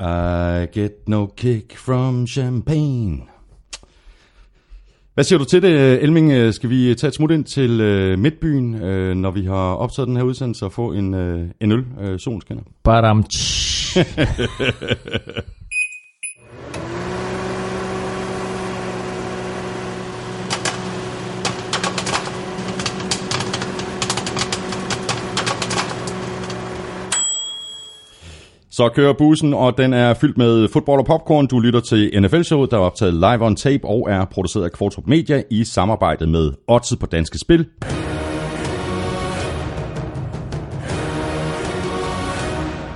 I get no kick from champagne. Hvad siger du til det, Elming? Skal vi tage et smut ind til uh, Midtbyen, uh, når vi har optaget den her udsendelse, og få en, en øl, uh, solskinner? Badam. Så kører bussen, og den er fyldt med fodbold og popcorn. Du lytter til NFL-showet, der er optaget live on tape og er produceret af Kvartrup Media i samarbejde med Odset på Danske Spil.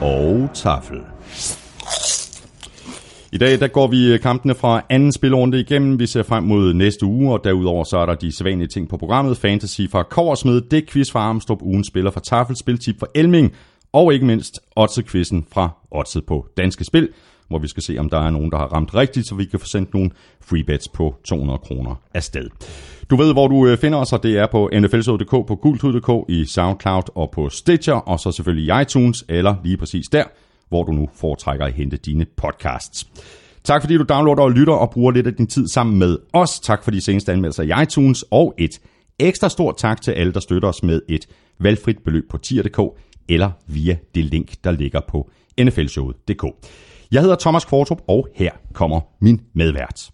Og Tafel. I dag der går vi øh, kampene fra anden spilrunde igennem. Vi ser frem mod næste uge, og derudover så er der de sædvanlige ting på programmet. Fantasy fra Koversmed, det quiz fra Armstrong, ugen spiller fra Tafel, spiltip for Elming, og ikke mindst Otze-quizzen fra Otze på Danske Spil, hvor vi skal se, om der er nogen, der har ramt rigtigt, så vi kan få sendt nogle free bets på 200 kroner afsted. Du ved, hvor du øh, finder os, og det er på nflsod.dk, på gultud.dk, i SoundCloud og på Stitcher, og så selvfølgelig i iTunes, eller lige præcis der, hvor du nu foretrækker at hente dine podcasts. Tak fordi du downloader og lytter og bruger lidt af din tid sammen med os. Tak for de seneste anmeldelser i iTunes, og et ekstra stort tak til alle, der støtter os med et valgfrit beløb på tier.dk eller via det link, der ligger på nflshowet.dk. Jeg hedder Thomas Kvartrup, og her kommer min medvært.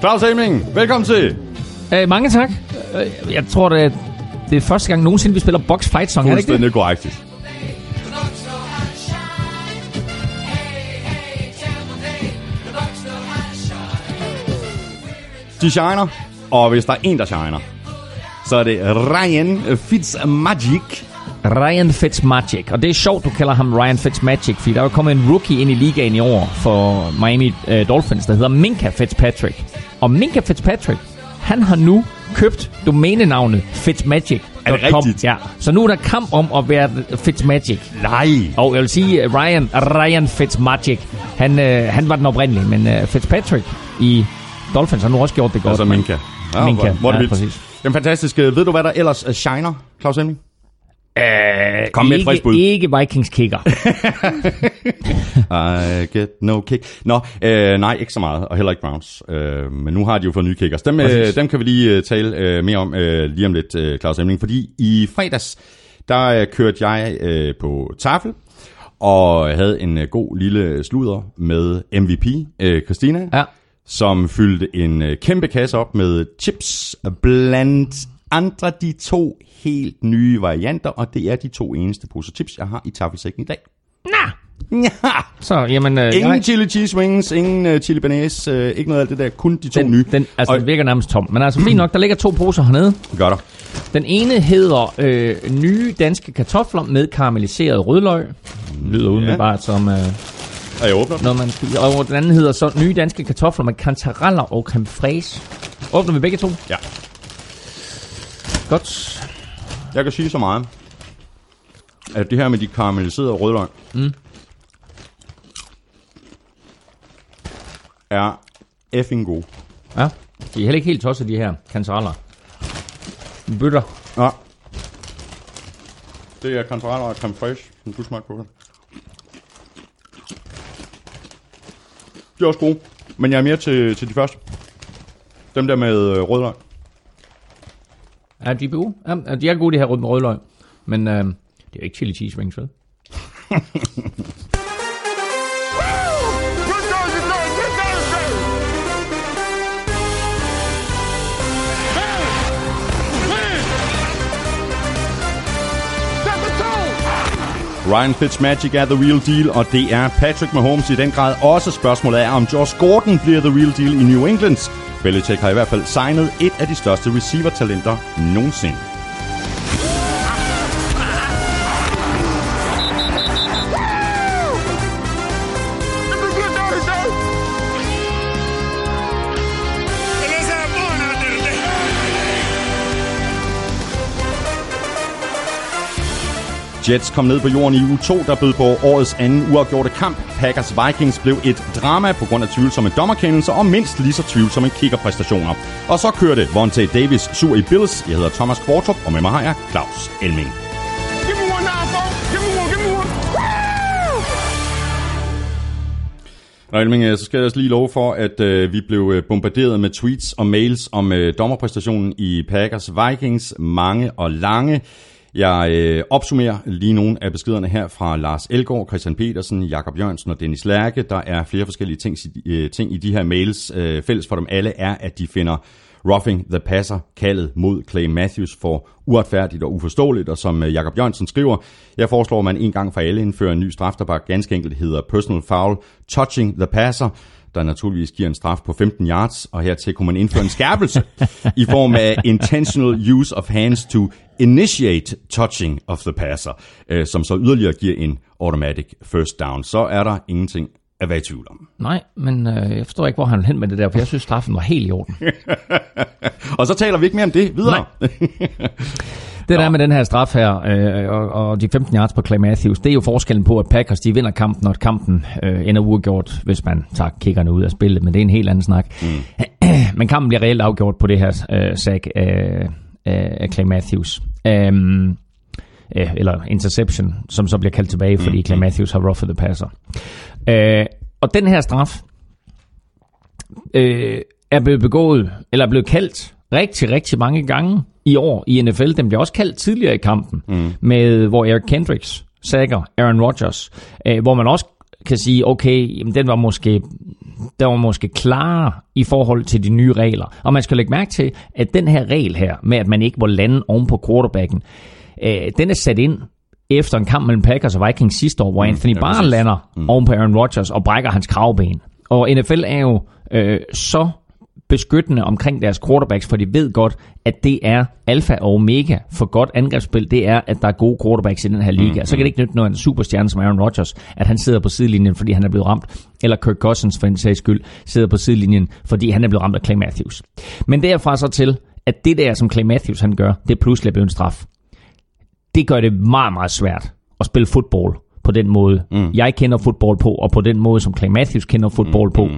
Claus Hemming, velkommen til. Øh, mange tak. Øh, Jeg tror, det er, det er første gang nogensinde, vi spiller Box Fight Song. Er det ikke det? Fuldstændig korrekt. De shiner, og hvis der er en, der shiner, så er det Ryan Fitzmagic. Ryan Fitzmagic. Og det er sjovt, du kalder ham Ryan Fitzmagic, fordi der er kommet en rookie ind i ligaen i år for Miami uh, Dolphins, der hedder Minka Fitzpatrick. Og Minka Fitzpatrick, han har nu købt domænenavnet Fitzmagic. Er det rigtigt? Ja, så nu er der kamp om at være Fitzmagic. Nej. Og jeg vil sige, uh, Ryan, Ryan Fitzmagic, han, uh, han var den oprindelige, men uh, Fitzpatrick i Dolphins har nu også gjort det godt. Altså Minka. Ja, Minka, hvor- ja, præcis. Jamen fantastisk. Ved du, hvad der ellers øh, shiner, Claus Hemming? Uh, Kom med et ikke, frisk bud. Ikke Vikings kicker. I get no kick. Nå, øh, nej, ikke så meget, og heller ikke Browns. Øh, men nu har de jo fået nye kickers. Dem, øh, dem kan vi lige øh, tale øh, mere om øh, lige om lidt, øh, Claus Hemming. Fordi i fredags, der øh, kørte jeg øh, på tafel, og havde en øh, god lille sludder med MVP, øh, Christina, ja. Som fyldte en øh, kæmpe kasse op med chips, blandt andre de to helt nye varianter, og det er de to eneste poser chips, jeg har i tafelsækken i dag. Nah. Ja. Så, jamen... Uh, Ingen jeg, chili cheese wings, ingen uh, chili banæs, uh, ikke noget af det der, kun de to den, nye. den, altså, Og- den virker nærmest tom. Men altså, fint nok, der ligger to poser hernede. Gør der. Den ene hedder øh, nye danske kartofler med karamelliseret rødløg. Lyder umiddelbart som øh, Er jeg åbner? noget, man spiser. Og den anden hedder så nye danske kartofler med kantareller og creme fraise. Åbner vi begge to? Ja. Godt. Jeg kan sige så meget, at det her med de karamelliserede rødløg, mm. er effing god. Ja. De er heller ikke helt tosset, de her kantareller. Vi bytter. Ja. Det er kantareller og creme fraiche, som du smagte på det. De er også gode, men jeg er mere til, til de første. Dem der med øh, rødløg. Ja, de er gode. Ja, de er gode, de her rød med rødløg. Men øh, det er jo ikke chili cheese wings, vel? Ryan Fitzmagic er the real deal, og det er Patrick Mahomes i den grad også. Spørgsmålet er, om Josh Gordon bliver the real deal i New England. Belichick har i hvert fald signet et af de største receiver-talenter nogensinde. Jets kom ned på jorden i uge 2, der bød på årets anden uafgjorte kamp. Packers Vikings blev et drama på grund af tvivlsomme dommerkendelser og mindst lige så tvivlsomme kickerpræstationer. Og så kørte Vontae Davis sur i Bills. Jeg hedder Thomas Kvartrup, og med mig har jeg Claus Elming. Nå, Elming, øh, så skal jeg også lige love for, at øh, vi blev øh, bombarderet med tweets og mails om øh, dommerpræstationen i Packers Vikings. Mange og lange. Jeg øh, opsummerer lige nogle af beskederne her fra Lars Elgård, Christian Petersen, Jakob Jørgensen og Dennis Lærke. Der er flere forskellige ting, øh, ting i de her mails. Øh, fælles for dem alle er, at de finder roughing the passer kaldet mod Clay Matthews for uretfærdigt og uforståeligt, og som øh, Jakob Jørgensen skriver, jeg foreslår, at man en gang for alle indfører en ny straf, der bare ganske enkelt hedder personal foul, touching the passer, der naturligvis giver en straf på 15 yards, og hertil kunne man indføre en skærpelse i form af intentional use of hands to initiate touching of the passer, øh, som så yderligere giver en automatic first down. Så er der ingenting at være i tvivl om. Nej, men øh, jeg forstår ikke, hvor han hen med det der, for jeg synes, straffen var helt i orden. og så taler vi ikke mere om det videre. Det der med den her straf her, øh, og, og de 15 yards på Clay Matthews, det er jo forskellen på, at Packers de vinder kampen, og at kampen øh, ender uafgjort, hvis man tager kiggerne ud af spillet, men det er en helt anden snak. Mm. men kampen bliver reelt afgjort på det her øh, sag af, af Clay Matthews. Um, øh, eller interception, som så bliver kaldt tilbage, fordi mm. Clay Matthews har roughed the passer. Øh, og den her straf øh, er blevet begået, eller er blevet kaldt rigtig, rigtig mange gange i år i NFL. Den bliver også kaldt tidligere i kampen, mm. med hvor Eric Kendricks sager Aaron Rodgers, øh, hvor man også kan sige, okay, jamen den var måske der var måske klar i forhold til de nye regler. Og man skal lægge mærke til, at den her regel her, med at man ikke må lande oven på quarterbacken, øh, den er sat ind efter en kamp mellem Packers og Vikings sidste år, hvor mm, Anthony Barr lander mm. oven på Aaron Rodgers og brækker hans kravben. Og NFL er jo øh, så beskyttende omkring deres quarterbacks, for de ved godt, at det er alfa og omega for godt angrebsspil, det er, at der er gode quarterbacks i den her liga. Mm, så kan det ikke nytte noget en superstjerne som Aaron Rodgers, at han sidder på sidelinjen, fordi han er blevet ramt, eller Kirk Cousins for en sags skyld, sidder på sidelinjen, fordi han er blevet ramt af Clay Matthews. Men derfra så til, at det der, som Clay Matthews han gør, det er pludselig blevet en straf det gør det meget, meget svært at spille fodbold på den måde, mm. jeg kender fodbold på, og på den måde, som Clay Matthews kender fodbold mm, på.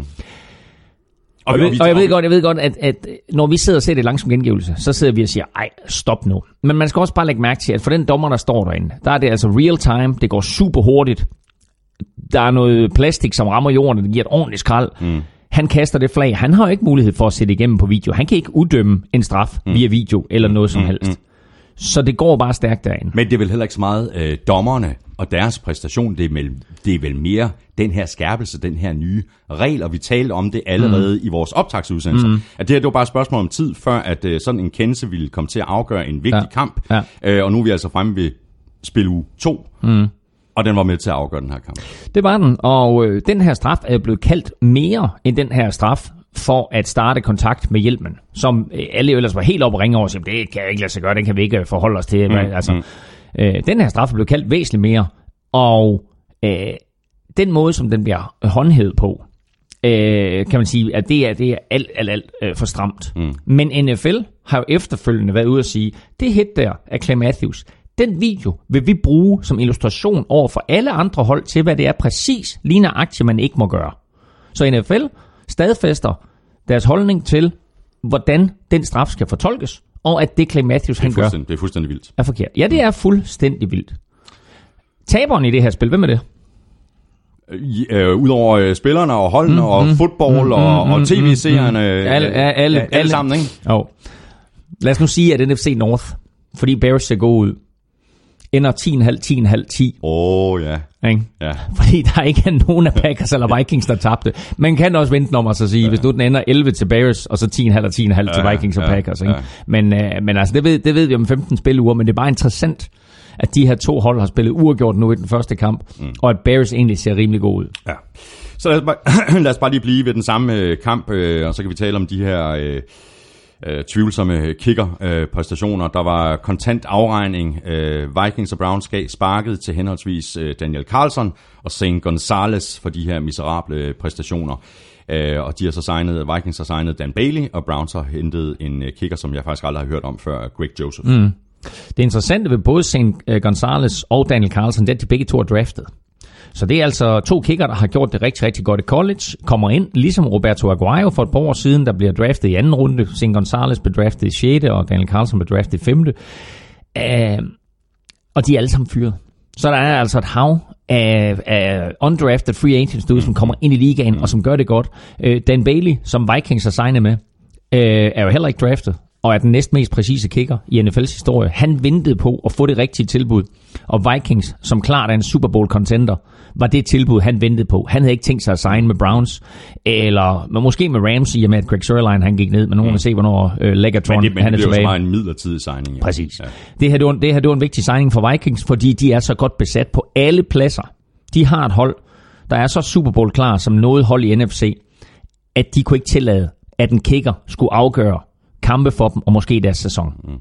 Mm. Og, og, jeg, og jeg ved godt, jeg ved godt at, at når vi sidder og ser det langsom gengivelse, så sidder vi og siger, ej, stop nu. Men man skal også bare lægge mærke til, at for den dommer, der står derinde, der er det altså real time, det går super hurtigt. Der er noget plastik, som rammer jorden, og det giver et ordentligt skrald. Mm. Han kaster det flag. Han har jo ikke mulighed for at sætte igennem på video. Han kan ikke uddømme en straf mm. via video eller noget som mm. helst. Så det går bare stærkt derinde. Men det er vel heller ikke så meget øh, dommerne og deres præstation. Det er, vel, det er vel mere den her skærpelse, den her nye regel, og vi talte om det allerede mm. i vores optagsudsendelse. Mm. At det her det var bare et spørgsmål om tid, før at øh, sådan en kendelse ville komme til at afgøre en vigtig ja. kamp. Ja. Øh, og nu er vi altså fremme ved spil uge 2. Mm. Og den var med til at afgøre den her kamp. Det var den, og øh, den her straf er blevet kaldt mere end den her straf, for at starte kontakt med hjælpen, som øh, alle ellers var helt op og ringe over og sige, det kan jeg ikke lade sig gøre, den kan vi ikke forholde os til. Mm, altså, mm. Øh, den her straf blev kaldt væsentligt mere, og øh, den måde, som den bliver håndhævet på, øh, kan man sige, at det er, det er alt, alt, alt øh, for stramt. Mm. Men NFL har jo efterfølgende været ude at sige, det hit der af Clay Matthews, den video vil vi bruge som illustration over for alle andre hold til, hvad det er præcis lige nøjagtigt, man ikke må gøre. Så NFL stadfæster deres holdning til, hvordan den straf skal fortolkes, og at det Clay Matthews han gør, det er fuldstændig vildt. er forkert. Ja, det er fuldstændig vildt. Taberen i det her spil, hvem er det? Øh, Udover øh, spillerne og holdene mm, og mm, fodbold mm, og, mm, og tv-seerne. Mm, alle, alle, alle, alle, alle sammen, ikke? Jo. Lad os nu sige, at NFC North, fordi Bears ser god ud, ender 10,5, 10,5, 10. Åh, oh, ja. Ikke? ja. Fordi der ikke er nogen af Packers eller Vikings, der tabte. Man kan også vente om at sige, ja. hvis nu den ender 11 til Bears, og så 10,5 og 10,5 ja, til Vikings og ja, Packers. Ikke? Ja. Men, øh, men altså, det ved, det ved vi om 15 spiluger, men det er bare interessant, at de her to hold har spillet uafgjort nu i den første kamp, mm. og at Bears egentlig ser rimelig god ud. Ja. Så lad os, bare, lad os bare lige blive ved den samme øh, kamp, øh, og så kan vi tale om de her... Øh, øh, tvivlsomme kicker-præstationer. Øh, øh der var kontant afregning. Øh, Vikings og Browns gav sparket til henholdsvis øh, Daniel Carlson og Zane Gonzalez for de her miserable præstationer. Øh, og de har så signet, Vikings har signet Dan Bailey, og Browns har hentet en øh, kicker, som jeg faktisk aldrig har hørt om før, Greg Joseph. Mm. Det interessante ved både St. Øh, Gonzalez og Daniel Carlson, det er, at de begge to er draftet. Så det er altså to kicker, der har gjort det rigtig, rigtig godt i college. Kommer ind, ligesom Roberto Aguayo for et par år siden, der bliver draftet i anden runde. Sin Gonzalez blev draftet i 6. og Daniel Carlson blev draftet i 5. Uh, øh, og de er alle sammen fyret. Så der er altså et hav af, af undrafted free agents du, som kommer ind i ligaen, og som gør det godt. Uh, Dan Bailey, som Vikings har signet med, uh, er jo heller ikke draftet og er den næst mest præcise kicker i NFL's historie. Han ventede på at få det rigtige tilbud, og Vikings, som klart er en Super Bowl contender, var det tilbud, han ventede på. Han havde ikke tænkt sig at signe med Browns, eller måske med Rams, i og med at Greg Sörlein han gik ned, men nogen mm. se, hvornår uh, Legatron men det, men han er tilbage. Men det er jo en midlertidig signing. Ja. Præcis. Ja. Det, her, det, var, det her det var en vigtig signing for Vikings, fordi de er så godt besat på alle pladser. De har et hold, der er så Super Bowl klar som noget hold i NFC, at de kunne ikke tillade, at en kicker skulle afgøre kampe for dem, og måske deres sæson. Mm.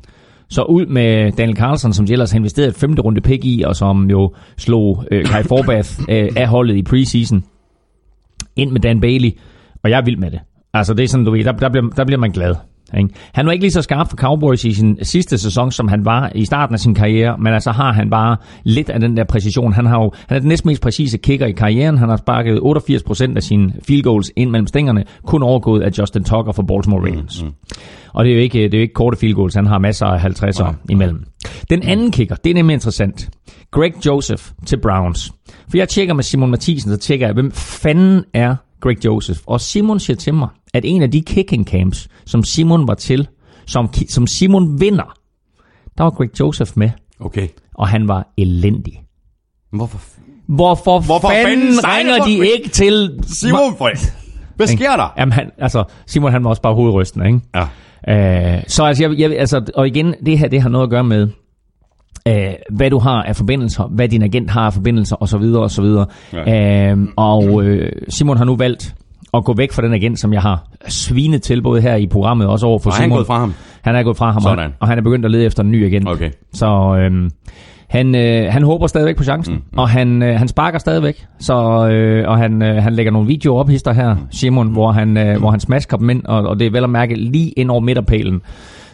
Så ud med Daniel Carlson, som de ellers har investeret et femte runde pick i, og som jo slog øh, Kai Forbath øh, af holdet i preseason. Ind med Dan Bailey, og jeg er vild med det. Altså det er sådan, du ved, der, der, bliver, der bliver man glad. Ikke? Han var ikke lige så skarp for Cowboys i sin sidste sæson, som han var i starten af sin karriere, men altså har han bare lidt af den der præcision. Han, har jo, han er den næsten mest præcise kicker i karrieren. Han har sparket 88% af sine field goals ind mellem stængerne, kun overgået af Justin Tucker for Baltimore Ravens. Mm, mm. Og det er, jo ikke, det er jo ikke korte field goals, han har masser af 50'er ja, imellem. Den anden kicker, det er nemlig interessant. Greg Joseph til Browns. For jeg tjekker med Simon Mathisen, så tjekker jeg, hvem fanden er Greg Joseph. Og Simon siger til mig, at en af de kicking camps, som Simon var til, som, som Simon vinder, der var Greg Joseph med. Okay. Og han var elendig. Hvorfor? Hvorfor, Hvorfor fanden, fanden ringer de ikke til... Simon, for Hvad sker der? Jamen, han, altså, Simon han var også bare hovedrysten, ikke? Ja. Øh, så altså, jeg, jeg, altså, og igen, det her det har noget at gøre med, øh, hvad du har af forbindelser, hvad din agent har af forbindelser osv. osv. Ja. Øh, og øh, Simon har nu valgt at gå væk fra den agent, som jeg har svinet til, både her i programmet, også over for Simon. han er gået fra ham? Han er gået fra ham, Sådan. og han er begyndt at lede efter en ny agent. Okay. Så øh, han, øh, han håber stadigvæk på chancen, mm, mm. og han, øh, han sparker stadigvæk. Så, øh, og han, øh, han lægger nogle videoer op, hister her, Simon, hvor han, øh, hvor han smasker dem ind, og, og det er vel at mærke lige ind over midterpælen.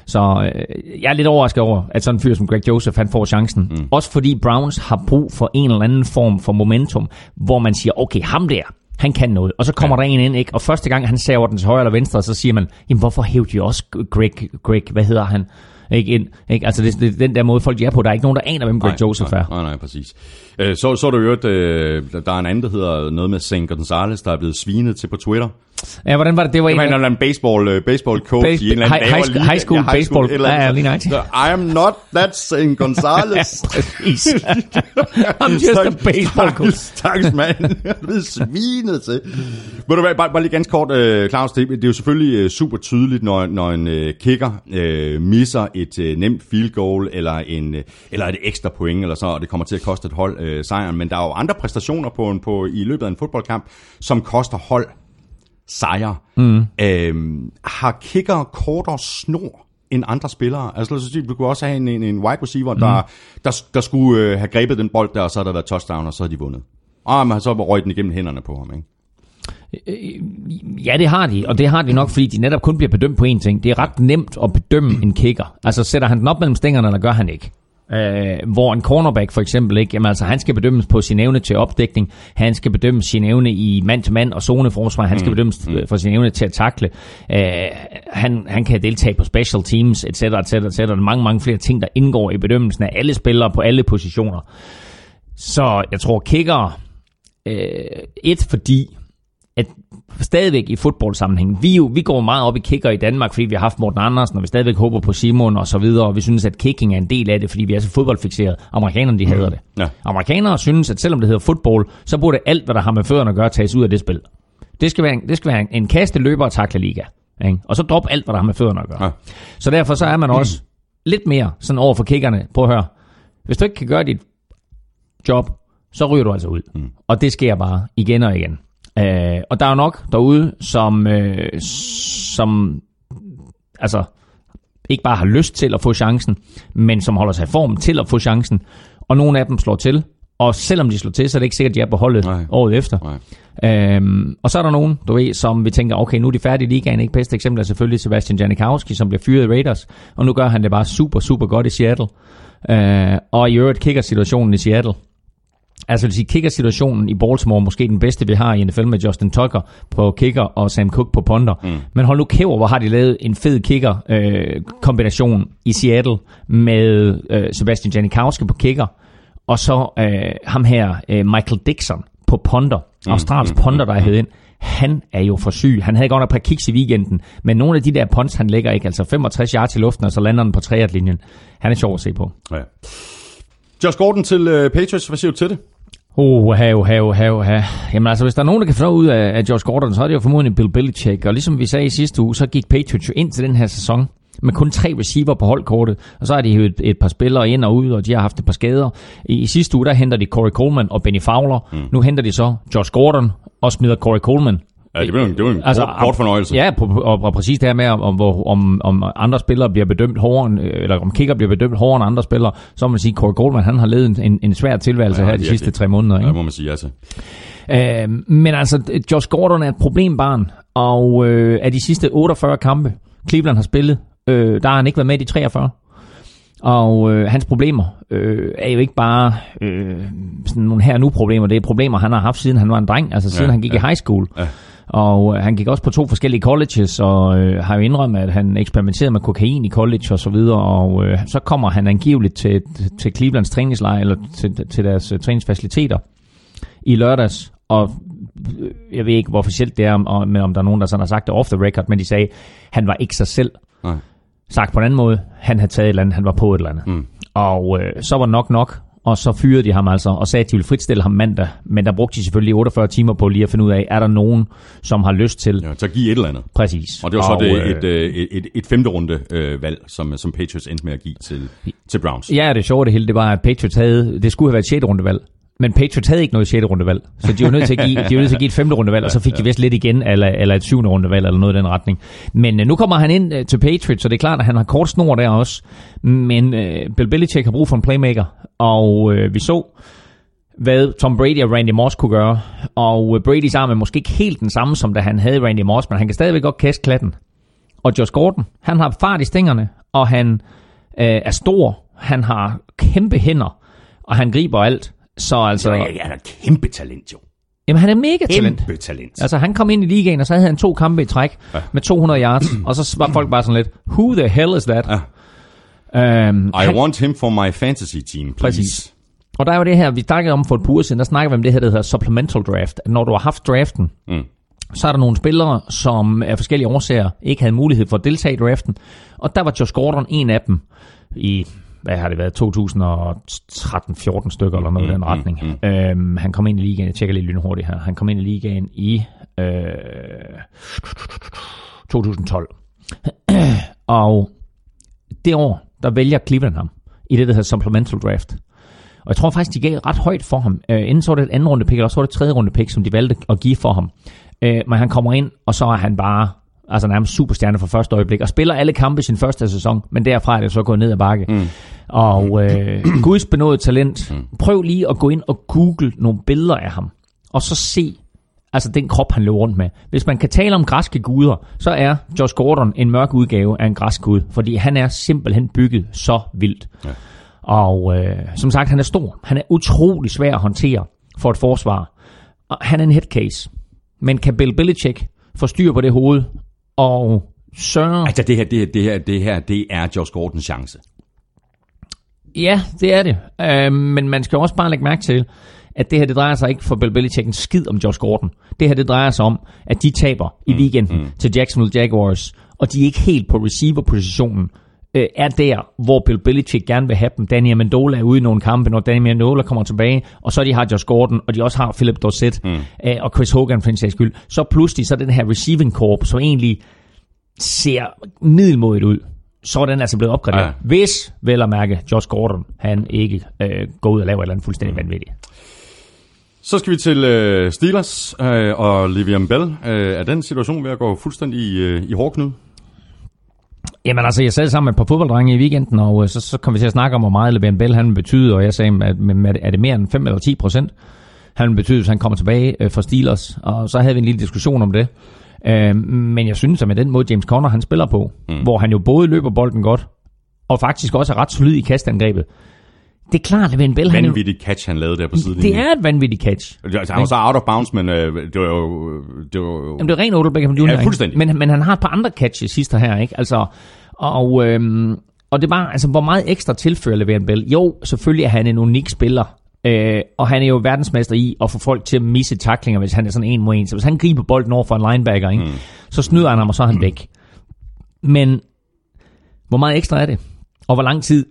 Så øh, jeg er lidt overrasket over, at sådan en fyr som Greg Joseph, han får chancen. Mm. Også fordi Browns har brug for en eller anden form for momentum, hvor man siger, okay, ham der, han kan noget. Og så kommer ja. der en ind, ikke? Og første gang han saver den til højre eller venstre, så siger man, jamen hvorfor hævde de også Greg, Greg, hvad hedder han? Ikke ind, ikke? Altså det, det, den der måde folk er på, der er ikke nogen, der aner, hvem Greg nej, Joseph nej, er. Nej, nej, præcis. Øh, så, så er der jo et, øh, der er en anden, der hedder noget med St. Gonzalez, der er blevet svinet til på Twitter. Ja, hvordan var det? Det var en, en eller anden baseball, uh, baseball coach base, i en eller anden high, high, school, high school ja, baseball. School, ja, ja, lige nøjagtigt. I am not that St. Gonzalez. I'm just a baseball coach. Stakkels mand. Jeg er svinet til. Ved du hvad, bare, bare lige ganske kort, uh, Claus, det, det er jo selvfølgelig uh, super tydeligt, når, når en uh, kicker uh, misser et uh, nemt field goal, eller, en, uh, eller et ekstra point, eller så, og det kommer til at koste et hold uh, sejren. Men der er jo andre præstationer på, en, på, i løbet af en fodboldkamp, som koster hold sejre. Mm. Øhm, har kicker kortere snor end andre spillere. Altså lad os sige, vi kunne også have en, en, en wide receiver, mm. der, der, der skulle øh, have grebet den bold der, og så har der været touchdown, og så har de vundet. Og man har så røget den igennem hænderne på ham, ikke? Øh, ja, det har de, og det har de nok, fordi de netop kun bliver bedømt på én ting. Det er ret nemt at bedømme en kicker. Altså sætter han den op mellem stængerne, eller gør han ikke? Øh, hvor en cornerback for eksempel ikke, jamen altså han skal bedømmes på sin evne til opdækning, han skal bedømmes sin evne i mand-til-mand og zoneforsvar, han skal mm. bedømmes mm. for sin evne til at takle, øh, han, han kan deltage på special teams, etc., etc., etc., der er mange, mange flere ting, der indgår i bedømmelsen af alle spillere på alle positioner. Så jeg tror kicker, øh, et fordi stadigvæk i fodboldsammenhæng, vi, jo, vi går meget op i kicker i Danmark, fordi vi har haft Morten Andersen, og vi stadigvæk håber på Simon og så videre, og vi synes, at kicking er en del af det, fordi vi er så fodboldfixeret. Amerikanerne, de hader det. Ja. Amerikanere synes, at selvom det hedder fodbold, så burde alt, hvad der har med fødderne at gøre, tages ud af det spil. Det skal være en, det skal være en, en kaste, løber og takle liga. Ikke? Og så drop alt, hvad der har med fødderne at gøre. Ja. Så derfor så er man også mm. lidt mere sådan over for kickerne. Prøv at høre. Hvis du ikke kan gøre dit job, så ryger du altså ud. Mm. Og det sker bare igen og igen. Øh, og der er jo nok derude, som, øh, som altså, ikke bare har lyst til at få chancen, men som holder sig i form til at få chancen. Og nogle af dem slår til, Og selvom de slår til, så er det ikke sikkert, at de er på holdet Nej. året efter. Nej. Øhm, og så er der nogen, du ved, som vi tænker, okay, nu er de færdige i ligaen. Ikke bedste eksempel er selvfølgelig Sebastian Janikowski, som bliver fyret i Raiders. Og nu gør han det bare super, super godt i Seattle. Øh, og i øvrigt kigger situationen i Seattle. Altså vil sige, kicker-situationen i Baltimore måske den bedste, vi har i NFL med Justin Tucker på kicker og Sam Cook på punter. Mm. Men hold nu kæver, hvor har de lavet en fed kicker-kombination i Seattle med øh, Sebastian Janikowski på kicker, og så øh, ham her, øh, Michael Dixon på punter. Australsk punter, der er hed ind. Han er jo for syg. Han havde godt nok et par kicks i weekenden, men nogle af de der punts, han lægger ikke, altså 65 yards i luften, og så lander den på træerlinjen. Han er sjov at se på. Ja. Josh Gordon til uh, Patriots, hvad siger du til det? Oh, have, have, have, have. Jamen altså, hvis der er nogen, der kan få ud af, af George Gordon, så er det jo formodentlig Bill Belichick. Og ligesom vi sagde i sidste uge, så gik Patriots jo ind til den her sæson med kun tre receiver på holdkortet. Og så har de jo et, et par spillere ind og ud, og de har haft et par skader. I, i sidste uge, der henter de Corey Coleman og Benny Fowler. Mm. Nu henter de så Josh Gordon og smider Corey Coleman Ja, det blev en, det var en altså, kort, fornøjelse. Ja, på, og, og præcis det her med, om, om, om andre spillere bliver bedømt hårdere, end, eller om kicker bliver bedømt hårdere end andre spillere, så må man sige, at Corey Goldman, han har levet en, en, svær tilværelse Ja, ja, her de virkelig. sidste tre måneder. Ja, Ikke? det må man sige ja til. Øh, men altså, Josh Gordon er et problembarn, og øh, af de sidste 48 kampe, Cleveland har spillet, øh, der har han ikke været med i de 43. Og øh, hans problemer øh, er jo ikke bare øh, sådan nogle her nu problemer, det er problemer, han har haft siden han var en dreng, altså siden Ja, ja, han gik ja. ja. i high school. Ja. Og øh, han gik også på to forskellige colleges, og øh, har jo indrømmet, at han eksperimenterede med kokain i college og så videre, og øh, så kommer han angiveligt til, til Clevelands træningslejr, eller til, til deres øh, træningsfaciliteter i lørdags, og øh, jeg ved ikke, hvor officielt det er, om, om, om der er nogen, der sådan har sagt det off the record, men de sagde, han var ikke sig selv. Nej. Sagt på en anden måde, han havde taget et eller andet, han var på et eller andet. Mm. Og øh, så var nok nok, og så fyrede de ham altså, og sagde, at de ville fritstille ham mandag, men der brugte de selvfølgelig 48 timer på lige at finde ud af, er der nogen, som har lyst til? Ja, så giv et eller andet. Præcis. Og det var så og, det, øh, et, øh, et, et, et femte runde øh, valg, som, som Patriots endte med at give til, til Browns. Ja, det sjove det hele, det var, at Patriots havde, det skulle have været et 6. rundevalg. Men Patriots havde ikke noget 6. rundevalg. Så de var nødt til at give, de var nødt til at give et 5. rundevalg, og så fik de vist lidt igen, eller, eller et 7. rundevalg, eller noget i den retning. Men øh, nu kommer han ind øh, til Patriots, så det er klart, at han har kort snor der også. Men øh, Bill Belichick har brug for en playmaker, og øh, vi så, hvad Tom Brady og Randy Moss kunne gøre. Og øh, Bradys arm er måske ikke helt den samme, som da han havde Randy Moss, men han kan stadigvæk godt kaste klatten. Og Josh Gordon, han har fart i stængerne, og han øh, er stor, han har kæmpe hænder, og han griber alt. Så altså, Så ja, han er kæmpe talent, jo. jamen han er mega talent. Kæmpe talent. Altså han kom ind i ligaen, og så havde han to kampe i træk Ja. med 200 yards, og så var folk bare sådan lidt, who the hell is that? Ja. Um, I want him for my fantasy team, please. Præcis. Og der er jo det her, vi snakkede om for et par uger siden, der snakker vi om det her, der hedder supplemental draft. Når du har haft draften, Mm. så er der nogle spillere, som af forskellige årsager ikke havde mulighed for at deltage i draften. Og der var Josh Gordon en af dem i, hvad har det været, 2013-14 stykker eller noget i den retning. Øhm, han kom ind i ligaen, jeg tjekker lige lynhurtigt her, han kom ind i ligaen i øh, 2012. og det år, der vælger Cleveland ham i det, der hedder supplemental draft. Og jeg tror faktisk, de gav ret højt for ham. Øh, enten så var det et anden runde pick, eller også var det et tredje runde pick, som de valgte at give for ham. Øh, men han kommer ind, og så er han bare altså nærmest superstjerne fra første øjeblik, og spiller alle kampe i sin første sæson, men derfra er det så gået ned ad bakke. Mm. Og øh, Guds benådet talent. Prøv lige at gå ind og google nogle billeder af ham, og så se altså den krop, han løber rundt med. Hvis man kan tale om græske guder, så er Josh Gordon en mørk udgave af en græsk gud, fordi han er simpelthen bygget så vildt. Ja. Og øh, som sagt, han er stor. Han er utrolig svær at håndtere for et forsvar. Og han er en headcase. Men kan Bill Belichick få styr på det hoved og sørge... Altså, det her, det her, det her, det her, det er Josh Gordons chance. Ja, det er det. Øh, men man skal også bare lægge mærke til, at det her, det drejer sig ikke for Bill Belichick en skid om Josh Gordon. Det her, det drejer sig om, at de taber i weekenden mm, mm. til Jacksonville Jaguars, og de er ikke helt på receiver-positionen, øh, er der, hvor Bill Belichick gerne vil have dem. Danny Amendola er ude i nogle kampe, når Danny Amendola kommer tilbage, og så de har Josh Gordon, og de også har Philip Dorsett mm. øh, og Chris Hogan for en sags skyld. Så pludselig så den her receiving corp, som egentlig ser middelmodigt ud, så er den altså blevet opgraderet. Ja. Hvis, vel at mærke, Josh Gordon, han ikke øh, går ud og laver et eller andet fuldstændig vanvittigt. Så skal vi til øh, Steelers øh, og Livian Bell. Øh, er den situation ved at gå fuldstændig i, øh, i hårdknud? Jamen altså, jeg sad sammen med et par fodbolddrenge i weekenden, og øh, så, så kom vi til at snakke om, hvor meget Levan Bell han betyder, og jeg sagde, at, er det mere end 5 eller 10 procent? Han vil betyde, hvis han kommer tilbage øh, fra Steelers, og så havde vi en lille diskussion om det. Øh, men jeg synes, at med den måde James Conner han spiller på, mm. hvor han jo både løber bolden godt, og faktisk også er ret solid i kastangrebet, det er klart, Van Bell... Vanvittigt catch, han lavede der på siden. Det er et vanvittigt catch. Altså, han var så out of bounds, men øh, det var jo... Det var, Jamen, det er rent Odell Beckham Jr. Ja, fuldstændig. Men, men han har et par andre catches sidste her, ikke? Altså, og, øhm, og det var, altså, hvor meget ekstra tilfører Levan Bell? Jo, selvfølgelig er han en unik spiller. Øh, og han er jo verdensmester i at få folk til at misse taklinger, hvis han er sådan en mod en. Så hvis han griber bolden over for en linebacker, ikke? Mm. så snyder han ham, og så er han væk. Men hvor meget ekstra er det? Og hvor lang tid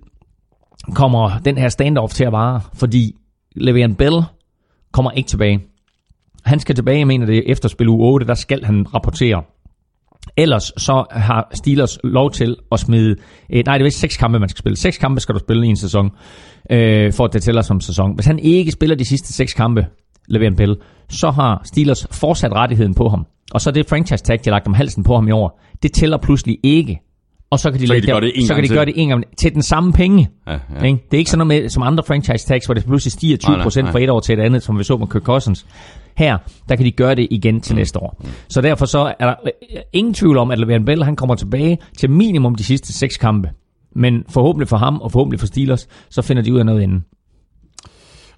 kommer den her standoff til at vare, fordi Le'Veon Bell kommer ikke tilbage. Han skal tilbage, mener det efter spil u 8, der skal han rapportere. Ellers så har Steelers lov til at smide... Eh, nej, det er vist seks kampe, man skal spille. Seks kampe skal du spille i en sæson, øh, for at det tæller som sæson. Hvis han ikke spiller de sidste seks kampe, Le'Veon Bell, så har Steelers fortsat rettigheden på ham. Og så det franchise tag, de har lagt om halsen på ham i år, det tæller pludselig ikke og så kan de, så kan de, gøre, det en så kan de gøre det en gang til den samme penge. Ja, ja, ikke? Det er ikke sådan noget med, som andre franchise tags, hvor det pludselig stiger 20% nej, nej, nej. fra et år til et andet, som vi så med Kirk Cousins. Her, der kan de gøre det igen til mm. næste år. Mm. Så derfor så er der øh, ingen tvivl om, at Le'Veon Bell han kommer tilbage til minimum de sidste seks kampe. Men forhåbentlig for ham, og forhåbentlig for Steelers, så finder de ud af noget inden.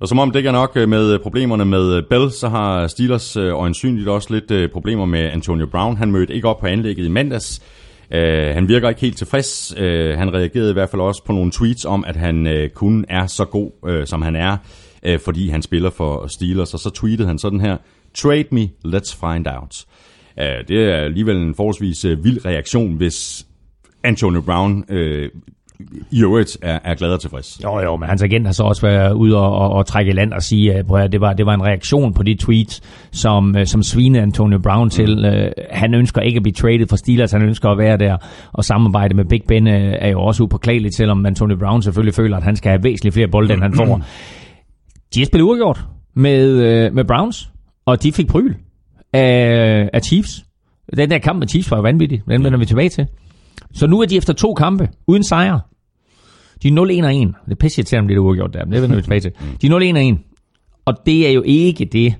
Og som om det ikke er nok øh, med problemerne med Bell, så har Steelers øh, øjensynligt også lidt problemer med Antonio Brown. Han mødte ikke op på anlægget i mandags. Øh, han virker ikke helt tilfreds. Uh, han reagerede i hvert fald også på nogle tweets om, at han uh, kun er så god, uh, som han er, uh, fordi han spiller for Steelers. Og så tweetede han sådan her, Trade me, let's find out. Uh, det er alligevel en forholdsvis uh, vild reaktion, hvis Antonio Brown uh, i øvrigt er, er glad og tilfreds. Jo, jo, men hans agent har så også været ude og, og, og trække land og sige, at det var, det var en reaktion på de tweets, som, øh, som svinede Antonio Brown til. Mm. Uh, han ønsker ikke at blive traded for Steelers, han ønsker at være der og samarbejde med Big Ben uh, er jo også upåklageligt, selvom Antonio Brown selvfølgelig føler, at han skal have væsentligt flere bolde, end han får. De har spillet uafgjort med, med Browns, og de fik pryl af, af Chiefs. Den der kamp med Chiefs var jo vanvittig, den vender vi tilbage til. Så nu er de efter to kampe uden sejr. De er 0-1 1. Det er pisse irriterende, om det er uafgjort der, men det vender vi tilbage til. De er 0-1 1. Og det er jo ikke det,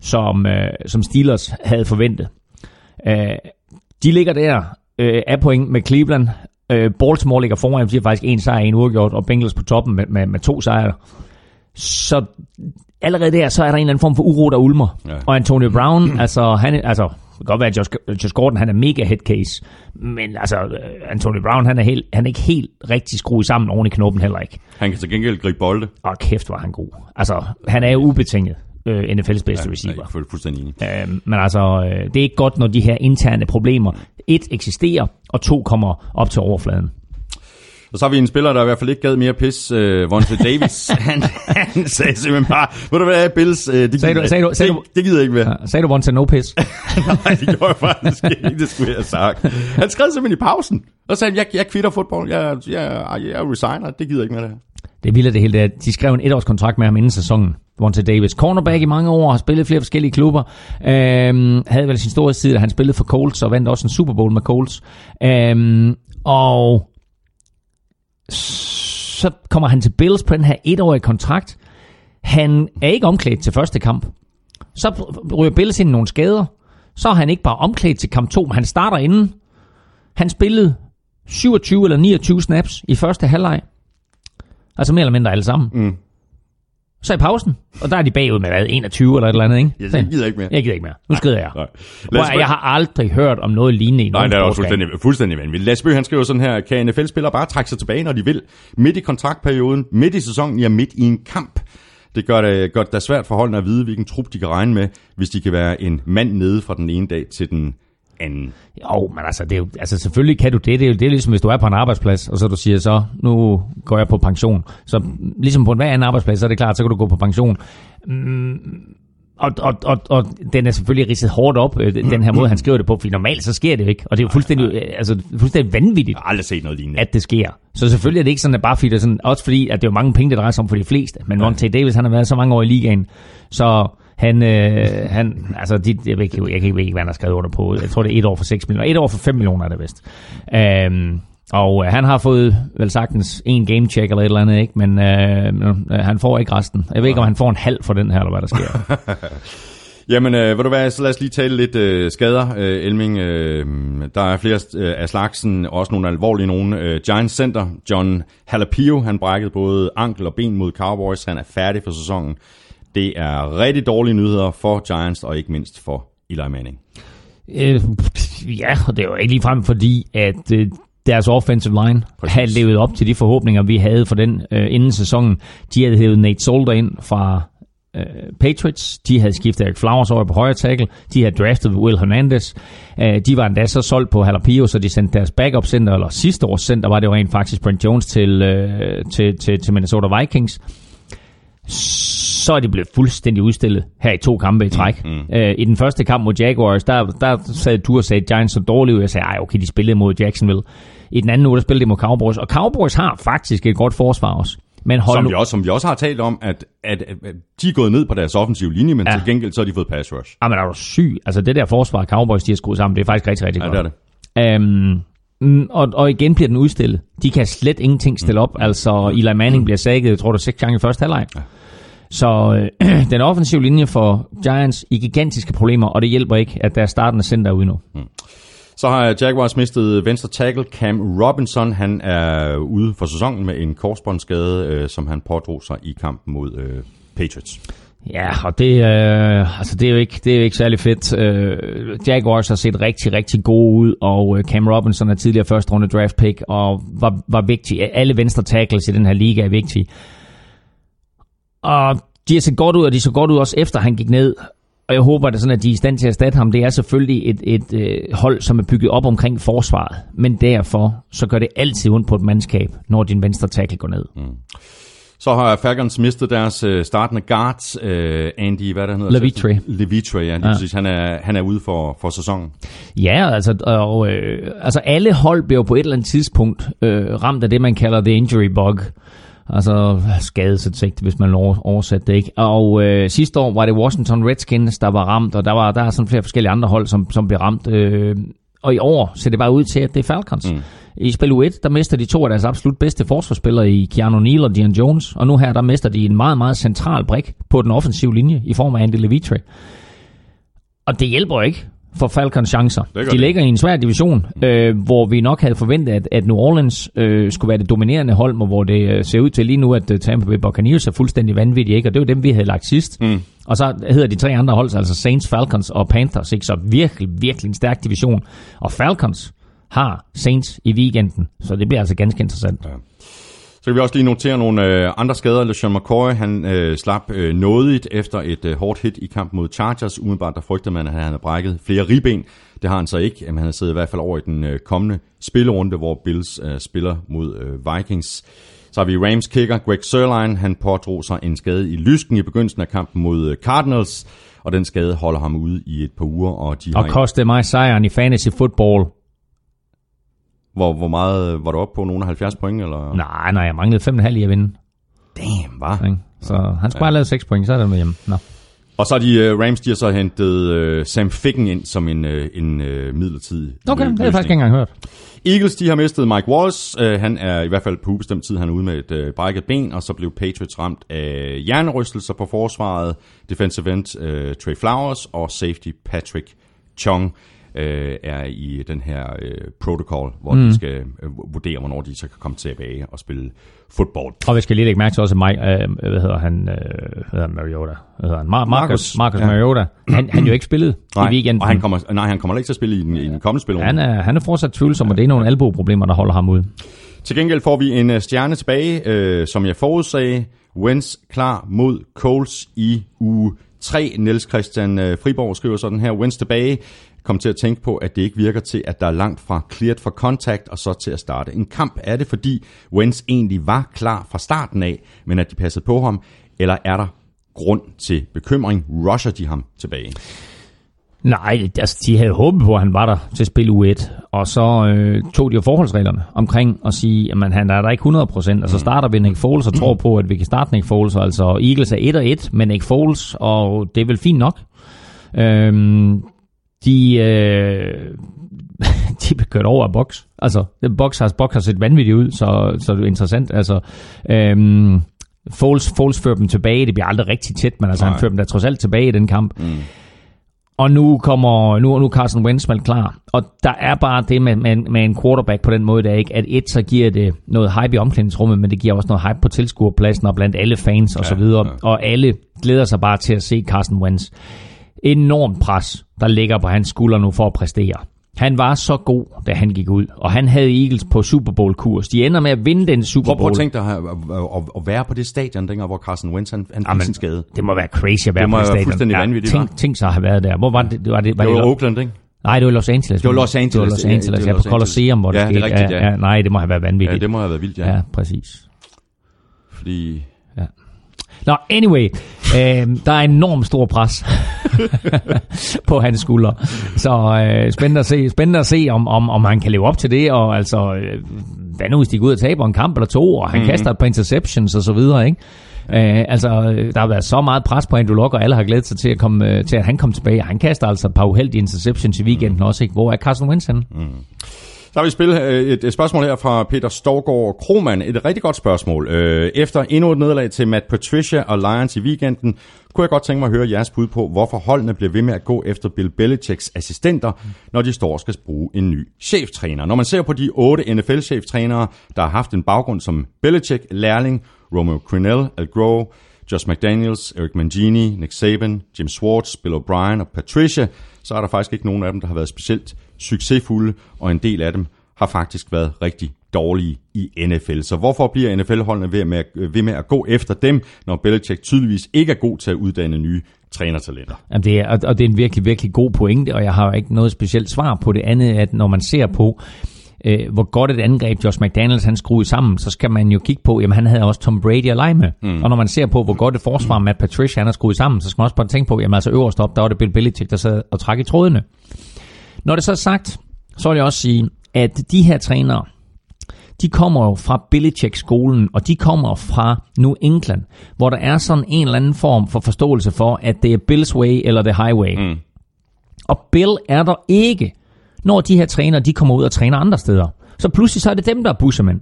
som, øh, som Steelers havde forventet. Øh, de ligger der øh, af point med Cleveland. Øh, Baltimore ligger foran, de har faktisk en sejr, en uafgjort, og Bengals på toppen med, med, med to sejre. Så allerede der, så er der en eller anden form for uro, der ulmer. Ja. Og Antonio Brown, altså, han, altså kan godt være, at Josh, Josh Gordon han er mega head case, men altså, Anthony Brown han er, helt, han er ikke helt rigtig skruet sammen oven i knoppen heller ikke. Han kan til gengæld gribe bolde. Og kæft, var han god. Altså, han er jo ubetinget øh, NFL's bedste ja, receiver. Er fuldstændig enig. Øh, men altså, øh, det er ikke godt, når de her interne problemer, et, eksisterer, og to, kommer op til overfladen. Og så har vi en spiller, der i hvert fald ikke gad mere pis, uh, Vontae Davis. han, han sagde simpelthen bare, ved du hvad, Bills, uh, det, sagde du, sagde du, sagde det, det gider ikke mere. Sagde du Vontae no piss? Nej, det gjorde jeg faktisk ikke, det skulle jeg have sagt. Han skrev simpelthen i pausen, og sagde, jeg, jeg kvitter fodbold, jeg, jeg, jeg, jeg resigner, det gider ikke mere det her. Det vilde det hele, det de skrev en etårskontrakt med ham inden sæsonen. Vontae Davis. Cornerback i mange år, har spillet flere forskellige klubber. Øhm, havde vel sin store side, da han spillede for Colts, og vandt også en Super Bowl med Colts. Øhm, og så kommer han til Bills på den her etårige kontrakt. Han er ikke omklædt til første kamp. Så ryger Bills ind nogle skader. Så er han ikke bare omklædt til kamp 2, men han starter inden. Han spillede 27 eller 29 snaps i første halvleg. Altså mere eller mindre alle sammen. Mm. Så i pausen, og der er de bagud med hvad, 21 eller et eller andet, ikke? Jeg, jeg gider ikke mere. Jeg gider ikke mere. Nu skrider jeg. Nej, jeg har aldrig hørt om noget lignende i Nej, det er også fuldstændig, fuldstændig vanvittigt. Lasby, han skriver sådan her, kan NFL-spillere bare trække sig tilbage, når de vil? Midt i kontraktperioden, midt i sæsonen, ja midt i en kamp. Det gør det, gør det da svært for holdene at vide, hvilken trup de kan regne med, hvis de kan være en mand nede fra den ene dag til den anden. Jo, men altså, det er jo, altså selvfølgelig kan du det. Det er jo det er ligesom, hvis du er på en arbejdsplads, og så du siger så, nu går jeg på pension. Så ligesom på en hver anden arbejdsplads, så er det klart, så kan du gå på pension. Mm, og, og, og, og den er selvfølgelig ridset hårdt op, øh, den her måde, han skriver det på, for normalt så sker det jo ikke. Og det er jo fuldstændig, øh, altså, fuldstændig vanvittigt, jeg har aldrig set noget lignende. at det sker. Så selvfølgelig er det ikke sådan, at bare fordi det er sådan, også fordi, at det er jo mange penge, det drejer sig om for de fleste. Men Monte Davis, han har været så mange år i ligaen, så Han, øh, han altså, de, jeg, ved ikke, jeg kan ikke, hvad han har skrevet under på. Jeg tror, det er et år for 6 millioner. Et år for 5 millioner er det vist. Øhm, og øh, han har fået vel sagtens en game check eller et eller andet, ikke? men øh, øh, han får ikke resten. Jeg ved ikke, om han får en halv for den her, eller hvad der sker. Jamen, øh, vil du være, så lad os lige tale lidt øh, skader, øh, Elming. Øh, der er flere øh, af slagsen, også nogle alvorlige nogle. Øh, Giants Center, John Halapio, han brækkede både ankel og ben mod Cowboys. Han er færdig for sæsonen. Det er rigtig dårlige nyheder for Giants, og ikke mindst for Eli Manning. Øh, ja, og det er jo ikke ligefrem fordi, at øh, deres offensive line Præcis. havde levet op til de forhåbninger, vi havde for den øh, inden sæsonen. De havde hævet Nate Solder ind fra øh, Patriots. De havde skiftet Eric Flowers over på højre tackle. De havde draftet Will Hernandez. Øh, de var endda så solgt på Halapio, så de sendte deres backup center, eller sidste års center var det jo rent faktisk Brent Jones til, øh, til, til, til Minnesota Vikings. Så er de blevet fuldstændig udstillet her i to kampe i træk. Mm, mm. Øh, I den første kamp mod Jaguars, der, der sad du og sagde, at Giants så dårlige ud. Jeg sagde, okay, de spillede mod Jacksonville. I den anden uge, der spillede de mod Cowboys. Og Cowboys har faktisk et godt forsvar også. Men hold som, vi også, som vi også har talt om, at, at, at de er gået ned på deres offensive linje, men ja. til gengæld så har de fået pass rush. Ja, men er du syg? Altså det der forsvar, Cowboys de har skruet sammen, det er faktisk rigtig, rigtig ja, godt. det er det. Um, og, og igen bliver den udstillet. De kan slet ingenting stille op. Mm. Altså Eli Manning bliver sækket, jeg tror du, seks gange i første halvleg. Ja. Så øh, den offensive linje for Giants i gigantiske problemer, og det hjælper ikke, at der er startende center ude nu. Mm. Så har Jaguars mistet venstre tackle Cam Robinson. Han er ude for sæsonen med en korsbåndsskade, øh, som han pådrog sig i kampen mod øh, Patriots. Ja, og det, øh, altså det, er jo ikke, det er jo ikke særlig fedt. Øh, Jaguars har set rigtig, rigtig gode ud, og øh, Cam Robinson er tidligere første runde draft pick, og var, var vigtig. Alle venstre tackles i den her liga er vigtige. Og de har set godt ud, og de så godt ud også efter han gik ned. Og jeg håber, at, det er sådan, at de er i stand til at erstatte ham. Det er selvfølgelig et, et, øh, hold, som er bygget op omkring forsvaret. Men derfor så gør det altid ondt på et mandskab, når din venstre tackle går ned. Mm. Så har Falcons mistet deres øh, startende guards, øh, Andy, hvad der hedder? Levitre. Levitre, ja, lige ja. Præcis. Han er, han er ude for, for sæsonen. Ja, altså, og, øh, altså alle hold bliver på et eller andet tidspunkt øh, ramt af det, man kalder the injury bug. Altså skadesigt, hvis man oversætter det ikke. Og øh, sidste år var det Washington Redskins, der var ramt, og der var der er sådan flere forskellige andre hold, som, som blev ramt. Øh, og i år ser det bare ud til, at det er Falcons. Mm. I spil U1, der mister de to af deres absolut bedste forsvarsspillere i Keanu Neal og Dion Jones. Og nu her, der mister de en meget, meget central brik på den offensive linje i form af Andy Levitre. Og det hjælper ikke, for Falcons chancer. De det. ligger i en svær division, øh, hvor vi nok havde forventet, at, at New Orleans øh, skulle være det dominerende hold, og hvor det øh, ser ud til lige nu, at uh, Tampa Bay Buccaneers er fuldstændig vanvittige, ikke? og det var dem, vi havde lagt sidst. Mm. Og så hedder de tre andre hold, altså Saints, Falcons og Panthers, ikke? så virkelig, virkelig en stærk division. Og Falcons har Saints i weekenden, så det bliver altså ganske interessant. Ja. Så kan vi også lige notere nogle øh, andre skader. LeSean McCoy, han øh, slap øh, nådigt efter et øh, hårdt hit i kamp mod Chargers. Umiddelbart der frygter man, at han havde brækket flere ribben. Det har han så ikke. Men han siddet i hvert fald over i den øh, kommende spillerunde, hvor Bills øh, spiller mod øh, Vikings. Så har vi Rams kicker Greg Sørlein. Han pådrog sig en skade i lysken i begyndelsen af kampen mod øh, Cardinals. Og den skade holder ham ude i et par uger. Og, de og har kostede mig sejren i fantasy football hvor, hvor meget var du op på? Nogle 70 point? Eller? Nej, nej, jeg manglede 5,5 i at vinde. Damn, var. Så han skulle ja. have lavet 6 point, så er det med hjemme. Nå. Og så har de, uh, Rams, de har så hentet uh, Sam Ficken ind som en, uh, en uh, midlertidig Okay, det har jeg faktisk ikke engang hørt. Eagles, de har mistet Mike Wallace. Uh, han er i hvert fald på ubestemt tid, han er ude med et uh, brækket ben, og så blev Patriots ramt af hjernerystelser på forsvaret. Defensive end uh, Trey Flowers og safety Patrick Chung øh, er i den her øh, protocol, hvor mm. de skal øh, vurdere, hvornår de så kan komme tilbage og spille fodbold. Og vi skal lige lægge mærke til også, at Mike, øh, hvad hedder han, øh, hvad hedder han, Mariota? Hvad hedder han? Mar- Marcus, Marcus ja. Mariota. Han, han jo ikke spillet nej, i weekenden. Og han kommer, nej, han kommer ikke til at spille i den, i den kommende spil. Han er, han er fortsat tvivlsom, og det er nogle albueproblemer, der holder ham ud. Til gengæld får vi en øh, stjerne tilbage, øh, som jeg forudsagde. Wentz klar mod Coles i uge 3. Niels Christian øh, Friborg skriver sådan her. Wentz tilbage kom til at tænke på, at det ikke virker til, at der er langt fra cleared for kontakt og så til at starte en kamp. Er det fordi Wentz egentlig var klar fra starten af, men at de passede på ham, eller er der grund til bekymring? Rusher de ham tilbage? Nej, altså, de havde håbet på, at han var der til spil U1, og så øh, tog de jo forholdsreglerne omkring at sige, at han er der ikke 100%, og så altså, starter vi Nick Foles og tror på, at vi kan starte Nick Foles, altså Eagles er 1 og 1 med Nick Foles, og det er vel fint nok. Øhm, de, øh, de blev kørt over af boks. Altså, boks har, box har set vanvittigt ud, så, så det er interessant. Altså, øhm, Foles, Foles fører dem tilbage, det bliver aldrig rigtig tæt, men altså, han fører dem da trods alt tilbage i den kamp. Mm. Og nu kommer nu, nu Carson Wentz mal klar. Og der er bare det med, med, med en quarterback på den måde, der ikke, at et, så giver det noget hype i omklædningsrummet, men det giver også noget hype på tilskuerpladsen og blandt alle fans og ja, så videre. Ja. Og alle glæder sig bare til at se Carson Wentz. Enormt pres, der ligger på hans skulder nu for at præstere. Han var så god, da han gik ud, og han havde Eagles på Super Bowl-kurs. De ender med at vinde den Super Bowl. Prøv, at tænke dig at, være på det stadion, dengang, hvor Carson Wentz han, han fik sin skade. Det må være crazy at være på det stadion. Det må være fuldstændig vanvittigt, ja, tænk, tænk så at have været der. Hvor var det? Var det, var det, var det Oakland, ikke? Nej, det var Los Angeles. Det var Los Angeles. Det var Los Angeles, ja, det ja på Colosseum, hvor det ja, skete. Det er rigtigt, ja. ja. Nej, det må have været vanvittigt. Ja, det må have været vildt, ja. Ja, præcis. Fordi Nå, anyway, øh, der er enormt stor pres på hans skuldre. Så øh, spændende at se, spændende at se om, om, om han kan leve op til det, og altså, øh, hvad nu hvis de går ud og taber en kamp eller to, og han mm-hmm. kaster et par interceptions og så videre, ikke? Øh, altså, der har været så meget pres på Andrew Luck, og alle har glædet sig til at, komme, øh, til at han kom tilbage. Han kaster altså et par uheldige interceptions i weekenden mm. også, ikke? Hvor er Carson Wentz henne? Mm. Så har vi spillet øh, et, et spørgsmål her fra Peter Storgård Kroman. Et rigtig godt spørgsmål. Øh, efter endnu et nederlag til Matt Patricia og Lions i weekenden, kunne jeg godt tænke mig at høre jeres bud på, hvorfor holdene bliver ved med at gå efter Bill Belichicks assistenter, når de står og skal bruge en ny cheftræner. Når man ser på de otte NFL-cheftrænere, der har haft en baggrund som Belichick, Lærling, Romeo Crennel, Al Groh, Josh McDaniels, Eric Mangini, Nick Saban, Jim Schwartz, Bill O'Brien og Patricia, så er der faktisk ikke nogen af dem, der har været specielt succesfulde, og en del af dem har faktisk været rigtig dårlige i NFL. Så hvorfor bliver NFL-holdene ved med, ved med at gå efter dem, når Belichick tydeligvis ikke er god til at uddanne nye trænertalenter? Jamen det er, og det er en virkelig, virkelig god pointe, og jeg har ikke noget specielt svar på det andet, at når man ser på, øh, hvor godt et angreb Josh McDaniels han skruede sammen, så skal man jo kigge på, jamen han havde også Tom Brady og lege med. Mm. Og når man ser på, hvor godt et forsvar Matt Patricia han har skruet sammen, så skal man også bare tænke på, jamen altså øverst op, der var det Bill Belichick, der sad og trak i trådene. Når det så er sagt, så vil jeg også sige, at de her trænere, de kommer jo fra Belichick-skolen, og de kommer fra New England, hvor der er sådan en eller anden form for forståelse for, at det er Bills way eller the highway. Mm. Og Bill er der ikke, når de her trænere, de kommer ud og træner andre steder. Så pludselig så er det dem, der er bussemænd.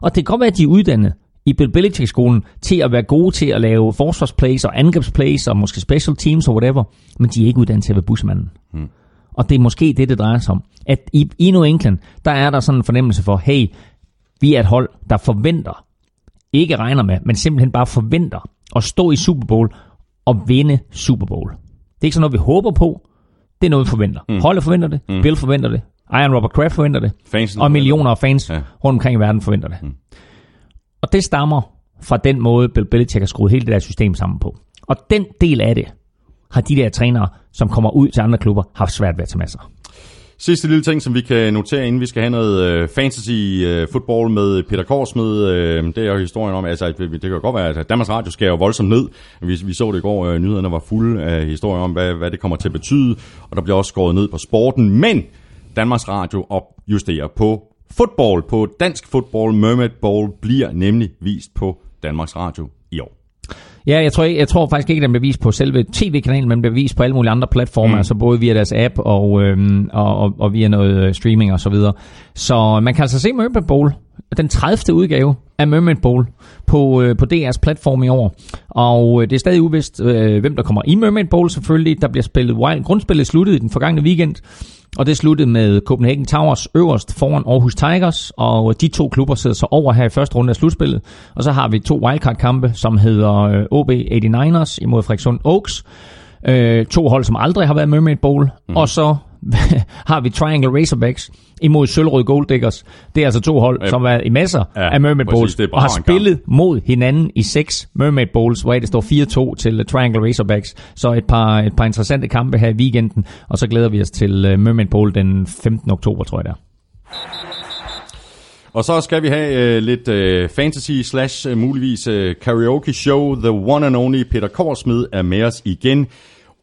Og det kan godt være, at de er uddannet i Bill Belichick-skolen til at være gode til at lave forsvarsplays og angrebsplays og måske special teams og whatever, men de er ikke uddannet til at være bussemanden. Mm. Og det er måske det, det drejer sig om. At i, i New England, der er der sådan en fornemmelse for, hey, vi er et hold, der forventer, ikke regner med, men simpelthen bare forventer at stå i Super Bowl og vinde Super Bowl. Det er ikke sådan noget, vi håber på. Det er noget, vi forventer. Mm. Holdet forventer det. Mm. Bill forventer det. Iron Robert Kraft forventer det. Fansen og millioner af fans ja. rundt omkring i verden forventer det. Mm. Og det stammer fra den måde, Bill Belichick har skruet hele det der system sammen på. Og den del af det, har de der trænere, som kommer ud til andre klubber, haft svært ved at tage med sig. Sidste lille ting, som vi kan notere, inden vi skal have noget øh, fantasy øh, football med Peter Korsmed, øh, det er jo historien om, altså det kan jo godt være, at Danmarks Radio skal jo voldsomt ned. Vi, vi så det i går, nyhederne var fulde af historier om, hvad, hvad det kommer til at betyde, og der bliver også skåret ned på sporten, men Danmarks Radio opjusterer på fodbold, på dansk fodbold, Mermaid Ball bliver nemlig vist på Danmarks Radio i år. Ja, jeg tror, jeg, jeg tror faktisk ikke, at den bliver vist på selve tv-kanalen, men bliver vist på alle mulige andre platformer, mm. altså både via deres app og, øhm, og, og, og via noget øh, streaming og så videre. Så man kan altså se Mermaid Bowl, den 30. udgave af Mermaid Bowl på, øh, på DR's platform i år. Og øh, det er stadig uvist, øh, hvem der kommer i Mermaid Bowl selvfølgelig. Der bliver spillet wild. Grundspillet sluttede i den forgangne weekend. Og det sluttede med Copenhagen Towers øverst foran Aarhus Tigers, og de to klubber sidder så over her i første runde af slutspillet. Og så har vi to wildcard-kampe, som hedder øh, OB 89ers imod Frederikssund Oaks. Øh, to hold, som aldrig har været Mermaid Bowl. Mm. Og så har vi Triangle Razorbacks imod Sølvrød Gold Diggers. Det er altså to hold, ja. som har været i masser ja, af Mermaid Bowls, og har spillet mod hinanden i seks Mermaid Bowls, hvor det står 4-2 til Triangle Razorbacks. Så et par, et par interessante kampe her i weekenden, og så glæder vi os til øh, Mermaid Bowl den 15. oktober, tror jeg der. Og så skal vi have uh, lidt uh, fantasy slash uh, muligvis uh, karaoke show. The one and only Peter Korsmed er med os igen.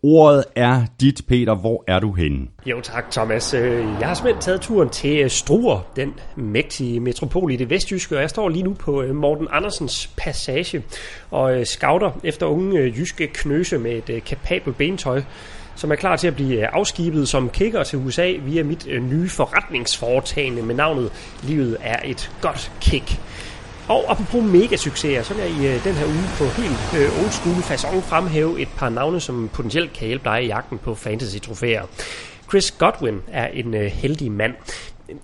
Ordet er dit, Peter. Hvor er du henne? Jo tak, Thomas. Øh, jeg har simpelthen taget turen til øh, Struer, den mægtige metropol i det vestjyske, og jeg står lige nu på øh, Morten Andersens passage og scouter efter unge jyske knøse med et kapabelt bentøj, som er klar til at blive afskibet som kigger til USA via mit nye forretningsforetagende med navnet Livet er et godt kick. Og apropos mega succeser, så vil jeg i øh, den her uge på helt øh, old school façon fremhæve et par navne, som potentielt kan hjælpe dig i jagten på fantasy-trofæer. Chris Godwin er en øh, heldig mand.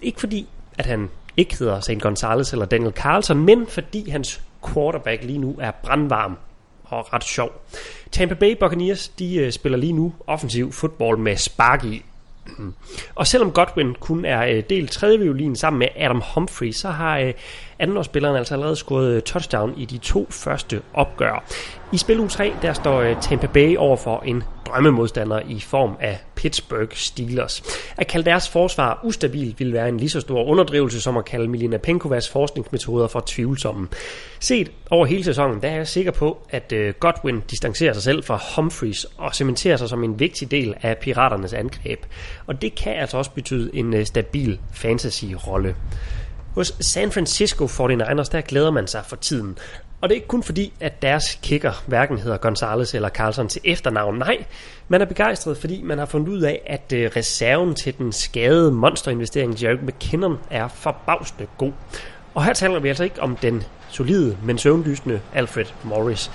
Ikke fordi, at han ikke hedder St. Gonzalez eller Daniel Carlson, men fordi hans quarterback lige nu er brandvarm og ret sjov. Tampa Bay Buccaneers, de øh, spiller lige nu offensiv fodbold med spark i. Og selvom Godwin kun er øh, del tredje violin sammen med Adam Humphrey, så har øh, andenårsspilleren altså allerede scoret øh, touchdown i de to første opgør. I spil u 3, der står øh, Tampa Bay over for en drømmemodstander i form af Pittsburgh Steelers. At kalde deres forsvar ustabilt ville være en lige så stor underdrivelse som at kalde Milina Penkovas forskningsmetoder for tvivlsomme. Set over hele sæsonen, der er jeg sikker på, at øh, Godwin distancerer sig selv fra Humphreys og cementerer sig som en vigtig del af piraternes angreb. Og det kan altså også betyde en stabil fantasy-rolle. Hos San Francisco 49ers, der glæder man sig for tiden. Og det er ikke kun fordi, at deres kicker hverken hedder Gonzales eller Carlson til efternavn. Nej, man er begejstret, fordi man har fundet ud af, at øh, reserven til den skadede monsterinvestering Jerry McKinnon er forbavsende god. Og her taler vi altså ikke om den solide, men søvnlysende Alfred Morris.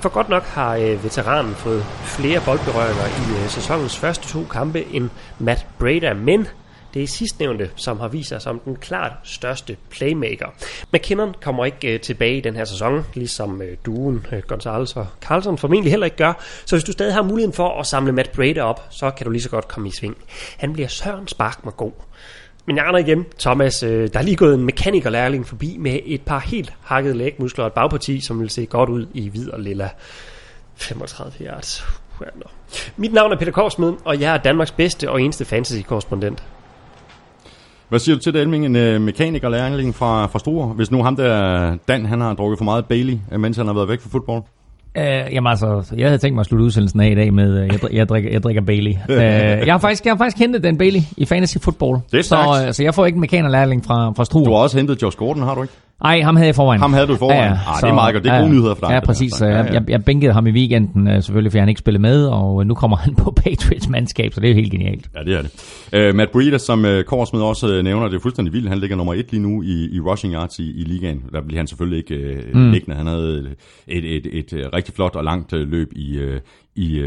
For godt nok har øh, veteranen fået flere boldberøringer i øh, sæsonens første to kampe end Matt Breda, men det er sidstnævnte, som har vist sig som den klart største playmaker. McKinnon kommer ikke øh, tilbage i den her sæson, ligesom øh, duen øh, Gonzalez og Carlson formentlig heller ikke gør. Så hvis du stadig har muligheden for at samle Matt Brady op, så kan du lige så godt komme i sving. Han bliver Søren Spark med god. Men jeg igen, Thomas, øh, der er lige gået en mekanikerlærling forbi med et par helt hakkede lægmuskler og et bagparti, som vil se godt ud i hvid og lilla. 35 yards. Mit navn er Peter Korsmed, og jeg er Danmarks bedste og eneste fantasy-korrespondent. Hvad siger du til det, Elming? En uh, mekanikerlærling fra, fra Struer? Hvis nu ham der, Dan, han har drukket for meget Bailey, øh, mens han har været væk fra fodbold? Uh, jamen altså, jeg havde tænkt mig at slutte udsendelsen af i dag med, uh, jeg, jeg, drikker, jeg drikker Bailey. Uh, jeg, har faktisk, jeg har faktisk hentet den Bailey i fantasy football. Det er så, uh, så jeg får ikke en mekanerlærling fra, fra Struer. Du har også hentet Josh Gordon, har du ikke? Nej, ham havde jeg forvejen. Ham havde du forvejen? Ja, ja. Ah, det er meget godt. Det er gode ja, nyheder for dig. Ja, præcis. Ja, ja. Jeg, jeg bænkede ham i weekenden, øh, selvfølgelig, fordi han ikke spillede med, og nu kommer han på Patriots mandskab, så det er jo helt genialt. Ja, det er det. Uh, Matt Breida, som uh, Korsmed også uh, nævner, det er fuldstændig vildt. Han ligger nummer et lige nu i, i rushing yards i, i ligaen. Der bliver han selvfølgelig ikke uh, mm. liggende. Han havde et, et, et, et rigtig flot og langt uh, løb i, uh, i, uh,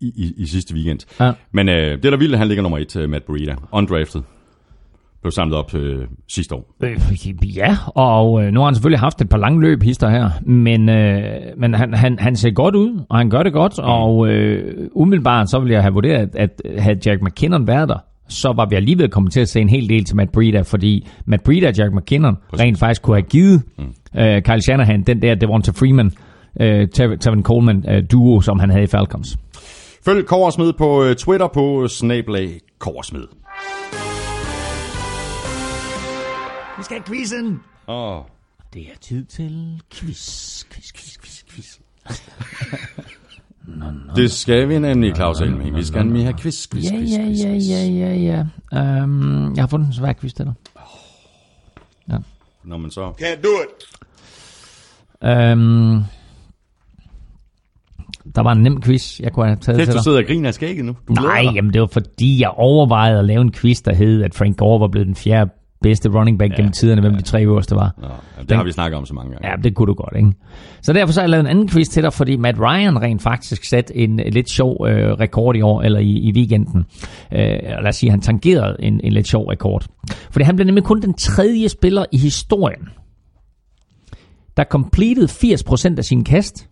i, i, i sidste weekend. Ja. Men uh, det er da vildt, at han ligger nummer et, uh, Matt Breida. Undrafted blev samlet op øh, sidste år. Øh, ja, og øh, nu har han selvfølgelig haft et par lange løb, hister her, men, øh, men han, han, han ser godt ud, og han gør det godt, mm. og øh, umiddelbart så vil jeg have vurderet, at, at havde Jack McKinnon været der, så var vi alligevel kommet til at se en hel del til Matt Breida, fordi Matt Breida og Jack McKinnon Præcis. rent faktisk kunne have givet mm. øh, Kyle Shanahan den der Devonta Freeman, øh, Tevin Coleman øh, duo, som han havde i Falcons. Følg Koversmed på øh, Twitter på snablag Koversmed. Vi skal have quizzen. Åh. Oh. Det er tid til quiz, quiz, quiz, quiz, quiz. no, no. Det skal vi nemlig, Claus Elming. Vi skal nemlig have quiz, quiz, ja, quiz, ja, quiz, ja, ja, ja, ja. Um, jeg har fundet en svær quiz til dig. Ja. Nå, men så... Can't do it. Um, der var en nem quiz, jeg kunne have taget Kæft, til dig. du sidder og griner af skægget nu. Du Nej, jamen det var fordi, jeg overvejede at lave en quiz, der hed, at Frank Gore var blevet den fjerde bedste running back ja, gennem tiderne, hvem ja, de tre øverste var. Nå, ja, det Den, har vi snakket om så mange gange. Ja, det kunne du godt, ikke? Så derfor så har jeg lavet en anden quiz til dig, fordi Matt Ryan rent faktisk satte en lidt sjov øh, rekord i år, eller i, i weekenden. Øh, lad os sige, han tangerede en, en lidt sjov rekord. Fordi han blev nemlig kun den tredje spiller i historien, der completed 80% af sin kast,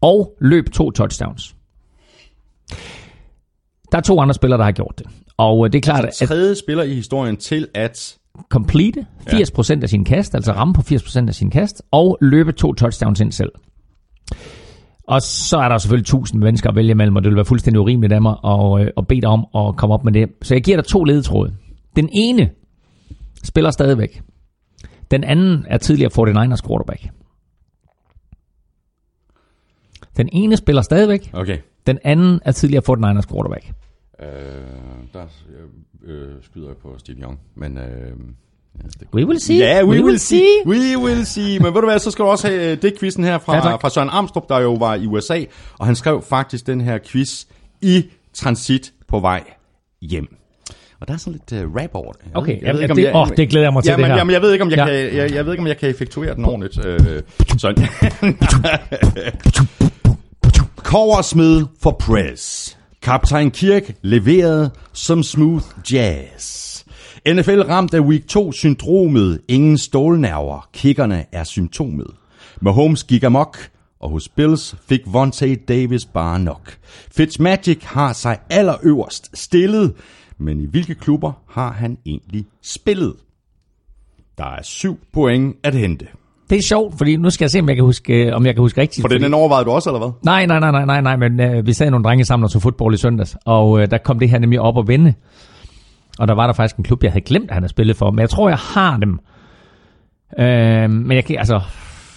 og løb to touchdowns. Der er to andre spillere, der har gjort det. Og øh, det er klart, altså, tredje at spiller i historien til at complete 80% ja. af sin kast, altså ramme på 80% af sin kast, og løbe to touchdowns ind selv. Og så er der selvfølgelig tusind mennesker at vælge mellem, og det vil være fuldstændig urimeligt af mig at, øh, at bede dig om at komme op med det. Så jeg giver dig to ledetråde. Den ene spiller stadigvæk. Den anden er tidligere 49ers quarterback. Den ene spiller stadigvæk. Okay. Den anden er tidligere Fort Niners quarterback. Øh, der øh, skyder jeg på Steve Young, men... Øh, ja, det... We will see. Ja, we, we will see. We will see. Men ved du hvad, så skal du også have det quizzen her fra, Ja, fra Søren Armstrong, der jo var i USA, og han skrev faktisk den her quiz i transit på vej hjem. Og der er sådan lidt uh, rap over det. Jeg Okay, ved- jeg ved ja, ikke, om det- jeg- åh, det glæder jeg mig til, jamen, det her. Jamen, jeg ved ikke, om jeg, Ja. kan, jeg, jeg ved ikke, om jeg kan effektuere den ordentligt. Øh, sådan. Koversmed for press. Kaptajn Kirk leverede som smooth jazz. NFL ramt af week 2-syndromet. Ingen stålnerver. Kickerne er symptomet. Mahomes gik amok, og hos Bills fik Vontae Davis bare nok. Fitzmagic har sig allerøverst stillet, men i hvilke klubber har han egentlig spillet? Der er syv point at hente. Det er sjovt, fordi nu skal jeg se, om jeg kan huske, øh, om jeg kan huske rigtigt. For fordi... den overvejede du også, eller hvad? Nej, nej, nej, nej, nej, nej, men øh, vi sad nogle drenge sammen og så fodbold i søndags, og øh, der kom det her nemlig op og vende. Og der var der faktisk en klub, jeg havde glemt, at han havde spillet for, men jeg tror, jeg har dem. Øh, men jeg kan, altså,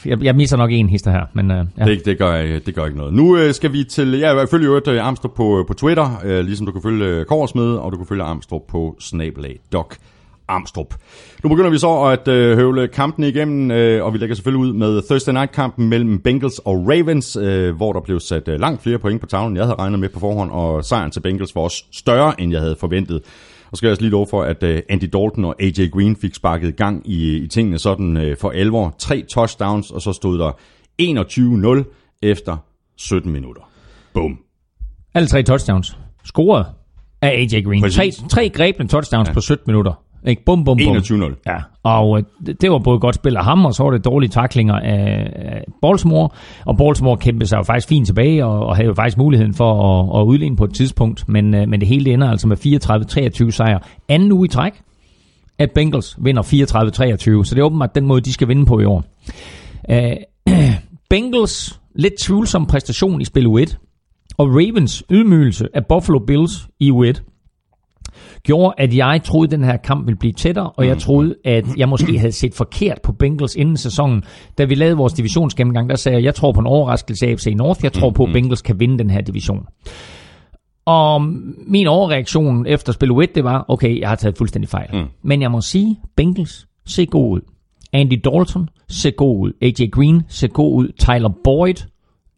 jeg, jeg misser nok en hister her, men øh, ja. Det, det, gør, det gør ikke noget. Nu øh, skal vi til, ja, jeg følger jo et øh, Armstrong på, på Twitter, øh, ligesom du kan følge øh, Korsmed, og du kan følge Armstrong på snabelag Doc Armstrong. Nu begynder vi så at øh, høvle kampen igennem, øh, og vi lægger selvfølgelig ud med Thursday Night-kampen mellem Bengals og Ravens, øh, hvor der blev sat øh, langt flere point på tavlen, jeg havde regnet med på forhånd, og sejren til Bengals var også større, end jeg havde forventet. Og så skal jeg også lige love for, at øh, Andy Dalton og AJ Green fik sparket gang i, i tingene sådan øh, for alvor. Tre touchdowns, og så stod der 21-0 efter 17 minutter. Boom. Alle tre touchdowns scoret af AJ Green. Tre, tre grebne touchdowns ja. på 17 minutter. Ikke? Bum, bum, bum. 21-0. Ja, og øh, det, var både godt spil af ham, og så var det dårlige taklinger af, af Baltimore. Og Baltimore kæmpede sig jo faktisk fint tilbage, og, og havde jo faktisk muligheden for at, at udligne på et tidspunkt. Men, øh, men det hele ender altså med 34-23 sejr. Anden uge i træk, at Bengals vinder 34-23. Så det er åbenbart den måde, de skal vinde på i år. Øh, Bengals lidt tvivlsom præstation i spil U1, og Ravens ydmygelse af Buffalo Bills i U1, gjorde, at jeg troede, at den her kamp ville blive tættere, og jeg troede, at jeg måske havde set forkert på Bengals inden sæsonen. Da vi lavede vores divisionsgennemgang, der sagde jeg, at jeg tror på en overraskelse af FC North. Jeg tror på, at Bengals kan vinde den her division. Og min overreaktion efter spil 1, det var, okay, jeg har taget fuldstændig fejl. Mm. Men jeg må sige, Bengals ser god ud. Andy Dalton ser god ud. AJ Green ser god ud. Tyler Boyd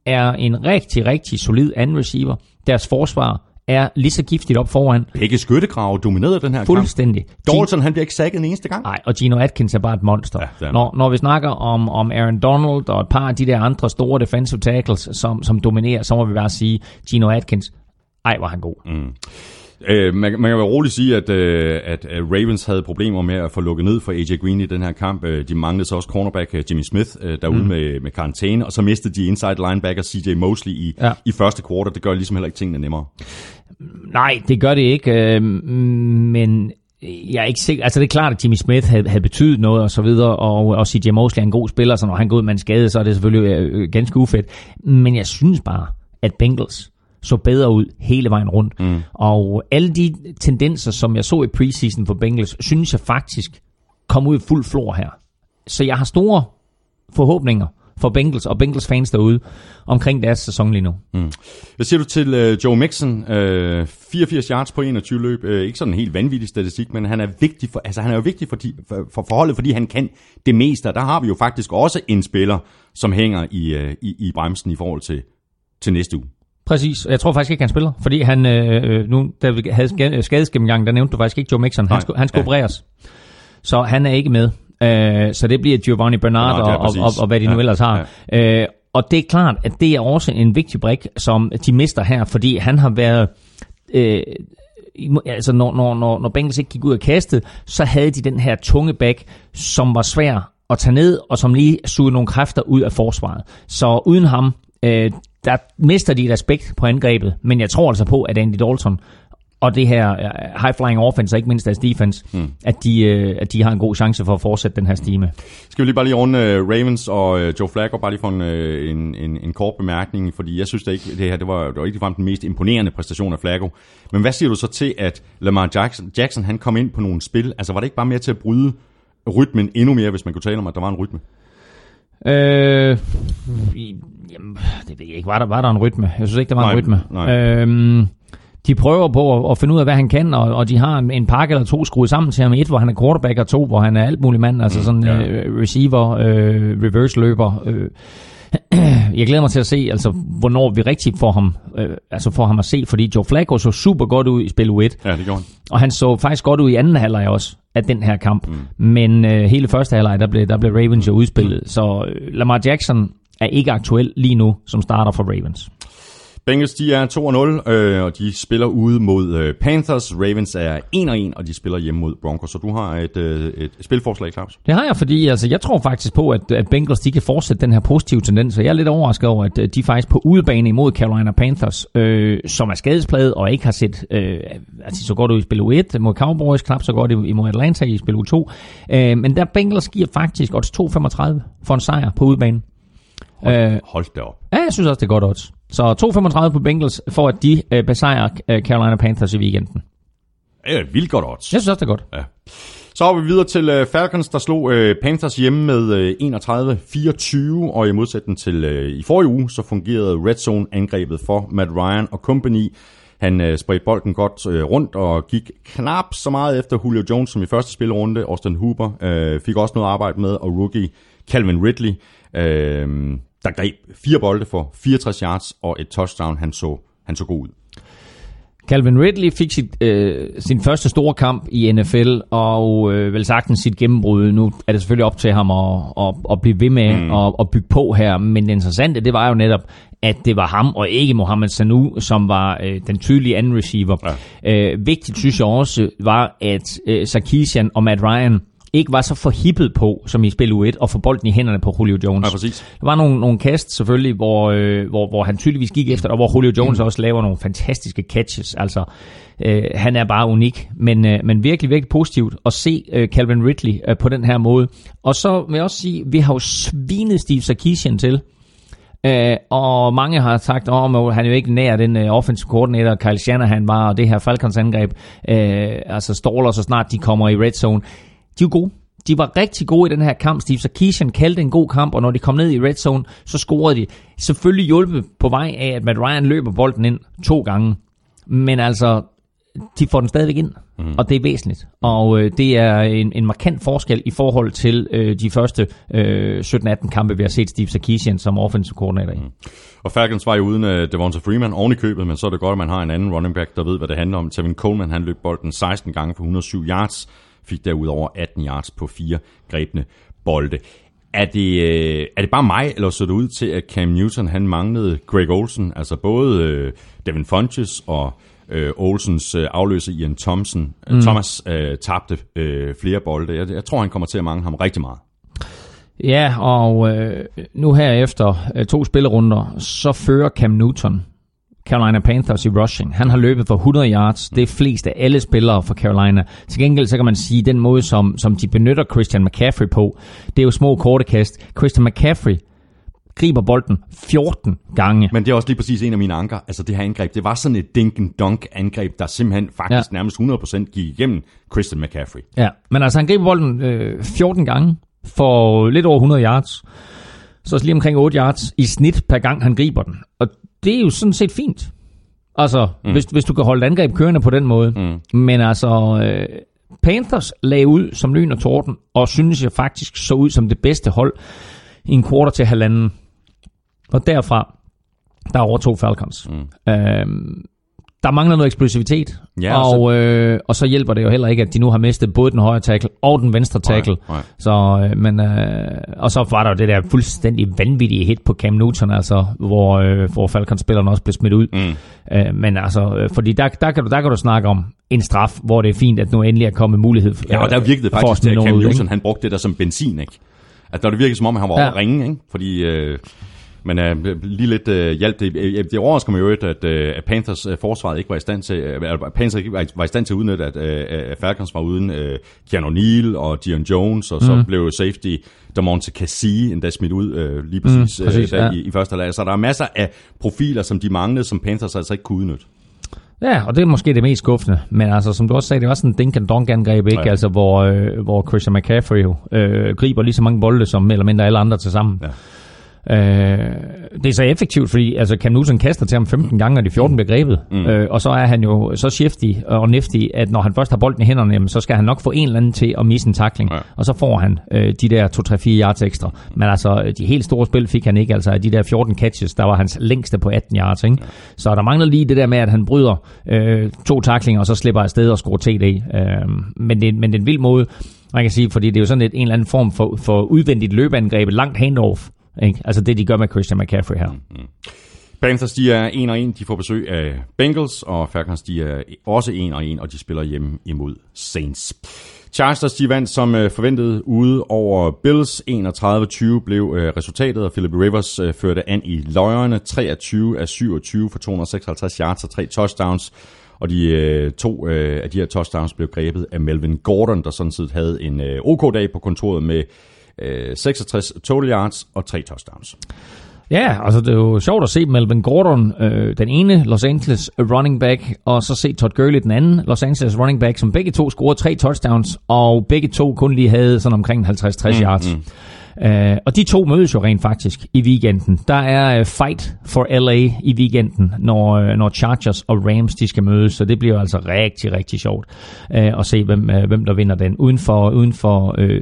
er en rigtig, rigtig solid anden receiver. Deres forsvar er lige så giftigt op foran. Begge skyttegrave dominerede den her kamp. Fuldstændig. Dalton, han bliver ikke sækket en eneste gang. Nej, og Gino Atkins er bare et monster. Ja, når, når vi snakker om, om Aaron Donald og et par af de der andre store defensive tackles, som, som dominerer, så må vi bare sige, Gino Atkins, ej, var han god. Mm. Øh, man, man kan vel roligt sige, at, øh, at at Ravens havde problemer med at få lukket ned for AJ Green i den her kamp. Øh, De manglede så også cornerback øh, Jimmy Smith øh, derude mm. med, med karantæne, og så mistede de inside linebacker CJ Mosley i, Ja. ja. i første kvartal. Det gør ligesom heller ikke tingene nemmere. Nej, det gør det ikke, øh, men jeg er ikke sikker. Altså det er klart, at Jimmy Smith havde, havde betydet noget og så videre, og, og CJ Mosley er en god spiller, så når han går ud med en skade, så er det selvfølgelig øh, ganske ufedt. Men jeg synes bare, at Bengals så bedre ud hele vejen rundt. Mm. Og alle de tendenser, som jeg så i preseason for Bengals, synes jeg faktisk kom ud i fuld flor her. Så jeg har store forhåbninger for Bengals og Bengals fans derude omkring deres sæson lige nu. Hvad siger du til øh, Joe Mixon? Øh, 84 yards på 21 løb. Øh, ikke sådan en helt vanvittig statistik, men han er vigtig for, altså, han er jo vigtig for, de, for, for forholdet, fordi han kan det meste. Og der har vi jo faktisk også en spiller, som hænger i, øh, i, i bremsen i forhold til, til næste uge. Præcis, og jeg tror faktisk ikke, han spiller, fordi han, øh, nu, da vi havde ska- skadesgennemgang, der nævnte du faktisk ikke Joe Mixon, han skulle, han skulle Ja. opereres. Så han er ikke med. Øh, så det bliver Giovanni Bernard Bernard, ja, og, og, og, og hvad de nu Ja, ellers har. Øh, og det er klart, at det er også en vigtig brik, som de mister her, fordi han har været... Øh, altså når, når, når, når Bengals ikke gik ud af kastet, så havde de den her tunge back, som var svær at tage ned, og som lige sugede nogle kræfter ud af forsvaret. Så uden ham, øh, der mister de et aspekt på angrebet, men jeg tror altså på, at Andy Dalton og det her øh, high-flying offense, og ikke mindst deres defense, mm. at, de, øh, at de har en god chance for at fortsætte den her stime. Skal vi lige bare lige runde uh, Ravens og uh, Joe Flacco, bare lige for en, en, en, en kort bemærkning, fordi jeg synes det ikke, det her det var, det var ikke den mest imponerende præstation af Flacco. Men hvad siger du så til, at Lamar Jackson, Jackson han kom ind på nogle spil? Altså var det ikke bare mere til at bryde rytmen endnu mere, hvis man kunne tale om, at der var en rytme? Øh, jamen, det ved jeg ikke. Var der, var der en rytme? Jeg synes ikke, der var Nej, en rytme. nej. Øhm, de prøver på at, at finde ud af, hvad han kan, og, og de har en, en pakke eller to skruet sammen til ham. Et, hvor han er quarterback, og to, hvor han er alt muligt mand. Altså sådan ja. ja. øh, receiver, øh, reverse løber. Øh. Jeg glæder mig til at se, altså, hvornår vi rigtig får ham, øh, altså får ham at se, fordi Joe Flacco så super godt ud i spil 1, Ja, det gjorde han. og han så faktisk godt ud i anden halvleg også af den her kamp. Mm. Men øh, hele første halvleg, der blev, der blev Ravens jo udspillet. Så øh, Lamar Jackson er ikke aktuel lige nu som starter for Ravens. Bengals, de er 2-0, øh, og de spiller ude mod øh, Panthers. Ravens er 1-1, og de spiller hjemme mod Broncos. Så du har et, øh, et spilforslag, Claus? Det har jeg, fordi altså, jeg tror faktisk på, at, at Bengals de kan fortsætte den her positive tendens. Så jeg er lidt overrasket over, at de faktisk på udebane imod Carolina Panthers, øh, som er skadespladet og ikke har set øh, altså, så godt ud i spil 1 mod Cowboys, knap så godt imod Atlanta i spil 2. Øh, men der Bengals giver faktisk odds 2,35 for en sejr på udebane. Hold, hold da op. Ja, jeg synes også, det er godt odds. Så 2,35 på Bengals, for at de øh, besejrer øh, Carolina Panthers i weekenden. Et vildt godt odds. Jeg synes også, det er godt. Ja. Så er vi videre til øh, Falcons, der slog øh, Panthers hjemme med øh, 31-24, og i modsætning til øh, i forrige uge, så fungerede Red Zone angrebet for Matt Ryan og company. Han øh, spredte bolden godt øh, rundt og gik knap så meget efter Julio Jones som i første spilrunde. Austin Hooper øh, fik også noget arbejde med, og rookie Calvin Ridley, øh, der greb fire bolde for 64 yards og et touchdown. Han så, han så god ud. Calvin Ridley fik sit, øh, sin første store kamp i NFL, og øh, vel sagtens sit gennembrud. Nu er det selvfølgelig op til ham at, at, at blive ved med mm. at, at bygge på her, men det interessante, det var jo netop, at det var ham og ikke Mohamed Sanu, som var øh, den tydelige anden receiver. Ja. Øh, vigtigt synes jeg også var, at øh, Sarkisian og Matt Ryan ikke var så forhippet på, som i spil U1, og få bolden i hænderne på Julio Jones. Ja, præcis. Der var nogle, nogle kast selvfølgelig, hvor, øh, hvor, hvor han tydeligvis gik efter, og hvor Julio Jones mm. også laver nogle fantastiske catches. Altså, øh, han er bare unik, men, øh, men virkelig, virkelig positivt at se øh, Calvin Ridley øh, på den her måde. Og så vil jeg også sige, vi har jo svinet Steve Sarkisian til, Øh, og mange har sagt, at han er jo ikke nær den uh, offensive coordinator, Kyle Shanahan var, og det her Falcons angreb, øh, altså ståler så snart de kommer i red zone. De jo gode. De var rigtig gode i den her kamp. Steve Sarkisian kaldte en god kamp, og når de kom ned i red zone, så scorede de. Selvfølgelig hjulpet på vej af, at Matt Ryan løber bolden ind to gange. Men altså, de får den stadigvæk ind, mm. og det er væsentligt. Og øh, det er en, en markant forskel i forhold til øh, de første øh, 17-18 kampe, vi har set Steve Sarkisian som offensive coordinator i. Mm. Og Falcons var jo uden uh, Devonta Freeman oven i købet, men så er det godt, at man har en anden running back, der ved, hvad det handler om. Tevin Coleman, han løb bolden 16 gange for 107 yards, fik derudover 18 yards på fire grebne bolde. Er det, øh, er det bare mig, eller så det ud til, at Cam Newton han manglede Greg Olsen? Altså både øh, Devin Funches og øh, Olsens øh, afløser Ian Thompson. Mm. Thomas øh, tabte øh, flere bolde. Jeg, jeg tror, han kommer til at mangle ham rigtig meget. Ja, og øh, nu her efter øh, to spillerunder, så fører Cam Newton Carolina Panthers i rushing. Han har løbet for 100 yards. Det er flest af alle spillere for Carolina. Til gengæld så kan man sige, den måde, som, som de benytter Christian McCaffrey på, det er jo små korte kast. Christian McCaffrey griber bolden 14 gange. Men det er også lige præcis en af mine anker. Altså det her angreb, det var sådan et dink and dunk angreb, der simpelthen faktisk ja. nærmest 100% gik igennem Christian McCaffrey. Ja, men altså han griber bolden øh, 14 gange for lidt over 100 yards. Så lige omkring 8 yards i snit per gang han griber den. Og det er jo sådan set fint. Altså, mm. hvis, hvis du kan holde et angreb kørende på den måde. Mm. Men altså, øh, Panthers lagde ud som lyn og torden, og synes jeg faktisk så ud som det bedste hold i en quarter til halvanden. Og derfra, der overtog Falcons. Mm. Øhm, der mangler noget eksplosivitet, ja, og, og, øh, og så hjælper det jo heller ikke, at de nu har mistet både den højre tackle og den venstre tackle. Nej, nej. Så, øh, men, øh, og så var der jo det der fuldstændig vanvittige hit på Cam Newton, altså, hvor, øh, hvor Falcons-spillerne også blev smidt ud. Mm. Øh, men altså, øh, fordi der, der, kan du, der kan du snakke om en straf, hvor det er fint, at nu endelig er kommet mulighed for Ja, og der virkede det faktisk, at Cam Newton han brugte det der som benzin, ikke? At der det virkede som om, han var ja. over ringe, ikke? Fordi... Øh, men uh, lige lidt uh, hjælp. Det, det overrasker mig jo at, at, at Panthers uh, forsvaret ikke var i stand til, uh, Panthers ikke var i stand til at udnytte, at, at Falcons var uden uh, Keanu Neal og Dion Jones, og så mm. blev safety Damonte Cassie endda smidt ud uh, lige præcis, mm, præcis uh, ja. i, i første lag. Så der er masser af profiler, som de manglede, som Panthers altså ikke kunne udnytte. Ja, og det er måske det mest skuffende. Men altså, som du også sagde, det var sådan en dink and donk angreb, ikke? Ja. Altså, hvor, øh, hvor Christian McCaffrey jo øh, griber lige så mange bolde som eller mindre alle andre til sammen. Ja. Øh, det er så effektivt, fordi altså Cam Newton kaster til ham 15 gange, og de 14 bliver grebet. Mm. Øh, og så er han jo så shifty og nifty, at når han først har bolden i hænderne, jamen, så skal han nok få en eller anden til at misse en takling. Ja. Og så får han øh, de der 2-3-4 yards ekstra. Men altså, de helt store spil fik han ikke. Altså, de der 14 catches, der var hans længste på 18 yards. Ikke? Ja. Så der mangler lige det der med, at han bryder øh, to taklinger, og så slipper afsted og scorer TD. Øh, men, det, men det er en vild måde, man kan sige, fordi det er jo sådan et, en eller anden form for, for udvendigt løbeangreb, langt handoff, ikke? Altså det, de gør med Christian McCaffrey her. Mm-hmm. Panthers, de er 1 og 1. De får besøg af Bengals, og Falcons, de er også 1 og 1, og de spiller hjemme imod Saints. Chargers, de vandt som øh, forventet ude over Bills. 31-20 blev øh, resultatet, og Philip Rivers øh, førte an i løjerne. 23 af 27 for 256 yards og tre touchdowns. Og de to af de her touchdowns blev grebet af Melvin Gordon, der sådan set havde en OK-dag på kontoret med 66 total yards og 3 touchdowns. Ja, altså det er jo sjovt at se Melvin Gordon, øh, den ene Los Angeles running back, og så se Todd Gurley, den anden Los Angeles running back, som begge to scorede tre touchdowns, og begge to kun lige havde sådan omkring 50-60 mm, yards. Mm. Uh, og de to mødes jo rent faktisk i weekenden. Der er uh, fight for LA i weekenden, når, uh, når Chargers og Rams de skal mødes, så det bliver altså rigtig, rigtig sjovt uh, at se, hvem, uh, hvem der vinder den. Uden for, uden for uh,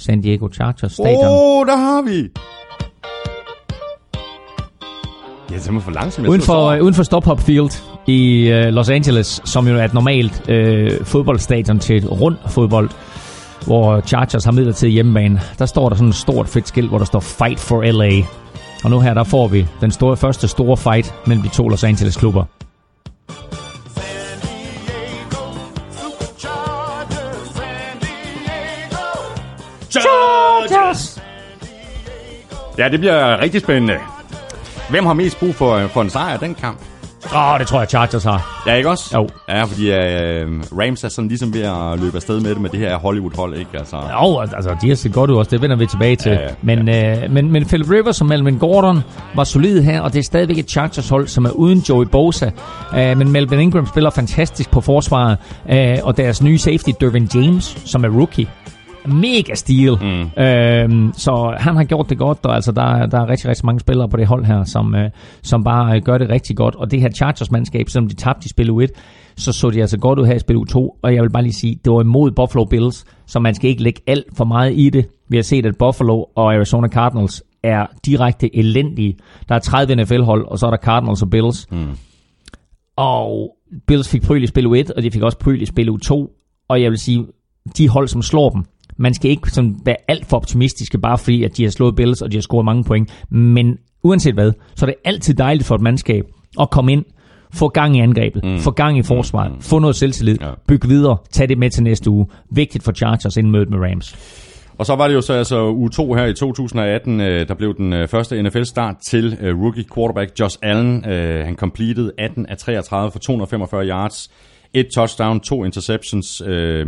San Diego Chargers stadion. Åh, oh, der har vi! Ja, det er for langsomt. Uden for, uh, uden for Stop Hop Field i uh, Los Angeles, som jo er et normalt uh, fodboldstadion til et rund fodbold, hvor Chargers har midlertidig hjemmebane, der står der sådan et stort fedt skilt, hvor der står Fight for LA. Og nu her, der får vi den store, første store fight mellem de to Los Angeles klubber. Chargers! Ja, det bliver rigtig spændende. Hvem har mest brug for, for en sejr i den kamp? Åh, oh, det tror jeg Chargers har. Ja, ikke også? Jo. Ja, fordi uh, Rams er sådan ligesom ved at løbe afsted med det med det her Hollywood-hold, ikke? Altså. Jo, altså de har set godt ud også, det vender vi tilbage til. Ja, ja, men, ja. Uh, men, men Philip Rivers og Melvin Gordon var solid her, og det er stadigvæk et Chargers-hold, som er uden Joey Bosa. Uh, men Melvin Ingram spiller fantastisk på forsvaret, uh, og deres nye safety, Dervin James, som er rookie, mega stil. Mm. Øhm, så han har gjort det godt, og altså, der, der er rigtig, rigtig mange spillere på det hold her, som, øh, som bare øh, gør det rigtig godt. Og det her Chargers-mandskab, selvom de tabte i spil U1, så så de altså godt ud her i spil U2. Og jeg vil bare lige sige, det var imod Buffalo Bills, så man skal ikke lægge alt for meget i det. Vi har set, at Buffalo og Arizona Cardinals er direkte elendige. Der er 30 NFL-hold, og så er der Cardinals og Bills. Mm. Og Bills fik pryl i spil U1, og de fik også pryl i spil U2. Og jeg vil sige, de hold, som slår dem, man skal ikke sådan være alt for optimistiske, bare fordi at de har slået Bills, og de har scoret mange point. Men uanset hvad, så er det altid dejligt for et mandskab at komme ind, få gang i angrebet, mm. få gang i forsvaret, mm. få noget selvtillid, ja. bygge videre, tag det med til næste uge. Vigtigt for Chargers inden mødet med Rams. Og så var det jo så altså uge 2 her i 2018, øh, der blev den øh, første NFL-start til øh, rookie quarterback Josh Allen. Han completed 18 af 33 for 245 yards, et touchdown, to interceptions, øh,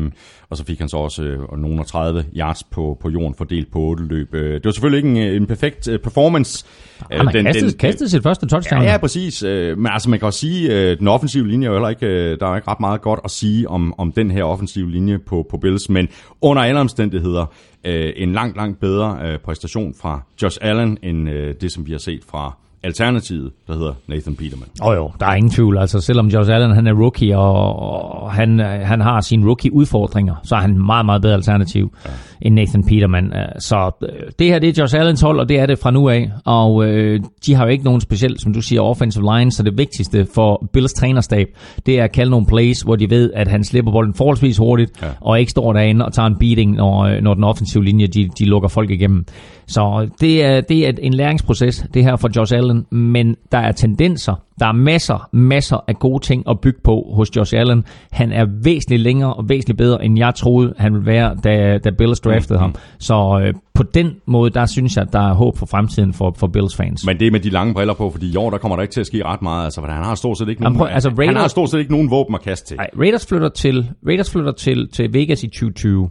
og så fik han så også øh, nogle 30 yards på, på jorden fordelt på otte løb. Øh, det var selvfølgelig ikke en, en perfekt øh, performance. Han har den, kastet, den, kastet sit første touchdown. Ja, ja præcis. Øh, men altså man kan også sige, øh, den offensive linje er heller ikke, øh, der er ikke ret meget godt at sige om, om den her offensive linje på, på Bills, men under alle omstændigheder øh, en langt, langt bedre øh, præstation fra Josh Allen, end øh, det, som vi har set fra alternativet, der hedder Nathan Peterman. Åh oh jo, der er ingen tvivl. Altså, selvom Josh Allen han er rookie, og, og han, han har sine rookie-udfordringer, så er han meget, meget bedre alternativ ja. end Nathan Peterman. Så øh, det her, det er Josh Allens hold, og det er det fra nu af. Og øh, de har jo ikke nogen specielt, som du siger, offensive line, så det vigtigste for Bills trænerstab, det er at kalde nogle plays, hvor de ved, at han slipper bolden forholdsvis hurtigt, ja. og ikke står derinde og tager en beating, når, øh, når den offensive linje, de, de lukker folk igennem. Så det er, det er en læringsproces, det her for Josh Allen, men der er tendenser, der er masser, masser af gode ting at bygge på hos Josh Allen. Han er væsentligt længere og væsentligt bedre, end jeg troede, han ville være, da, da Bills draftede mm-hmm. ham. Så øh, på den måde, der synes jeg, der er håb for fremtiden for, for Bills fans. Men det er med de lange briller på, fordi i år, der kommer der ikke til at ske ret meget. Altså, han har stort set ikke nogen, prøv, altså, Raiders, han har stort set ikke nogen våben at kaste til. Nej, Raiders flytter til, Raiders flytter til, til Vegas i 2020.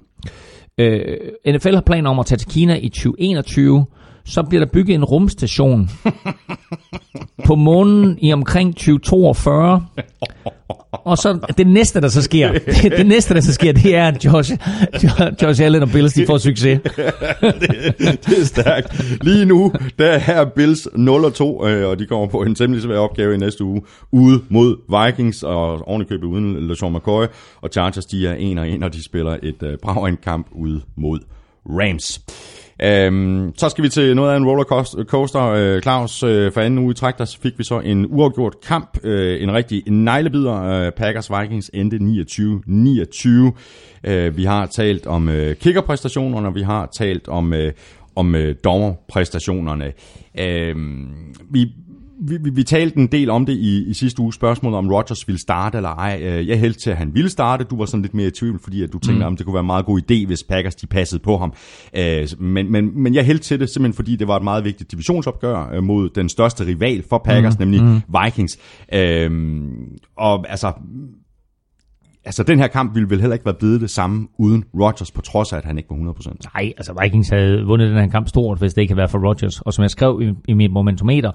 Øh, NFL har planer om at tage til Kina i 2021 så bliver der bygget en rumstation på månen i omkring 2042. Og så det næste, der så sker, det, det næste, der så sker, det er, at Josh, Josh Allen og Bills, de får succees. det, det er stærkt. Lige nu, der er Bills 0-2, øh, og de kommer på en temmelig svær opgave i næste uge, ude mod Vikings, og ovenikøbet uden LeSean McCoy, og Chargers, de er 1-1, og de spiller et øh, brav kamp ude mod Rams. Øhm, så skal vi til noget af en rollercoaster. Øh, Claus, øh, for anden uge i træk, der fik vi så en uafgjort kamp. Øh, en rigtig neglebider. Øh, Packers Vikings endte 29-29. Øh, vi har talt om øh, kickerpræstationerne, og vi har talt om, øh, om øh, dommerpræstationerne. Øh, vi vi, vi, vi talte en del om det i, i sidste uge, spørgsmålet om Rodgers ville starte eller ej. Øh, jeg hældte til, at han ville starte. Du var sådan lidt mere i tvivl, fordi at du tænkte, mm. om det kunne være en meget god idé, hvis Packers de passede på ham. Øh, men, men, men jeg hældte til det simpelthen, fordi det var et meget vigtigt divisionsopgør øh, mod den største rival for Packers, mm. nemlig mm. Vikings. Og altså, altså den her kamp ville vel heller ikke være blevet det samme uden Rodgers, på trods af, at han ikke var 100%. Nej, altså Vikings havde vundet den her kamp stort, hvis det ikke havde været for Rodgers. Og som jeg skrev i, i mit momentometer,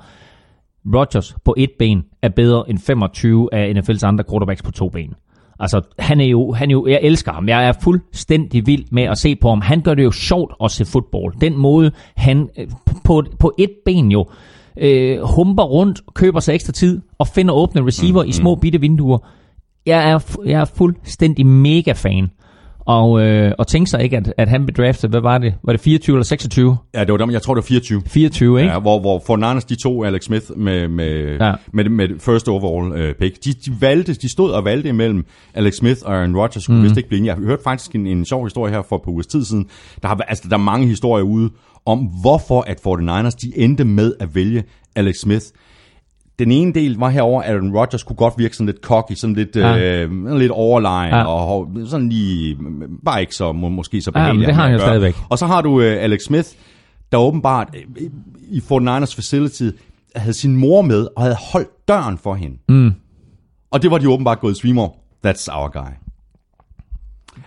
Rodgers på et ben er bedre end 25 af NFL's andre quarterbacks på to ben. Altså, han er jo, han er jo, jeg elsker ham. Jeg er fuldstændig vild med at se på ham. Han gør det jo sjovt at se fodbold. Den måde, han øh, på, på et ben jo øh, humper rundt, køber sig ekstra tid og finder åbne receiver mm, i små bitte vinduer. Jeg er, jeg er fuldstændig mega fan. Og, øh, og tænke sig ikke, at, at han blev draftet, hvad var det? Var det 24 eller 26? Ja, det var dem, jeg tror det var 24. 24, ikke? Ja, hvor, hvor for Niners, de to Alex Smith med, med, ja. med, med, first overall uh, pick, de, de, valgte, de stod og valgte imellem Alex Smith og Aaron Rodgers, mm. vist ikke blive Jeg hørte faktisk en, en sjov historie her for på uges tid siden. Der, har, altså, der er mange historier ude om, hvorfor at 49ers, de endte med at vælge Alex Smith den ene del var herover at Aaron Rodgers kunne godt virke sådan lidt cocky, sådan lidt, ja. øh, lidt overlegen, ja. og sådan lige, bare ikke så, må, måske så behagelig. Ja, det har han jo stadigvæk. Og så har du øh, Alex Smith, der åbenbart øh, i 49ers facility havde sin mor med, og havde holdt døren for hende. Mm. Og det var de åbenbart gået svimmer. That's our guy.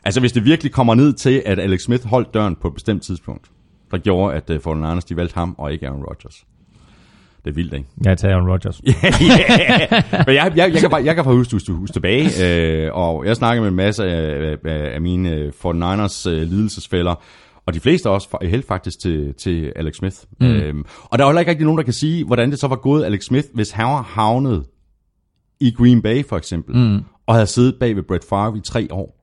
Altså hvis det virkelig kommer ned til, at Alex Smith holdt døren på et bestemt tidspunkt, der gjorde, at uh, 49ers de valgte ham, og ikke Aaron Rodgers. Det er vildt, ikke? Jeg tager Aaron Rodgers. ja, yeah. Men jeg, jeg, jeg, kan bare, jeg kan bare huske, huske, huske tilbage, øh, og jeg snakker med en masse af, af, af mine 49ers øh, lidelsesfælder, og de fleste også helt faktisk til, til Alex Smith. Mm. Øhm, og der er heller ikke rigtig nogen, der kan sige, hvordan det så var gået Alex Smith, hvis han var havnet i Green Bay for eksempel, mm. og havde siddet bag ved Brett Favre i tre år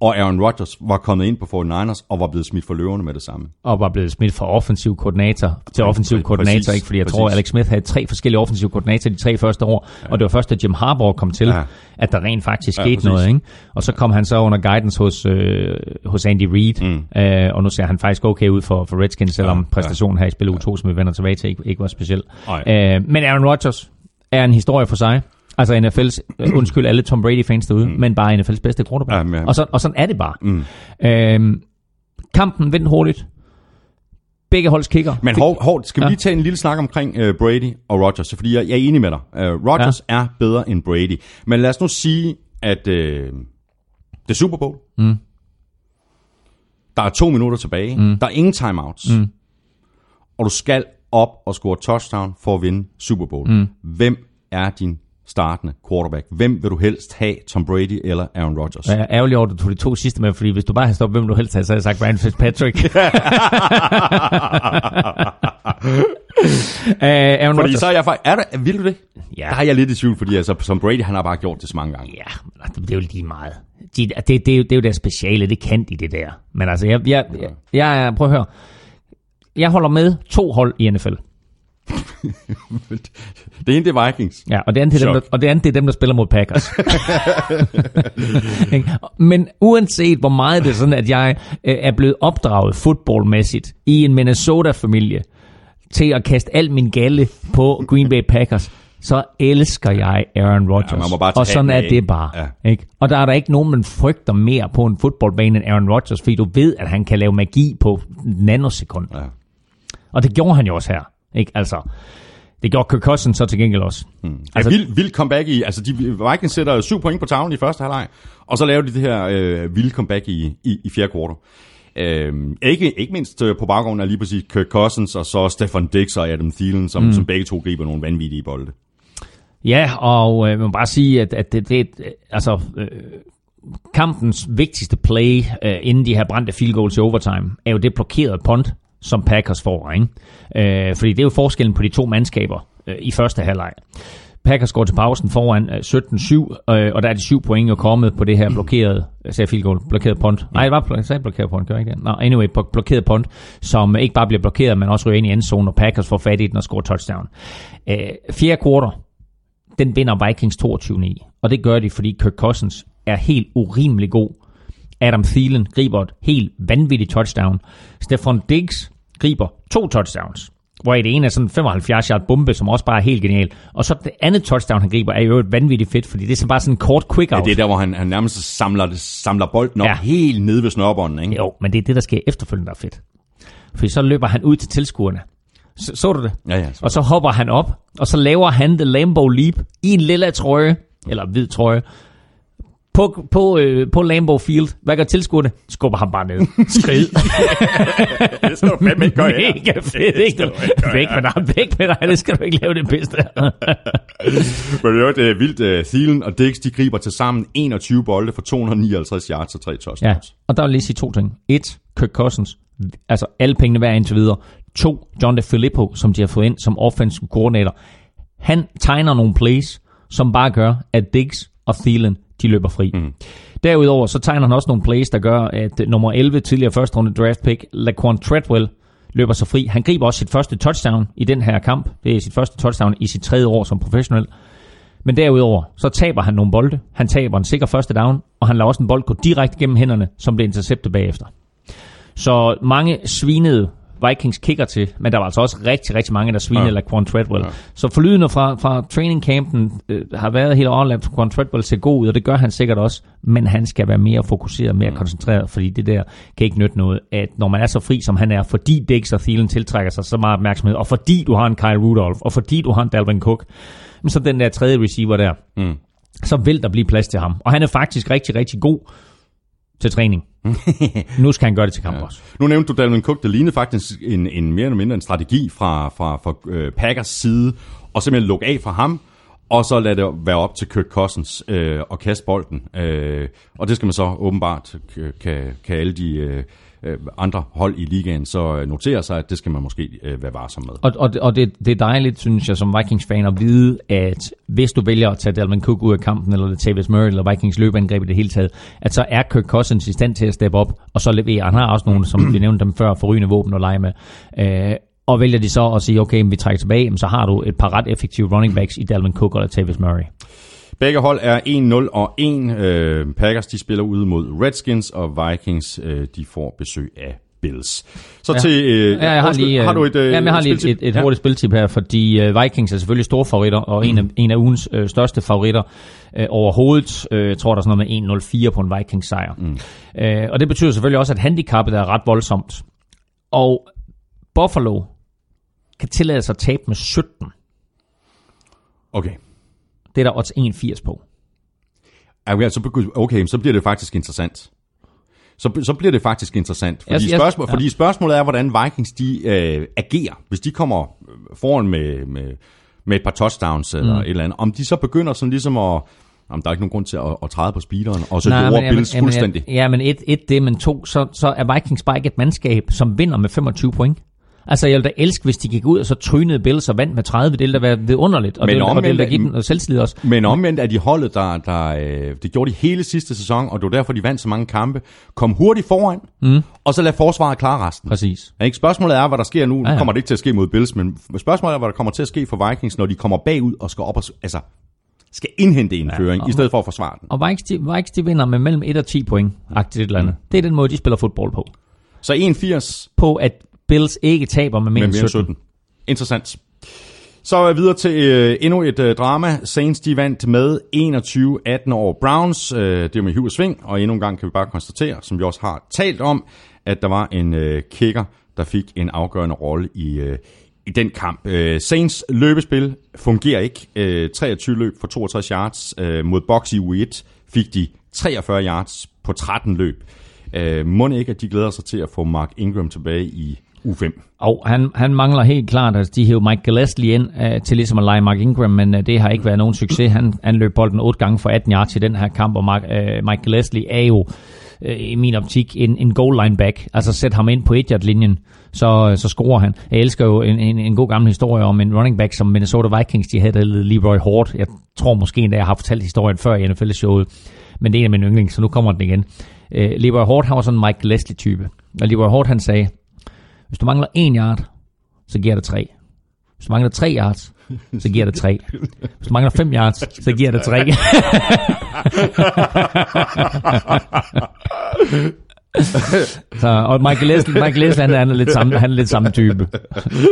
og Aaron Rodgers var kommet ind på 49ers og var blevet smidt for løverne med det samme. Og var blevet smidt fra offensiv koordinator til offensiv koordinator, præcis, ikke? fordi jeg præcis. tror, Alex Smith havde tre forskellige offensive koordinatorer de tre første år, ja. og det var først, da Jim Harbaugh kom til, ja. at der rent faktisk ja, skete præcis. noget. Ikke? Og så kom han så under guidance hos, øh, hos Andy Reid, mm. øh, og nu ser han faktisk okay ud for, for Redskins, selvom ja, præstationen ja. her i spil U2, som vi vender tilbage til, ikke, ikke var speciel. Øh, men Aaron Rodgers er en historie for sig. Altså NFL's, øh, undskyld alle Tom Brady-fans derude, mm. men bare NFL's bedste quarterback. Ja, ja. Og, så, og sådan er det bare. Mm. Øhm, kampen vendte hurtigt. Begge holds kigger. Men hov, hov, skal vi lige tage en lille snak omkring uh, Brady og Rodgers, fordi jeg, jeg er enig med dig. Uh, Rodgers ja. er bedre end Brady. Men lad os nu sige, at uh, det er Super Bowl. Mm. Der er to minutter tilbage. Mm. Der er ingen timeouts. Mm. Og du skal op og score touchdown for at vinde Super Bowl. Mm. Hvem er din startende quarterback. Hvem vil du helst have, Tom Brady eller Aaron Rodgers? Jeg er ærgerlig over, at du tog de to sidste med, fordi hvis du bare havde stoppet, hvem du helst have, så havde jeg sagt Ryan Fitzpatrick. uh, Aaron fordi Rodgers. så er jeg faktisk... Er der, vil du det? Ja. Der har jeg lidt i tvivl, fordi altså, som Brady, han har bare gjort det så mange gange. Ja, altså, det er jo lige meget. De, det, det, det, er jo, det er jo deres speciale, det kan de, det der. Men altså, jeg, jeg, jeg, jeg, prøv at høre. Jeg holder med to hold i NFL. det ene det er Vikings. Ja, og det andet, det er dem, der, og det andet det er dem, der spiller mod Packers. Men uanset hvor meget det er sådan, at jeg øh, er blevet opdraget fodboldmæssigt i en Minnesota-familie til at kaste al min galle på Green Bay Packers, så elsker jeg Aaron Rodgers. Ja, og sådan er det bare. Ja. Ikke? Og der er der ikke nogen, man frygter mere på en fodboldbane end Aaron Rodgers, fordi du ved, at han kan lave magi på nanosekund. Ja. Og det gjorde han jo også her. Ikke? Altså, det gjorde Kirk Cousins så til gengæld også. Hmm. Altså, ja, vild, vild comeback i, altså de, Vikings sætter syv point på tavlen i første halvleg, og så laver de det her øh, vilde comeback i, i, i fjerde kvartal. Øh, ikke, ikke mindst øh, på baggrund af lige præcis Kirk Cousins og så Stefan Dix og Adam Thielen, som, mm. som begge to griber nogle vanvittige bolde. Ja, og øh, man må bare sige, at, at det, det altså, øh, kampens vigtigste play, øh, inden de her brændte field goals i overtime, er jo det blokerede punt, som Packers får. Ikke? Øh, fordi det er jo forskellen på de to mandskaber øh, i første halvleg. Packers går til pausen foran øh, 17-7, øh, og der er de syv point jo kommet på det her blokerede, jeg sagde field goal, blokeret punt. Nej, det var jeg sagde blokeret punt, gør jeg ikke det? Nå, anyway, blokeret punt, som ikke bare bliver blokeret, men også ryger ind i endzone, og Packers får fat i den og scorer touchdown. Øh, fjerde quarter, den vinder Vikings 22-9, og det gør de, fordi Kirk Cousins er helt urimelig god. Adam Thielen griber et helt vanvittigt touchdown. Stefan Diggs griber to touchdowns hvor det ene er sådan 75 yard bombe, som også bare er helt genial. Og så det andet touchdown, han griber, er jo et vanvittigt fedt, fordi det er så bare sådan en kort quick out. Ja, det er der, hvor han, han nærmest samler, samler bolden op ja. helt nede ved snørbånden, ikke? Jo, men det er det, der sker efterfølgende, der er fedt. Fordi så løber han ud til tilskuerne. Så, så du det? Ja, ja. Så og så hopper han op, og så laver han The Lambo Leap i en lille trøje, eller hvid trøje, på, på, øh, på Lambeau Field. Hvad gør tilskuerne? Skubber ham bare ned. Skrid. det skal du fandme ikke gøre Mega fedt, ikke? Væk med dig, væk med dig. Det skal du ikke lave det bedste. Men det er jo vildt. Uh, Thielen og Dix, de griber til sammen 21 bolde for 259 yards og 3 touchdowns. Ja, og der vil lige sige to ting. Et, Kirk Cousins. Altså alle pengene værd indtil videre. To, John DeFilippo, som de har fået ind som offensive koordinator. Han tegner nogle plays, som bare gør, at Dix og Thielen de løber fri. Mm. Derudover så tegner han også nogle plays, der gør, at nummer 11 tidligere første runde draft pick, Laquan Treadwell, løber sig fri. Han griber også sit første touchdown i den her kamp. Det er sit første touchdown i sit tredje år som professionel. Men derudover, så taber han nogle bolde. Han taber en sikker første down, og han lader også en bold gå direkte gennem hænderne, som bliver interceptet bagefter. Så mange svinede Vikings kigger til, men der var altså også rigtig, rigtig mange, der svinede ja. Laquan Treadwell. Ja. Så forlydende fra, fra training campen øh, har været helt overladt Laquan Treadwell ser god ud, og det gør han sikkert også, men han skal være mere fokuseret, mere mm. koncentreret, fordi det der kan ikke nytte noget, at når man er så fri, som han er, fordi Dix og Thielen tiltrækker sig så meget opmærksomhed, og fordi du har en Kyle Rudolph, og fordi du har en Dalvin Cook, så den der tredje receiver der, mm. så vil der blive plads til ham. Og han er faktisk rigtig, rigtig god til træning. Nu skal han gøre det til kamp ja. også. Nu nævnte du Dalvin Cook, det lignede faktisk en, en mere eller mindre en strategi fra, fra, fra uh, Packers side, og simpelthen lukke af for ham, og så lade det være op til Kirk Cousins øh, og kaste bolden. Øh, og det skal man så åbenbart, kan, kan alle de øh, øh, andre hold i ligaen så øh, noterer sig, at det skal man måske øh, være varsom med. Og, og, og det, det er dejligt, synes jeg, som Vikings-fan at vide, at hvis du vælger at tage Dalvin Cook ud af kampen, eller Tavis Murray, eller Vikings løbeangreb i det hele taget, at så er Kirk Cousins i stand til at steppe op, og så leverer. Han har også nogle, som vi nævnte dem før, forrygende våben at lege med. Øh, og vælger de så at sige, okay, vi trækker tilbage, så har du et par ret effektive running backs i Dalvin Cook eller Tavis Murray. Begge hold er 1-0 og 1. Øh, Packers de spiller ude mod Redskins, og Vikings øh, de får besøg af Bills. Så ja. til... Øh, ja, jeg har, lige, har du et, øh, ja, jeg har lige et, et, et ja. hurtigt spiltip her, fordi øh, Vikings er selvfølgelig store favoritter, og mm. en, af, en af ugens øh, største favoritter øh, overhovedet. Øh, jeg tror, der er sådan noget med 1-0-4 på en Vikings sejr. Mm. Øh, og det betyder selvfølgelig også, at handicappet er ret voldsomt. Og Buffalo kan tillade sig at tabe med 17. Okay. Det er der odds 81 på. Okay, så, okay, så bliver det faktisk interessant. Så, så bliver det faktisk interessant. Fordi, yes, yes, spørgsmål, ja. fordi spørgsmålet er, hvordan Vikings de øh, agerer, hvis de kommer foran med, med, med et par touchdowns eller mm. et eller andet. Om de så begynder sådan ligesom at Jamen, der er ikke nogen grund til at, at træde på speederen, og så Nej, men, Bills fuldstændig. Ja, men et, et det, men to, så, så er Vikings bare ikke et mandskab, som vinder med 25 point. Altså, jeg ville da elske, hvis de gik ud og så trynede Bills og vandt med 30. Det ville da være vidunderligt. Og men det, omvendt, og det ville da give dem noget selvtillid også. Men omvendt er de holdet, der, der øh, det gjorde de hele sidste sæson, og det var derfor, de vandt så mange kampe. Kom hurtigt foran, mm. og så lad forsvaret klare resten. Præcis. Ja, ikke? Spørgsmålet er, hvad der sker nu. Ja, ja. kommer det ikke til at ske mod Bills, men spørgsmålet er, hvad der kommer til at ske for Vikings, når de kommer bagud og skal op og... Altså, skal indhente en ja, føring, i stedet for at forsvare den. Og Vikings, de, Vikings, de vinder med mellem 1 og 10 point, agtigt et eller andet. Mm. Det er den måde, de spiller fodbold på. Så 81 på, at Bills ikke taber med mere, end 17. 17. Interessant. Så er vi videre til øh, endnu et øh, drama. Saints de vandt med 21-18 over Browns. Øh, det er med Hugh Sving, og endnu en gang kan vi bare konstatere, som vi også har talt om, at der var en øh, kicker, der fik en afgørende rolle i, øh, i den kamp. Øh, Saints løbespil fungerer ikke. Øh, 23 løb for 62 yards. Øh, mod Box i U1 fik de 43 yards på 13 løb. Øh, må ikke, at de glæder sig til at få Mark Ingram tilbage i U5? Og han, han mangler helt klart, at altså, de hævde Mike Gillespie ind uh, til ligesom at lege Mark Ingram, men uh, det har ikke været nogen succes. Han, han løb bolden otte gange for 18 yards i den her kamp, og Mark, uh, Mike Gillespie er jo uh, i min optik en, en goal line back. Altså sæt ham ind på 1 linjen så, så scorer han. Jeg elsker jo en, en, en god gammel historie om en running back, som Minnesota Vikings, de havde Leroy Hort. Jeg tror måske endda, jeg har fortalt historien før i NFL-showet, men det er en af mine yndlings, så nu kommer den igen. Uh, Leroy Hort, han var sådan en Mike Leslie-type. Og Leroy Hort, han sagde, hvis du mangler en yard, så giver det tre. Hvis du mangler tre yards, så giver det tre. Hvis du mangler fem yards, så giver det tre. så, og Michael Leslie, Michael Leslie han, er lidt samme, han er lidt samme type.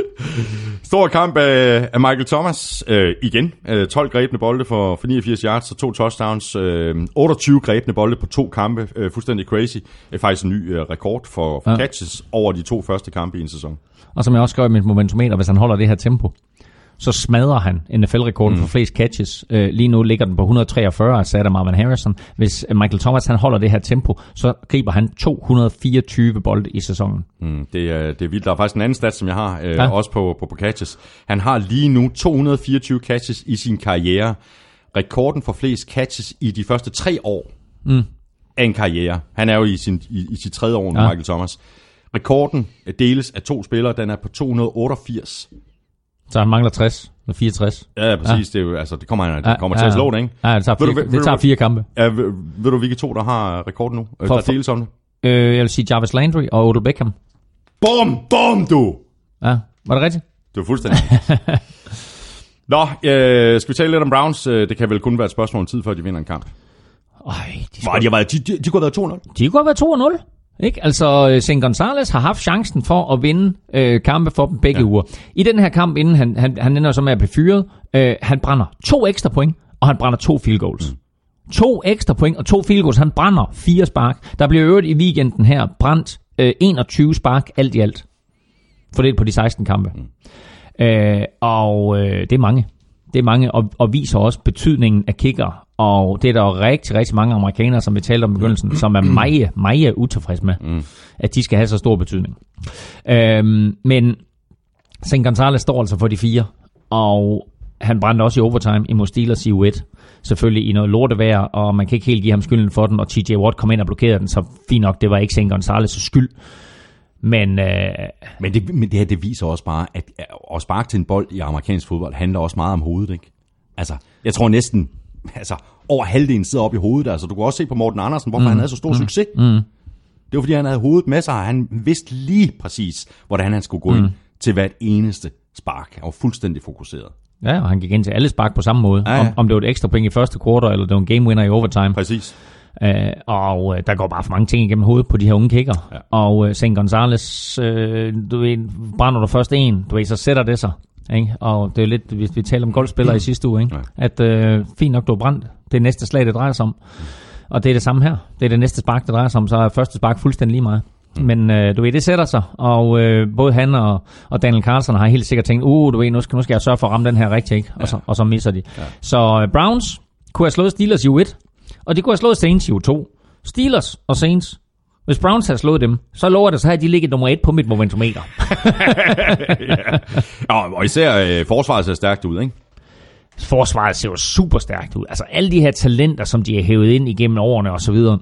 Stor kamp af, af Michael Thomas. Øh, igen, øh, 12 grebne bolde for, for 89 yards og to touchdowns. Øh, 28 grebne bolde på to kampe. Øh, fuldstændig crazy. Det er faktisk en ny øh, rekord for, for ja. catches over de to første kampe i en sæson. Og som jeg også skrev i mit momentometer, hvis han holder det her tempo, så smadrer han NFL-rekorden mm. for flest catches. Øh, lige nu ligger den på 143 af Saddam Marvin Harrison. Hvis øh, Michael Thomas han holder det her tempo, så griber han 224 bolde i sæsonen. Mm, det, er, det er vildt. Der er faktisk en anden stat, som jeg har, øh, ja. også på, på, på catches. Han har lige nu 224 catches i sin karriere. Rekorden for flest catches i de første tre år mm. af en karriere. Han er jo i, sin, i, i sit tredje år nu, ja. Michael Thomas. Rekorden deles af to spillere. Den er på 288. Så han mangler 60 eller 64. Ja, præcis. Ja. Det, er jo, altså, det kommer, han, det kommer ja, til at slå det, ikke? Ja, det tager fire, du, det tager fire kampe. Ja, ved, ved du, hvilke to, der har rekorden nu? For, der deles om det? Øh, jeg vil sige Jarvis Landry og Odell Beckham. Bum, bum, du! Ja, var det rigtigt? Det var fuldstændig. Nå, øh, skal vi tale lidt om Browns? Øh, det kan vel kun være et spørgsmål om tid, før de vinder en kamp. Ej, de, skulle... de, har været, de, de, de kunne have været 2-0. De kunne have været 2-0. Ikke? Altså, øh, St. Gonzalez har haft chancen for at vinde øh, kampe for dem begge ja. uger. I den her kamp, inden han, han, han ender så med at blive fyret, øh, han brænder to ekstra point, og han brænder to field goals. Mm. To ekstra point og to field goals. Han brænder fire spark. Der bliver øvrigt i weekenden her brændt øh, 21 spark alt i alt. Fordelt på de 16 kampe. Mm. Øh, og øh, det er mange. Det er mange, og, og viser også betydningen af kicker og det er der rigtig, rigtig mange amerikanere, som vi talte om i begyndelsen, som er meget, meget utilfredse med, mm. at de skal have så stor betydning. Øhm, men St. Gonzalez står altså for de fire, og han brændte også i overtime imod Steelers i U1. Selvfølgelig i noget lortevejr, og man kan ikke helt give ham skylden for den, og TJ Watt kom ind og blokerede den, så fint nok, det var ikke St. Gonzalez' skyld. Men, øh, men, det, men det her, det viser også bare, at at sparke til en bold i amerikansk fodbold handler også meget om hovedet, ikke? Altså, jeg tror næsten, altså, over halvdelen sidder op i hovedet. Altså, du kan også se på Morten Andersen, hvorfor mm. han havde så stor mm. succes. Mm. Det var, fordi han havde hovedet med sig, og han vidste lige præcis, hvordan han skulle gå mm. ind til hvert eneste spark. Han var fuldstændig fokuseret. Ja, og han gik ind til alle spark på samme måde. Ja, ja. Om, om det var et ekstra point i første kvartal, eller det var en game winner i overtime. Præcis. Uh, og uh, der går bare for mange ting igennem hovedet på de her unge kicker. Ja. Og uh, St. Gonzales, uh, du ved, brænder du først en, du ved, så sætter det sig. Ikke? Og det er lidt, hvis vi taler om golfspillere i sidste uge, ikke? Ja. at øh, fint nok, du er brændt. Det er næste slag, det drejer sig om. Og det er det samme her. Det er det næste spark, det drejer sig om. Så er første spark fuldstændig lige meget. Mm. Men øh, du ved, det sætter sig, og øh, både han og, og Daniel Carlson har helt sikkert tænkt, uh, du ved, nu skal, nu skal jeg sørge for at ramme den her rigtigt, ikke? Og, ja. så, og så misser de. Ja. Så øh, Browns kunne have slået Steelers i U1, og de kunne have slået Saints i U2. Steelers og Saints hvis Browns havde slået dem, så lover det, så havde de ligget nummer et på mit momentometer. ja. Og især øh, forsvaret ser stærkt ud, ikke? Forsvaret ser jo super stærkt ud. Altså alle de her talenter, som de har hævet ind igennem årene og så videre,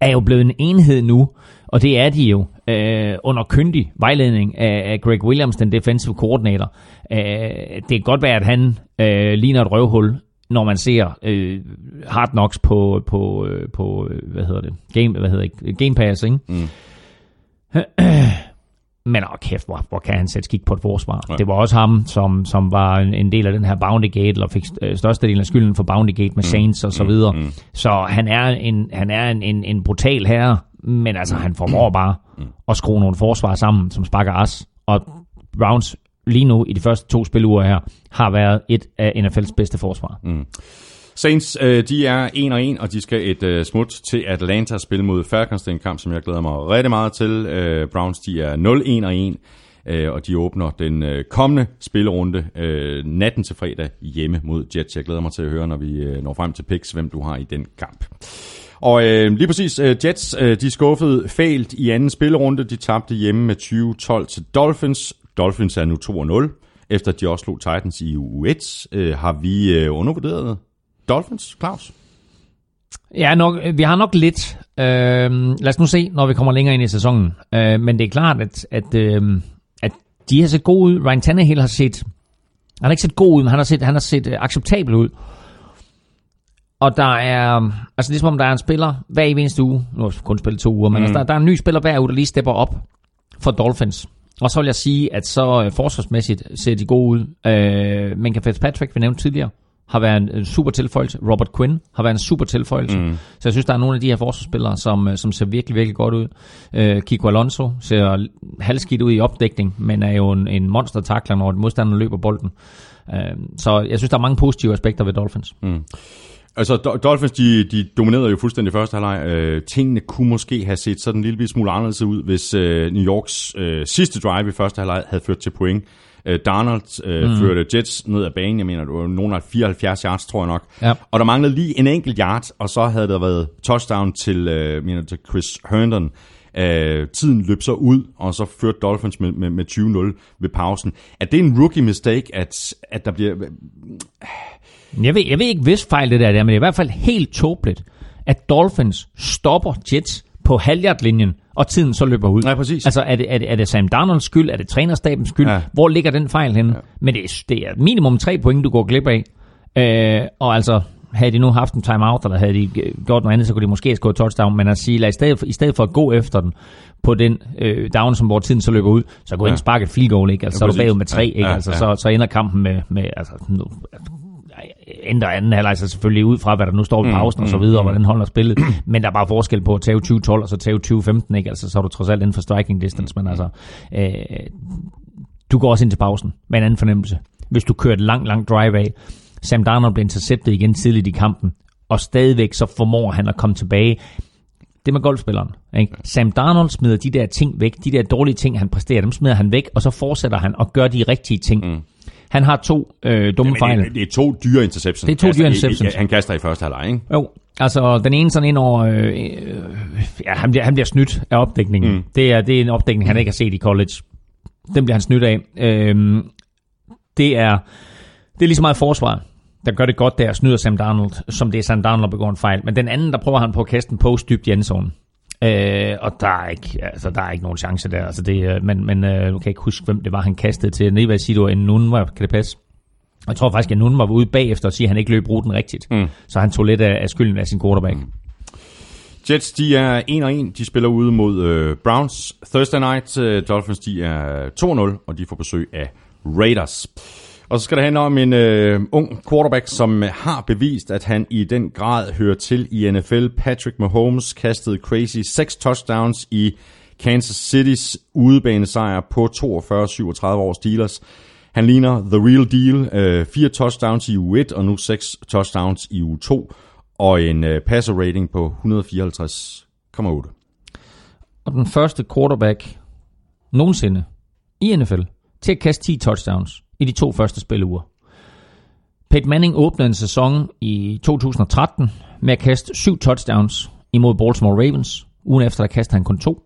er jo blevet en enhed nu, og det er de jo øh, under kyndig vejledning af, af Greg Williams, den defensive coordinator. Øh, det kan godt være, at han øh, ligner et røvhul når man ser øh, Hard Knocks på, på, øh, på øh, hvad hedder det, Game, hvad hedder det, Game Pass, ikke? Mm. Men åh, kæft, hvor, hvor kan han sætte skik på et forsvar. Ja. Det var også ham, som, som var en del af den her Bounty Gate, eller fik øh, størstedelen af skylden for Bounty Gate med mm. Saints og så mm. videre. Mm. Så han er en, han er en, en, en brutal herre, men altså han formår bare mm. at skrue nogle forsvar sammen, som sparker as. Og Browns lige nu i de første to spiluger her, har været et af NFL's bedste forsvar. Mm. Saints, øh, de er 1 og 1, og de skal et øh, smut til Atlanta spille mod Falcons. Det er en kamp, som jeg glæder mig rigtig meget til. Øh, Browns, de er 0-1 og 1, øh, og de åbner den øh, kommende spillerunde øh, natten til fredag hjemme mod Jets. Jeg glæder mig til at høre, når vi øh, når frem til picks, hvem du har i den kamp. Og øh, lige præcis, øh, Jets, øh, de skuffede fælt i anden spillerunde. De tabte hjemme med 20-12 til Dolphins. Dolphins er nu 2-0, efter de også slog Titans i u 1. Øh, har vi øh, undervurderet Dolphins, Claus? Ja, nok, vi har nok lidt. Øh, lad os nu se, når vi kommer længere ind i sæsonen. Øh, men det er klart, at, at, øh, at de har set gode ud. Ryan Tannehill har set... Han har ikke set god ud, men han har set, han har set uh, acceptabel ud. Og der er, altså ligesom om der er en spiller hver i eneste uge, nu har kun spillet to uger, men mm. altså, der, der er en ny spiller hver uge, der lige stepper op for Dolphins. Og så vil jeg sige, at så uh, forsvarsmæssigt ser de gode ud. Uh, Minka Fitzpatrick, vi nævnte tidligere, har været en super tilføjelse. Robert Quinn har været en super tilføjelse. Mm. Så jeg synes, der er nogle af de her forsvarsspillere, som, øh, som ser virkelig, virkelig godt ud. Uh, Kiko Alonso ser halvskidt ud i opdækning, men er jo en, en monster-takler, når modstanderen løber bolden. Uh, så jeg synes, der er mange positive aspekter ved Dolphins. Mm. Altså, Dolphins, de, de dominerede jo fuldstændig første halvleg. Øh, tingene kunne måske have set sådan en lille smule anderledes ud, hvis øh, New Yorks øh, sidste drive i første halvleg havde ført til point. Øh, Darnold øh, mm. førte Jets ned ad banen, jeg mener, det var nogen af 74 yards, tror jeg nok. Ja. Og der manglede lige en enkelt yard, og så havde der været touchdown til, øh, mener, til Chris Herndon. Øh, tiden løb så ud, og så førte Dolphins med, med, med 20-0 ved pausen. Er det en rookie mistake, at, at der bliver... Jeg ved, jeg ved ikke, hvis fejl det der er, men det er i hvert fald helt tåbeligt, at Dolphins stopper Jets på halvhjertlinjen, og tiden så løber ud. Nej, præcis. Altså, er det, er det, er det Sam Darnolds skyld? Er det trænerstabens skyld? Ja. Hvor ligger den fejl henne? Ja. Men det er, det er minimum tre point, du går glip af. Øh, og altså, havde de nu haft en timeout, eller havde de gjort noget andet, så kunne de måske have skåret touchdown, men at sige, lad i stedet, for, i stedet for at gå efter den på den øh, down, som hvor tiden så løber ud, så gå ja. ind og sparke et field goal, ikke? Altså, ja, så er du bagud med tre, ikke? Ja, altså, ja. Så, så ender kampen med, med altså, nu, ændrer anden halvleg så selvfølgelig ud fra, hvad der nu står i mm, pausen mm, og så videre, mm, hvordan holder spillet. Men der er bare forskel på at tage 20-12 og så tage 20-15, ikke? Altså, så er du trods alt inden for striking distance, men altså, øh, du går også ind til pausen med en anden fornemmelse. Hvis du kører et langt, langt drive af, Sam Darnold bliver interceptet igen tidligt i kampen, og stadigvæk så formår han at komme tilbage. Det med golfspilleren. Ikke? Sam Darnold smider de der ting væk, de der dårlige ting, han præsterer, dem smider han væk, og så fortsætter han og gør de rigtige ting. Mm. Han har to øh, dumme fejl. Det, det er to dyre interceptions. Det er to dyre interceptions. I, han kaster i første halvleg, ikke? Jo, altså den ene sådan ind over... Øh, øh, ja, han bliver, han bliver snydt af opdækningen. Mm. Det, er, det er en opdækning, han ikke har set i college. Den bliver han snydt af. Øh, det er det er lige så meget forsvar, der gør det godt der, snyder Sam Darnold, som det er Sam Darnold, der begår en fejl. Men den anden, der prøver han på at kaste en post dybt i endzone. Øh, og der er, ikke, altså, der er ikke nogen chance der. Altså, det, øh, men men øh, nu kan jeg ikke huske, hvem det var, han kastede til. Neva Sido en Nunva, kan det passe? Jeg tror faktisk, at Nunva var ude bagefter og sige, at han ikke løb ruten rigtigt. Mm. Så han tog lidt af, af skylden af sin quarterback. Mm. Jets, de er 1 og 1. De spiller ude mod øh, Browns. Thursday night, øh, Dolphins, de er 2-0, og de får besøg af Raiders. Og så skal det handle om en øh, ung quarterback, som øh, har bevist, at han i den grad hører til i NFL. Patrick Mahomes kastede crazy seks touchdowns i Kansas City's udebanesejr på 42-37 over Steelers. Han ligner the real deal. Øh, fire touchdowns i u 1 og nu seks touchdowns i u 2 og en øh, passer rating på 154,8. Og den første quarterback nogensinde i NFL til at kaste 10 touchdowns i de to første spilleuger. Peyton Manning åbnede en sæson i 2013 med at kaste syv touchdowns imod Baltimore Ravens. Ugen efter der kastede han kun to.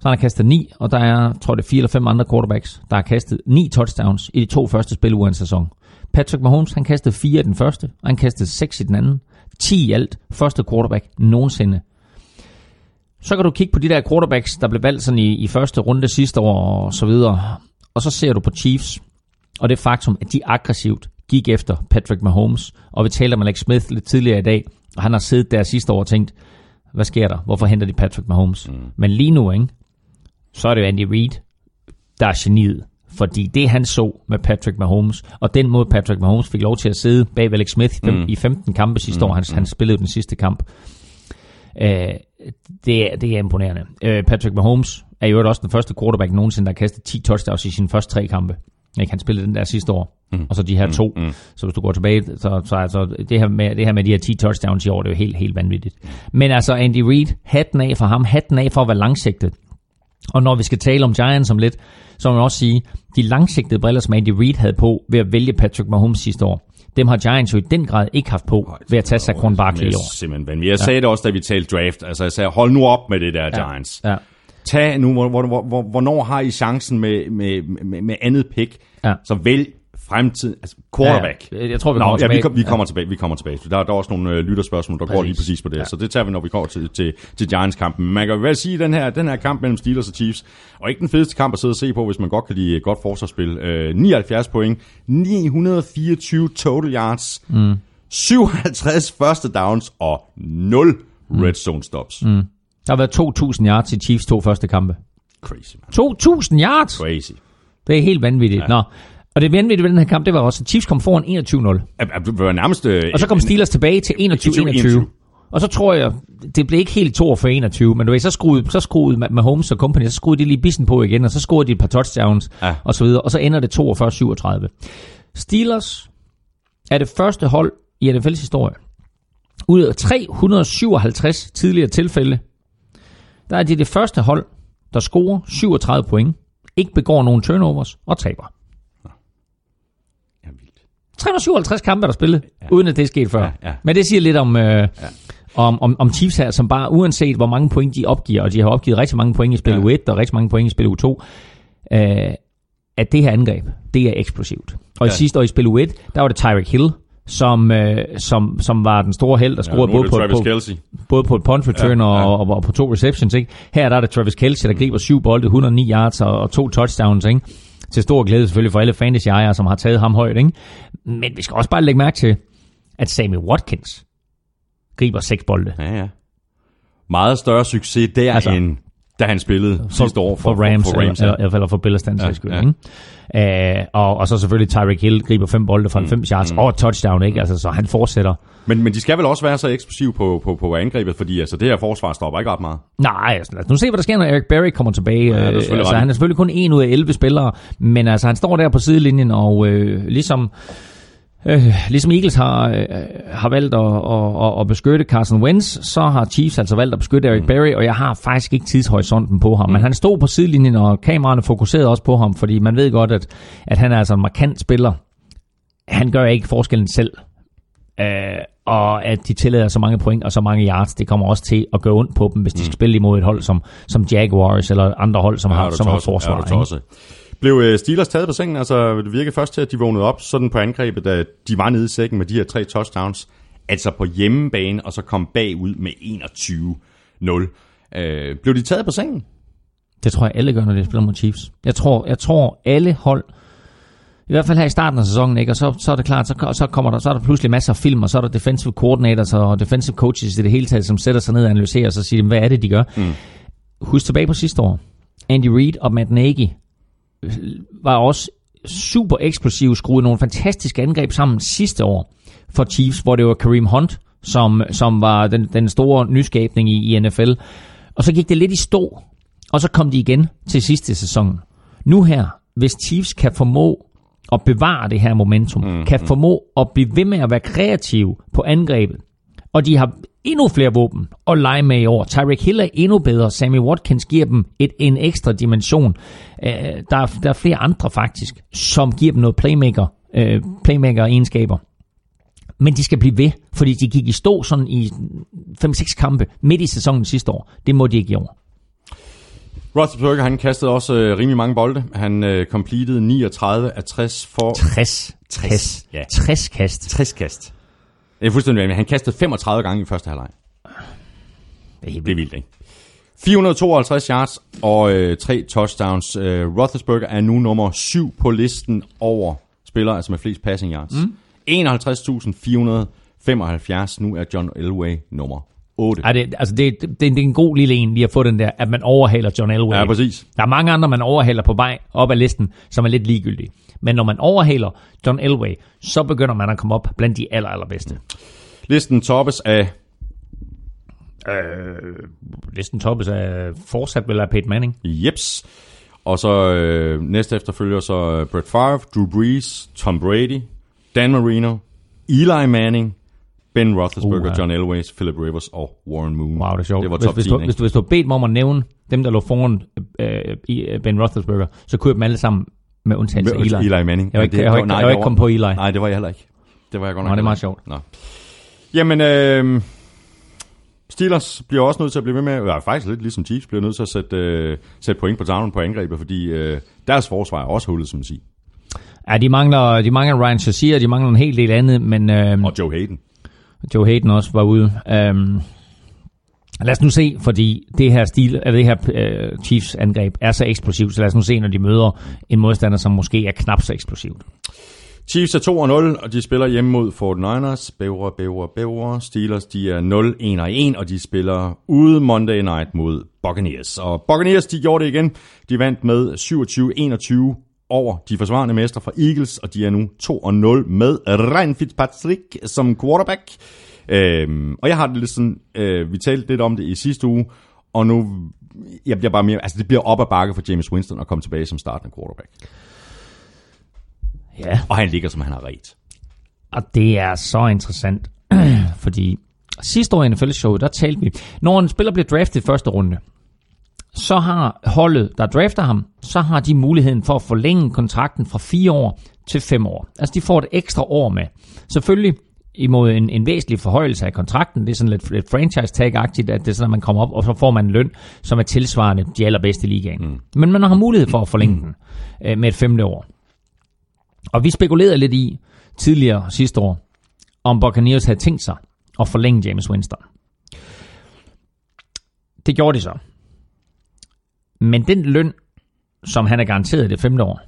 Så han har kastet ni, og der er, tror det fire eller fem andre quarterbacks, der har kastet ni touchdowns i de to første spilleuger en sæson. Patrick Mahomes, han kastede fire i den første, og han kastede seks i den anden. 10 i alt. Første quarterback nogensinde. Så kan du kigge på de der quarterbacks, der blev valgt sådan i, i første runde sidste år og så videre. Og så ser du på Chiefs, og det faktum, at de aggressivt gik efter Patrick Mahomes. Og vi talte om Alex Smith lidt tidligere i dag, og han har siddet der sidste år og tænkt, hvad sker der? Hvorfor henter de Patrick Mahomes? Mm. Men lige nu, ikke? så er det jo Andy Reid, der er geniet. Fordi det han så med Patrick Mahomes, og den måde Patrick Mahomes fik lov til at sidde bag Alex Smith mm. i 15 kampe sidste mm. år, han, mm. han spillede den sidste kamp, øh, det, det er imponerende. Øh, Patrick Mahomes er jo også den første quarterback nogensinde, der har kastet 10 touchdowns i sine første tre kampe. Ikke? Han spillede den der sidste år, mm. og så de her mm, to. Mm. Så hvis du går tilbage, så, så altså, det, her med, det her med de her 10 touchdowns i år, det er jo helt, helt vanvittigt. Men altså Andy Reid, hatten af for ham, hatten af for at være langsigtet. Og når vi skal tale om Giants om lidt, så må man også sige, de langsigtede briller, som Andy Reid havde på ved at vælge Patrick Mahomes sidste år, dem har Giants jo i den grad ikke haft på ved at tage Saquon Barkley i år. Simpelthen vanvittigt. Jeg sagde det også, da vi talte draft. Altså, jeg sagde, hold nu op med det der, Giants. Ja. Tag nu, hvor, hvor, hvor, hvornår har I chancen med, med, med, med andet pick? Ja. Så vælg fremtid, altså quarterback. Ja, jeg tror, vi Nå, kommer ja, vi, tilbage. vi kommer tilbage. Vi kommer tilbage. Der, der er også nogle øh, lytterspørgsmål, der præcis. går lige præcis på det. Ja. Så det tager vi, når vi går til, til, til Giants-kampen. Man kan vel sige, den her, den her kamp mellem Steelers og Chiefs, og ikke den fedeste kamp at sidde og se på, hvis man godt kan lide godt forsvarsspil. Øh, 79 point, 924 total yards, mm. 57 første downs og 0 mm. red zone stops. Mm. Der har været 2.000 yards i Chiefs to første kampe. Crazy, man. 2.000 yards! Crazy. Det er helt vanvittigt. Ja. Nå. Og det vanvittige ved den her kamp, det var også, at Chiefs kom foran 21-0. At- at Det var nærmest... Øh, Og så kom Steelers tilbage til 21-21. 21. Og så tror jeg, det blev ikke helt 42 men du ved, så skruede, så skruede med Holmes og company, så skruede de lige bissen på igen, og så scorede de et par touchdowns, Ja. og så videre, og så ender det 42-37. Steelers er det første hold i NFL's historie. Ud af 357 tidligere tilfælde, der er de det første hold, der scorer 37 point, ikke begår nogen turnovers og taber. Ja, vildt. 357 kampe er der spillet, ja. uden at det er sket før. Ja, ja. Men det siger lidt om, øh, ja. om, om, om Chiefs her, som bare uanset hvor mange point de opgiver, og de har opgivet rigtig mange point i spil Ja. U1 og rigtig mange point i spil U2, øh, at det her angreb, det er eksplosivt. Og i Ja. sidste år i spil U1, der var det Tyreek Hill, som, øh, som, som var den store held, der Ja, scorede er både, på, Travis på, både på et punt return Ja, ja, ja. Og, og, og på to receptions. Ikke? Her der er det Travis Kelce, der griber syv bolde, 109 yards og, og to touchdowns. Ikke? Til stor glæde selvfølgelig for alle fantasy-ejere, som har taget ham højt. Ikke? Men vi skal også bare lægge mærke til, at Sammy Watkins griber seks bolde. Ja, ja. Meget større succes der, altså, end da han spillede for, sidste år for, for Rams, For, Rams eller, ja. eller, for Bills stand Ja, skyld, ja. ikke? Uh, og, og så selvfølgelig Tyreek Hill griber fem bolde for 90 yards og et touchdown, ikke? Altså, så han fortsætter. men, men de skal vel også være så eksplosive på, på, på angrebet, fordi altså, det her forsvar stopper ikke ret meget. Nej, altså, lad os nu se, hvad der sker, når Eric Berry kommer tilbage. er Ja, du selvfølgelig altså, han er selvfølgelig kun en ud af 11 spillere, men altså, han står der på sidelinjen, og øh, ligesom, øh, ligesom Eagles har, øh, har valgt at, at, at, at beskytte Carson Wentz, så har Chiefs altså valgt at beskytte Eric Berry, og jeg har faktisk ikke tidshorisonten på ham. Men han stod på sidelinjen, og kameraerne fokuserede også på ham, fordi man ved godt, at, at han er altså en markant spiller. Han gør ikke forskellen selv. Øh, og at de tillader så mange point og så mange yards, det kommer også til at gøre ondt på dem, hvis de skal spille imod et hold som, som Jaguars eller andre hold, som, Ja, har, som har forsvar. Tosset? Blev øh, Steelers taget på sengen? Altså, det virkede først til, at de vågnede op sådan på angrebet, da de var nede i sækken med de her tre touchdowns. Altså på hjemmebane, og så kom bagud med 21-0. Øh, blev de taget på sengen? Det tror jeg alle gør, når de spiller mod Chiefs. Jeg tror, jeg tror alle hold, i hvert fald her i starten af sæsonen, ikke? og så, så er det klart, så, så, kommer der, så er der pludselig masser af film, og så er der defensive coordinators og defensive coaches i det hele taget, som sætter sig ned og analyserer, og så siger, hvad er det, de gør? Mm. Husk tilbage på sidste år. Andy Reid og Matt Nagy var også super eksplosive, skruede nogle fantastiske angreb sammen sidste år for Chiefs, hvor det var Kareem Hunt, som, som var den, den store nyskabning i, i NFL. Og så gik det lidt i stå, og så kom de igen til sidste sæson. Nu her, hvis Chiefs kan formå at bevare det her momentum, mm, kan formå at blive ved med at være kreative på angrebet, og de har endnu flere våben at lege med i år. Tyreek Hill er endnu bedre. Sammy Watkins giver dem et, en ekstra dimension. Uh, der, er, der er flere andre faktisk, som giver dem noget playmaker, uh, playmaker-egenskaber. Men de skal blive ved, fordi de gik i stå sådan i 5-6 kampe midt i sæsonen sidste år. Det må de ikke i år. Roethlisberger, han kastede også øh, rimelig mange bolde. Han øh, completed 39 af 60 for 60. 60. Ja. 60 kast. 60 kast. Det er fuldstændig vanvittigt. Han kastede 35 gange i første halvleg. Det er helt vildt, ikke? 452 yards og øh, tre touchdowns. Øh, Roethlisberger er nu nummer 7 på listen over spillere, altså med flest passing yards. Mm. 51.475. Nu er John Elway nummer 8. Ej, det, altså det, det, det er en god lille en lige at få den der, at man overhaler John Elway. Ja, præcis. Der er mange andre, man overhaler på vej op ad listen, som er lidt ligegyldige. Men når man overhaler John Elway, så begynder man at komme op blandt de aller, allerbedste. Listen toppes af Listen toppes af fortsat vel af Peyton Manning. Jeps. Og så øh, næste efterfølger så øh, Brett Favre, Drew Brees, Tom Brady, Dan Marino, Eli Manning, Ben Roethlisberger, Uh. John Elway, Philip Rivers og Warren Moon. Wow, det er sjovt. Det var hvis, top hvis, 10, du, ikke? hvis, du, hvis du bedt mig om at nævne dem, der lå foran øh, i, øh, Ben Roethlisberger, så kunne jeg dem alle sammen med undtagelse af Eli. Eli Manning. Jeg var ikke, jeg var ikke, nej, jeg var det ikke kommet på Eli. Nej, det var jeg heller ikke. Det var jeg godt nok Nå, det er meget sjovt. Nå. Jamen, øh, Steelers bliver også nødt til at blive ved med, ja, faktisk lidt ligesom Chiefs, bliver nødt til at sætte, øh, sætte point på tavlen på angrebet, fordi øh, deres forsvar er også hullet, som man siger. Ja, de mangler, de mangler Ryan Shazier, de mangler en hel del andet, men øh, Og Joe Hayden. Joe Hayden også var ude. Um, lad os nu se, fordi det her, stil, eller det her uh, Chiefs angreb er så eksplosivt, så lad os nu se, når de møder en modstander, som måske er knap så eksplosivt. Chiefs er 2-0, og de spiller hjemme mod 49ers. Bævre, bævre, bævre. Steelers, de er 0-1-1, og de spiller ude Monday Night mod Buccaneers. Og Buccaneers, de gjorde det igen. De vandt med 27-21 over de forsvarende mestre fra Eagles, og de er nu 2-0 med Ryan Fitzpatrick som quarterback. Øhm, og jeg har det lidt sådan, øh, vi talte lidt om det i sidste uge, og nu, jeg bliver bare mere, altså det bliver op ad bakke for James Winston at komme tilbage som startende quarterback. Ja, Og han ligger, som han har ret. og det er så interessant, fordi sidste år i NFL-showet, der talte vi, når en spiller bliver draftet i første runde, så har holdet, der drafter ham, så har de muligheden for at forlænge kontrakten fra fire år til fem år. Altså de får et ekstra år med. Selvfølgelig imod en, en væsentlig forhøjelse af kontrakten. Det er sådan lidt, lidt franchise tag-agtigt, at det er sådan, at man kommer op, og så får man en løn, som er tilsvarende de allerbedste i ligaen. Mm. Men man har mulighed for at forlænge den øh, med et femte år. Og vi spekulerede lidt i tidligere sidste år, om Buccaneers havde tænkt sig at forlænge James Winston. Det gjorde de så. Men den løn, som han er garanteret i det femte år,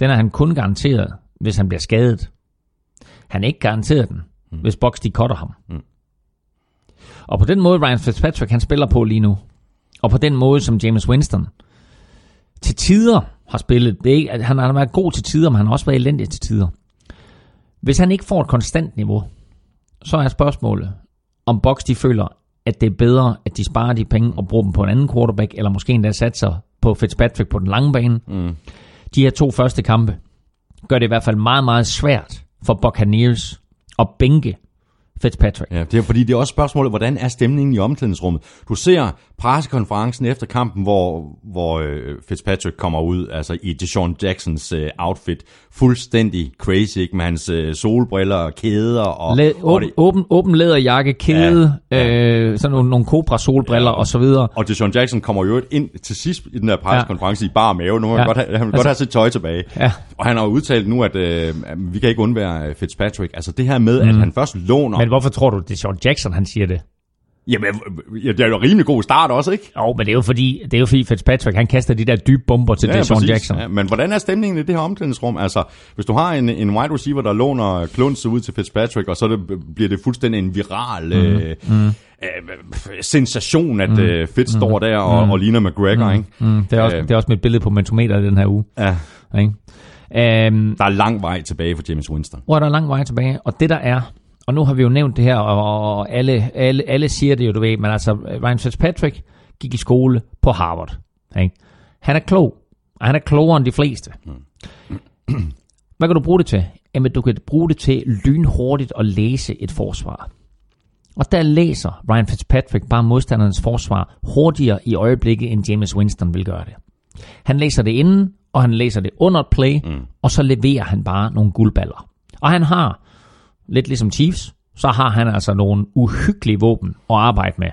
den er han kun garanteret, hvis han bliver skadet. Han er ikke garanteret den, mm. hvis Box de cutter ham. Mm. Og på den måde, Ryan Fitzpatrick han spiller på lige nu, og på den måde, som James Winston til tider har spillet, det er ikke, han har været god til tider, men han har også været elendig til tider. Hvis han ikke får et konstant niveau, så er spørgsmålet, om Box de føler, at det er bedre, at de sparer de penge og bruger dem på en anden quarterback, eller måske endda satser på Fitzpatrick på den lange bane. Mm. De her to første kampe gør det i hvert fald meget, meget svært for Buccaneers at bænke Fitzpatrick. Ja, det er fordi, det er også spørgsmålet, hvordan er stemningen i omklædningsrummet? Du ser pressekonferencen efter kampen, hvor, hvor øh, Fitzpatrick kommer ud, altså i Deshaun Jacksons øh, outfit, fuldstændig crazy, ikke? Med hans øh, solbriller og kæder. Og, og, åben, det, åben, åben læderjakke, kæde, ja, ja. Øh, sådan nogle, nogle Cobra solbriller ja, og så videre. og Deshaun Jackson kommer jo ind til sidst i den her pressekonference ja. i bar mave. Nu vil Ja. godt have, han Altså- godt have sit tøj tilbage. Ja. Og han har jo udtalt nu, at øh, vi kan ikke undvære øh, Fitzpatrick. Altså det her med, mm. at han først låner... Men hvorfor tror du, det er Sean Jackson, han siger det? Jamen, ja, det er jo en rimelig god start også, ikke? Jo, men det er jo fordi, det er jo fordi Fitzpatrick, han kaster de der dybe bomber til ja, Deshaun. Jackson. Ja, men hvordan er stemningen i det her omklædningsrum? Altså, hvis du har en, en wide receiver, der låner klunse ud til Fitzpatrick, og så det, bliver det fuldstændig en viral mm. Øh, mm. Øh, sensation, at mm. øh, Fitz mm. står der og, mm. og ligner McGregor, ikke? Mm, det, er også, Øh. det er også mit billede på mentometer den her uge. Ja, Ikke? Um, der er lang vej tilbage for James Winston. er der lang vej tilbage. Og det der er, og nu har vi jo nævnt det her, og, og alle, alle, alle siger det jo, du ved, men altså, Ryan Fitzpatrick gik i skole på Harvard. Ikke? Han er klog, og han er klogere end de fleste. Hvad kan du bruge det til? Jamen, du kan bruge det til lynhurtigt at læse et forsvar. Og der læser Ryan Fitzpatrick bare modstanderens forsvar hurtigere i øjeblikket, end James Winston vil gøre det. Han læser det inden, og han læser det under play, mm. og så leverer han bare nogle guldballer. Og han har, lidt ligesom Chiefs, så har han altså nogle uhyggelige våben at arbejde med.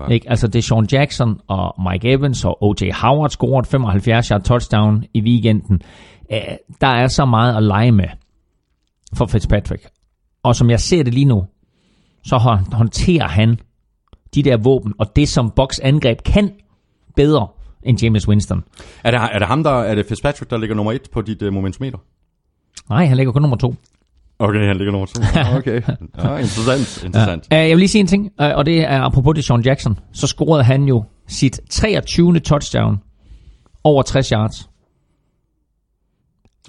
Ja, Ikke? Altså det er Sean Jackson og Mike Evans og O.J. Howard scoret 75 yard touchdown i weekenden. Øh, Der er så meget at lege med for Fitzpatrick. Og som jeg ser det lige nu, så hå- håndterer han de der våben, og det som Box angreb kan bedre end James Winston. Er det, er det ham, der er det Fitzpatrick, der ligger nummer et på dit uh, momentometer? Nej, han ligger kun nummer to. Okay, han ligger nummer to. Okay, ja, interessant, interessant. Uh, jeg vil lige sige en ting, uh, og det er apropos det Sean Jackson. Så scorede han jo sit 23. touchdown over 60 yards.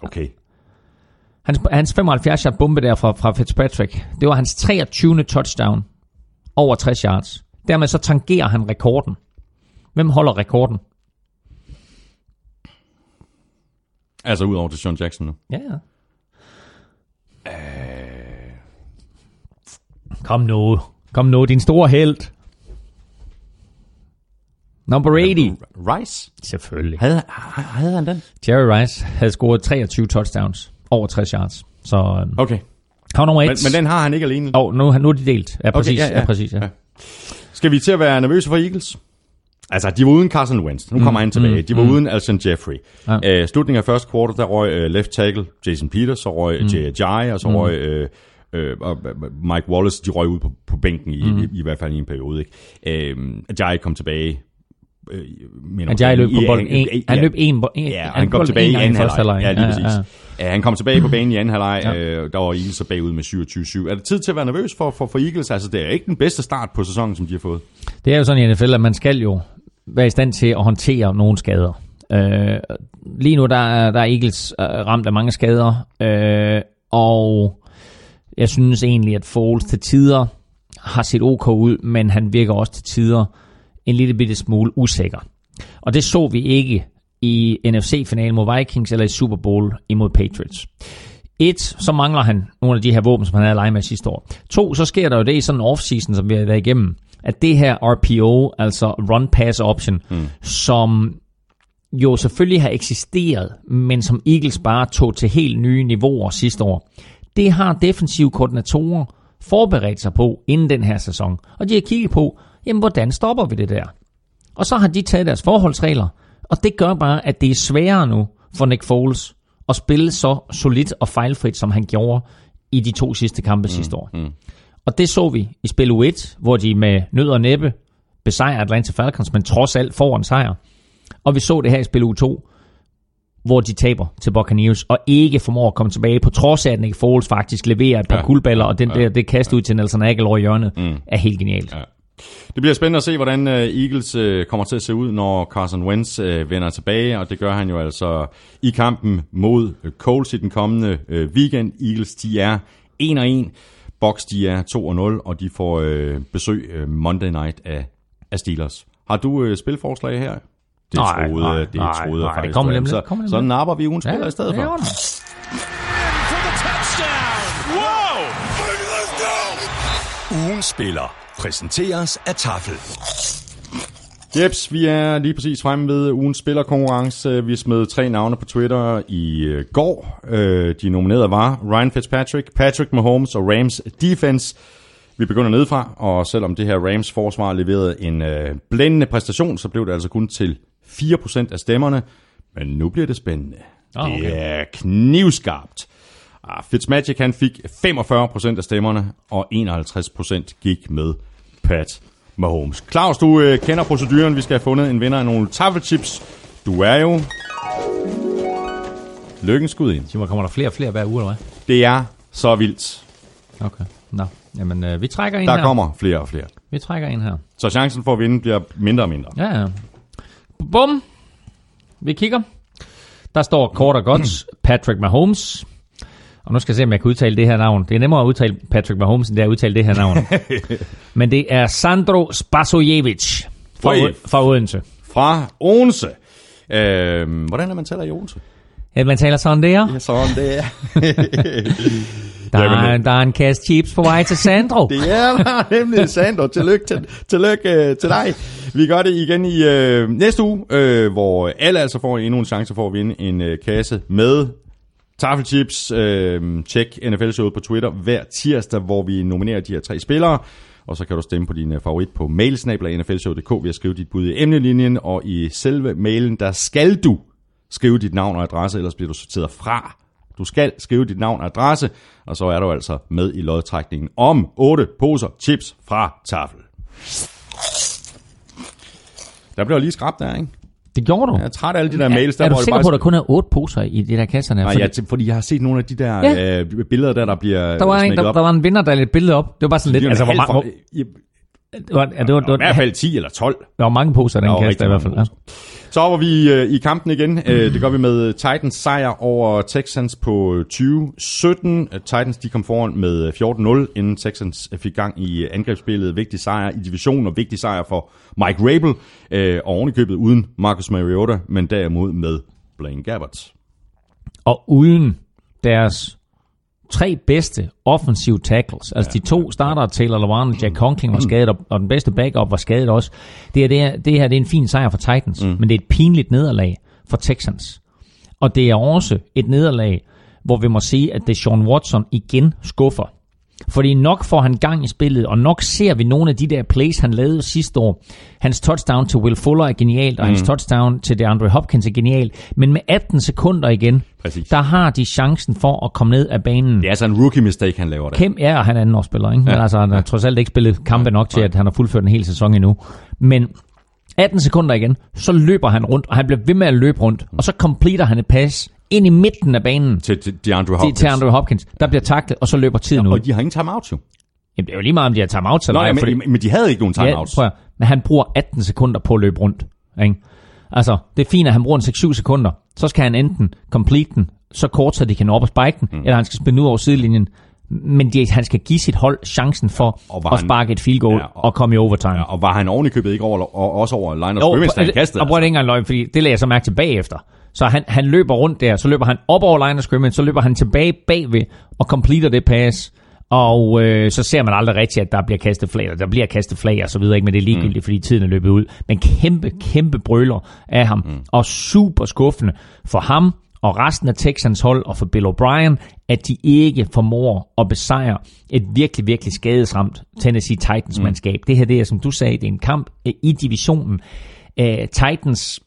Okay. Hans, hans 75 yard bombe der fra, fra Fitzpatrick, det var hans 23. touchdown over 60 yards. Dermed så tangerer han rekorden. Hvem holder rekorden? Altså ud over til Sean Jackson nu. Ja, ja. Kom nu. Kom nu, din store held. Number 80. Rice? Selvfølgelig. Havde, havde han den? Jerry Rice havde scoret 23 touchdowns. Over 60 yards. Så øhm, Okay. han var nummer 1. Men, men den har han ikke alene. Oh, nu, nu er de delt. Ja, præcis. ja, ja, ja. ja. præcis ja. Ja. Skal vi til at være nervøse for Eagles? Altså, de var uden Carson Wentz. Nu kommer han tilbage. De var uden Alshon Jeffrey. Ja. Uh, slutningen af første kvartal, der røg uh, left tackle Jason Peters, så røg mm. J.J., og så røg uh, uh, Mike Wallace, de røg ud på, på bænken, i, mm. i, i hvert fald i en periode. Ikke? Uh, J.J. kom tilbage. At jeg løb på bolden. En, han løb en, bo- en Ja, han, han kom tilbage i en gang anden halvleg. Ja, lige præcis. Ja, Ja, ja. Han kom tilbage på banen i anden halvleg. Ja. Øh, der var Eagles så bagud med 27-7. Er det tid til at være nervøs for, for, for Eagles? Altså, det er ikke den bedste start på sæsonen, som de har fået. Det er jo sådan i NFL, at man skal jo være i stand til at håndtere nogle skader. Øh, lige nu der er, der er Eagles øh, ramt af mange skader, øh, og jeg synes egentlig, at Foles til tider har set ok ud, men han virker også til tider en lille bitte smule usikker. Og det så vi ikke i NFC-finalen mod Vikings eller i Super Bowl imod Patriots. Et, så mangler han nogle af de her våben, som han havde leget med sidste år. To, så sker der jo det i sådan en off-season, som vi har været igennem, at det her RPO, altså Run Pass Option, mm. som jo selvfølgelig har eksisteret, men som Eagles bare tog til helt nye niveauer sidste år. Det har defensive koordinatorer forberedt sig på inden den her sæson. Og de har kigget på, jamen hvordan stopper vi det der? Og så har de taget deres forholdsregler, og det gør bare, at det er sværere nu for Nick Foles at spille så solidt og fejlfrit, som han gjorde i de to sidste kampe mm, sidste år. Mm. Og det så vi i spil U1, hvor de med nød og næppe besejrer Atlanta Falcons, men trods alt får en sejr. Og vi så det her i spil U2, hvor de taber til Buccaneers, og ikke formår at komme tilbage, på trods af, at Nick Foles faktisk leverer et par ja, guldballer, og den der, det kast ud til Nelson Aguilar i hjørnet, Mm. er helt genialt. Ja. Det bliver spændende at se, hvordan øh, Eagles øh, kommer til at se ud, når Carson Wentz øh, vender tilbage, og det gør han jo altså i kampen mod Colts i den kommende weekend. Eagles, de er 1-1, Bucks, de er 2-0, og de får besøg Monday night af, Steelers. Har du spilforslag her? Det Nej, troede, nej, det nej, troede nej, faktisk. er. lidt, kommer så, så napper vi ugen spiller i stedet for. det. Wow! Ugen spiller præsenteres af Tafel. Jeps, vi er lige præcis fremme ved ugens spillerkonkurrence. Vi smed tre navne på Twitter i øh, går. Øh, de nominerede var Ryan Fitzpatrick, Patrick Mahomes og Rams Defense. Vi begynder nedefra, og selvom det her Rams forsvar leverede en øh, blændende præstation, så blev det altså kun til 4% af stemmerne. Men nu bliver det spændende. Ah, okay. Det er knivskarpt. Ah, Fitzmagic han fik 45% af stemmerne, og 51% gik med Pat Mahomes. Claus, du øh, kender proceduren. Vi skal have fundet en vinder af nogle taffelchips. Du er jo... Lykkens skud ind. Simon, kommer der flere og flere hver uge, eller hvad? Det er så vildt. Okay. Nå, jamen øh, vi trækker en Der her. kommer flere og flere. Vi trækker en her. Så chancen for at vinde bliver mindre og mindre. Ja, ja. Bum. Vi kigger. Der står kort og godt Patrick Mahomes. Og nu skal jeg se, om jeg kan udtale det her navn. Det er nemmere at udtale Patrick Mahomes, end det er at udtale det her navn. Men det er Sandro Spasojevic fra. Od- fra Odense. Fra Odense. Øh, hvordan er man tæller i Odense? Ja, man taler sådan der. Ja, sådan det er. Der, er, Jamen, der er en kasse chips på vej til Sandro. Det er der nemlig, Sandro. Tillykke til, tillykke, øh, til dig. Vi gør det igen i øh, næste uge, øh, hvor alle altså får endnu en chance for at vinde en øh, kasse med Taffelchips. Øh, tjek NFL-showet på Twitter hver tirsdag, hvor vi nominerer de her tre spillere. Og så kan du stemme på din øh, favorit på mailsnabla.nflshow.dk ved at skrive dit bud i emnelinjen. Og i selve mailen, der skal du skrive dit navn og adresse, ellers bliver du sorteret fra. Du skal skrive dit navn og adresse, og så er du altså med i lodtrækningen om 8 poser chips fra Tafel. Der blev lige skrabt der, ikke? Det gjorde du. Jeg er træt af alle de der mails, der er du det sikker bare... på, at der kun er otte poser i de der kasserne? Nej, Fordi til- fordi jeg har set nogle af de der Ja. øh, billeder der, der bliver der, var en, smækket der, op. der var en vinder, der et billede op. Det var bare sådan lidt... Det er Altså, en hvor, mange, for- I- det var, ja, det var, det I var, hvert fald 10 eller 12. der var mange poser i den var kasse, i hvert fald. Ja. Så hopper vi øh, i kampen igen. Øh, det gør vi med Titans sejr over Texans på øh, 20-17. Øh, Titans de kom foran med øh, 14-0, inden Texans fik gang i angrebsspillet. Vigtig sejr i divisionen og vigtig sejr for Mike Rabel. Øh, og ovenikøbet uden Marcus Mariota, men derimod med Blaine Gabbert. Og uden deres tre bedste offensive tackles. Altså ja, de to starter, Taylor Lewan og Jack Conkling var skadet, og, og den bedste backup var skadet også. Det, er, det, her, det her det er en fin sejr for Titans, mm. men det er et pinligt nederlag for Texans. Og det er også et nederlag, hvor vi må sige, at det Sean Watson igen skuffer. Fordi nok får han gang i spillet, og nok ser vi nogle af de der plays, han lavede sidste år. Hans touchdown til Will Fuller er genialt, og mm. hans touchdown til DeAndre Hopkins er genialt. Men med 18 sekunder igen, Præcis. der har de chancen for at komme ned af banen. Det er altså en rookie mistake, han laver der. Kæm, ja, og han er anden årsspiller, ikke? Ja. Men altså, han har trods alt ikke spillet kampe nok til, at han har fuldført en hel sæson endnu. Men 18 sekunder igen, så løber han rundt, og han bliver ved med at løbe rundt, og så completer han et pass ind i midten af banen Til, til DeAndre Hopkins. til, til Andrew Hopkins. Der bliver taklet, og så løber tiden ud. Og de har ingen timeout jo. Jamen, det er jo lige meget, om de har timeout eller Nej, ej, men, fordi- men de havde ikke nogen Ja, timeouts. prøv at, men han bruger 18 sekunder på at løbe rundt. Ikke? Altså, det er fint, at han bruger en 6-7 sekunder. Så skal han enten complete den, så kort, så de kan nå op og spike den, mm. eller han skal spænde ud over sidelinjen. Men de, han skal give sit hold chancen for Og at han- sparke et field goal Ja, ja, og- og, komme i overtime. Ja, og var han oven i købet ikke over, og også over line of scrimmage, da han og- kastede? Og prøv at det ikke engang løgn, fordi det lagde jeg så mærke til bagefter. Så han, han løber rundt der, så løber han op over line of scrimmage, så løber han tilbage bagved og completer det pass. Og øh, så ser man aldrig rigtigt, at der bliver kastet flag, eller der bliver kastet flag og så videre, ikke? men det er ligegyldigt, mm. fordi tiden er løbet ud. Men kæmpe, kæmpe brøler af ham, mm. og super skuffende for ham og resten af Texans hold og for Bill O'Brien, at de ikke formår at besejre et virkelig, virkelig skadesramt Tennessee Titans-mandskab. Det her, det er, som du sagde, det er en kamp øh, i divisionen. Uh, Titans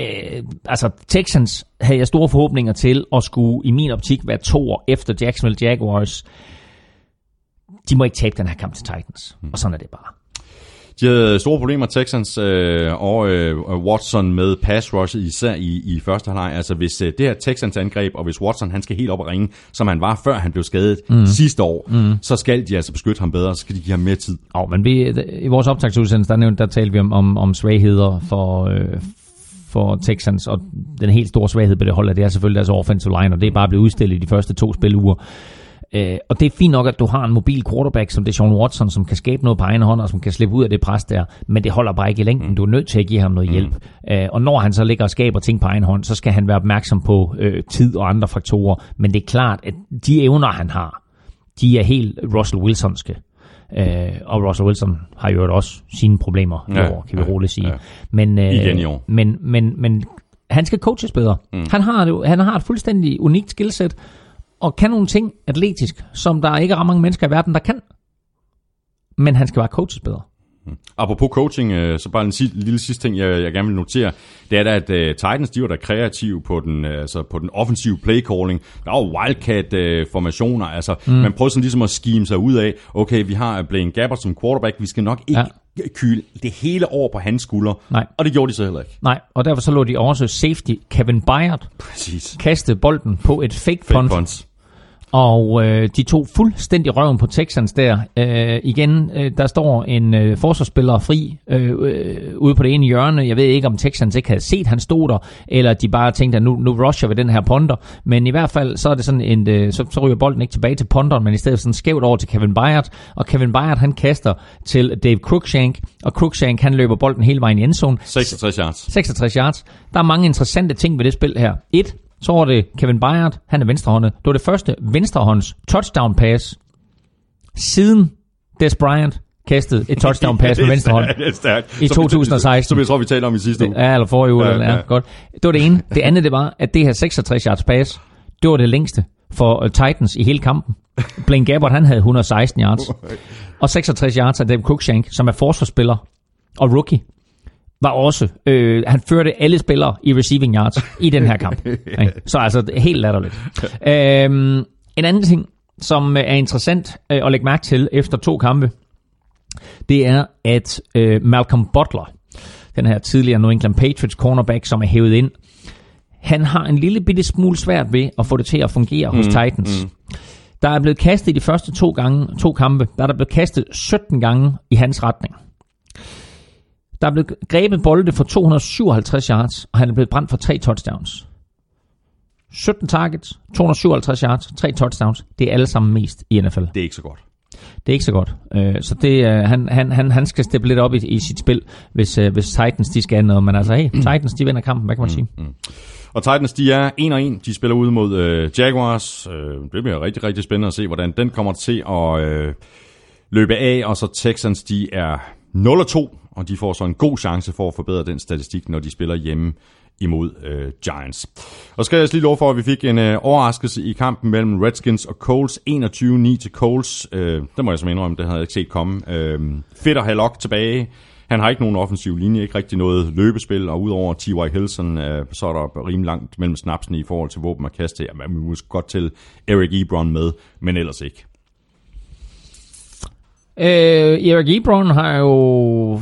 øh, altså Texans havde jeg store forhåbninger til at skulle i min optik være to år efter Jacksonville Jaguars. De må ikke tabe den her kamp til Titans, og sådan er det bare. De havde store problemer, Texans øh, og øh, Watson med pass rush, især i, i første halvleg. Altså hvis øh, det her Texans angreb, og hvis Watson han skal helt op og ringe, som han var før han blev skadet mm. sidste år, mm. så skal de altså beskytte ham bedre, så skal de give ham mere tid. Og, men vi, i vores optagsudsendelse, der, nævnte, der talte vi om, om, om svagheder for, øh, for Texans, og den helt store svaghed på det hold, det er selvfølgelig deres offensive line, og det er bare blevet udstillet i de første to spiluger. Øh, og det er fint nok, at du har en mobil quarterback som Deshaun Watson, som kan skabe noget på egen hånd, og som kan slippe ud af det pres der, men det holder bare ikke i længden. Du er nødt til at give ham noget hjælp. Øh, og når han så ligger og skaber ting på egen hånd, så skal han være opmærksom på øh, tid og andre faktorer. Men det er klart, at de evner, han har, de er helt Russell Wilsonske. Øh, og Russell Wilson har jo også sine problemer i Ja, år, kan vi ja, roligt sige. ja. Men, øh, Igen i år. Men, men, men han skal coaches bedre. Mm. Han, har, han har et fuldstændig unikt skillset, og kan nogle ting atletisk, som der ikke er ret mange mennesker i verden, der kan. Men han skal bare coaches bedre. Apropos coaching, øh, så bare en si- lille sidste ting, jeg, jeg gerne vil notere. Det er da, at uh, Titans, de var da kreative på den, uh, altså på den offensive play calling. Der var wildcat-formationer. altså, mm. man prøvede sådan ligesom at scheme sig ud af, okay, vi har Blaine Gabbert som quarterback, vi skal nok ikke ja. kyle det hele over på hans skulder. Nej. Og det gjorde de så heller ikke. Nej, og derfor så lå de også safety Kevin Byard Præcis. kaste bolden på et fake Fake punt, punts. Og øh, de tog fuldstændig røven på Texans der. Øh, igen, øh, der står en øh, forsvarsspiller fri øh, øh, ude på det ene hjørne. Jeg ved ikke, om Texans ikke havde set, han stod der, eller de bare tænkte, at nu, nu rusher vi den her punter. Men i hvert fald, så er det sådan en, øh, så, så ryger bolden ikke tilbage til punteren, men i stedet sådan skævt over til Kevin Byard. Og Kevin Byard, han kaster til Dave Cruikshank, og Cruikshank, han løber bolden hele vejen i endzone. 66 yards. 66 yards. Der er mange interessante ting ved det spil her. Et, så var det Kevin Byard, han er venstrehåndet. Det var det første venstrehånds touchdown pass, siden Des Bryant kastede et touchdown pass med venstre hånd. I Som- 2016. Som jeg tror, vi talte om i sidste uge. Ja, eller forrige uge. Ja, Ja, eller, ja, ja. godt. Det var det ene. Det andet, det var, at det her 66 yards pass, det var det længste for uh, Titans i hele kampen. Blaine Gabbert, han havde 116 yards. Og 66 yards af Dave Cookshank, som er forsvarsspiller og rookie, var også, øh, han førte alle spillere i receiving yards i den her kamp. Ikke? Så altså, helt latterligt. øhm, en anden ting, som øh, er interessant øh, at lægge mærke til efter to kampe, det er, at øh, Malcolm Butler, den her tidligere New England Patriots cornerback, som er hævet ind, han har en lille bitte smule svært ved at få det til at fungere hos Titans. Der er blevet kastet i de første to, gange, to kampe, der er der blevet kastet 17 gange i hans retning. Der er blevet grebet bolde for 257 yards, og han er blevet brændt for tre touchdowns. 17 targets, 257 yards, tre touchdowns. Det er alle sammen mest i NFL. Det er ikke så godt. Det er ikke så godt. Øh, så det, øh, han, han, han, han skal steppe lidt op i, i sit spil, hvis, øh, hvis Titans de skal noget. Men altså, hey, Titans de vinder kampen, hvad kan man sige? Og Titans, de er 1-1. De spiller ud mod øh, Jaguars. Øh, det bliver rigtig, rigtig spændende at se, hvordan den kommer til at øh, løbe af. Og så Texans, de er 0-2, og og de får så en god chance for at forbedre den statistik, når de spiller hjemme imod øh, Giants. Og skal jeg lige lov for, at vi fik en øh, overraskelse i kampen mellem Redskins og Coles. 21-9 til Coles. Øh, det må jeg som indrømme, det havde jeg ikke set komme. Øh, fedt at have Locke tilbage. Han har ikke nogen offensiv linje, ikke rigtig noget løbespil, og udover T.Y. Hilson, øh, så er der rimelig langt mellem snapsene i forhold til våben og kaste. Ja, man må godt til Eric Ebron med, men ellers ikke. Øh, Eric Ebron har jo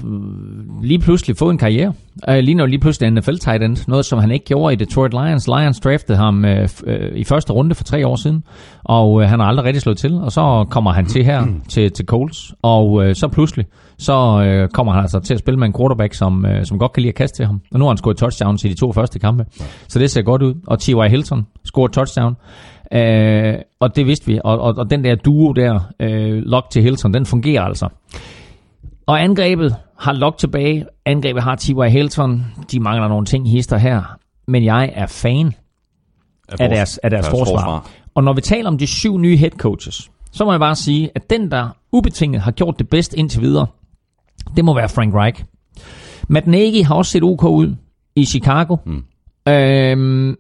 lige pludselig fået en karriere. Øh, lige nu lige pludselig en NFL tight end. Noget, som han ikke gjorde i Detroit Lions. Lions draftede ham øh, øh, i første runde for tre år siden. Og øh, han har aldrig rigtig slået til. Og så kommer han til her, til, til Colts. Og øh, så pludselig, så øh, kommer han altså til at spille med en quarterback, som, øh, som godt kan lide at kaste til ham. Og nu har han scoret touchdowns i de to første kampe. Så det ser godt ud. Og T.Y. Hilton scorer touchdown. Øh, og det vidste vi. Og, og, og den der duo der, øh, Lock til Hilton, den fungerer altså. Og angrebet har Lock tilbage. Angrebet har T.Y. Hilton. De mangler nogle ting, hister her. Men jeg er fan af, af deres, af deres, deres forsvar. forsvar. Og når vi taler om de syv nye head coaches, så må jeg bare sige, at den, der ubetinget har gjort det bedst indtil videre, det må være Frank Reich. Matt Nagy har også set OK ud i Chicago. Mm. Øhm,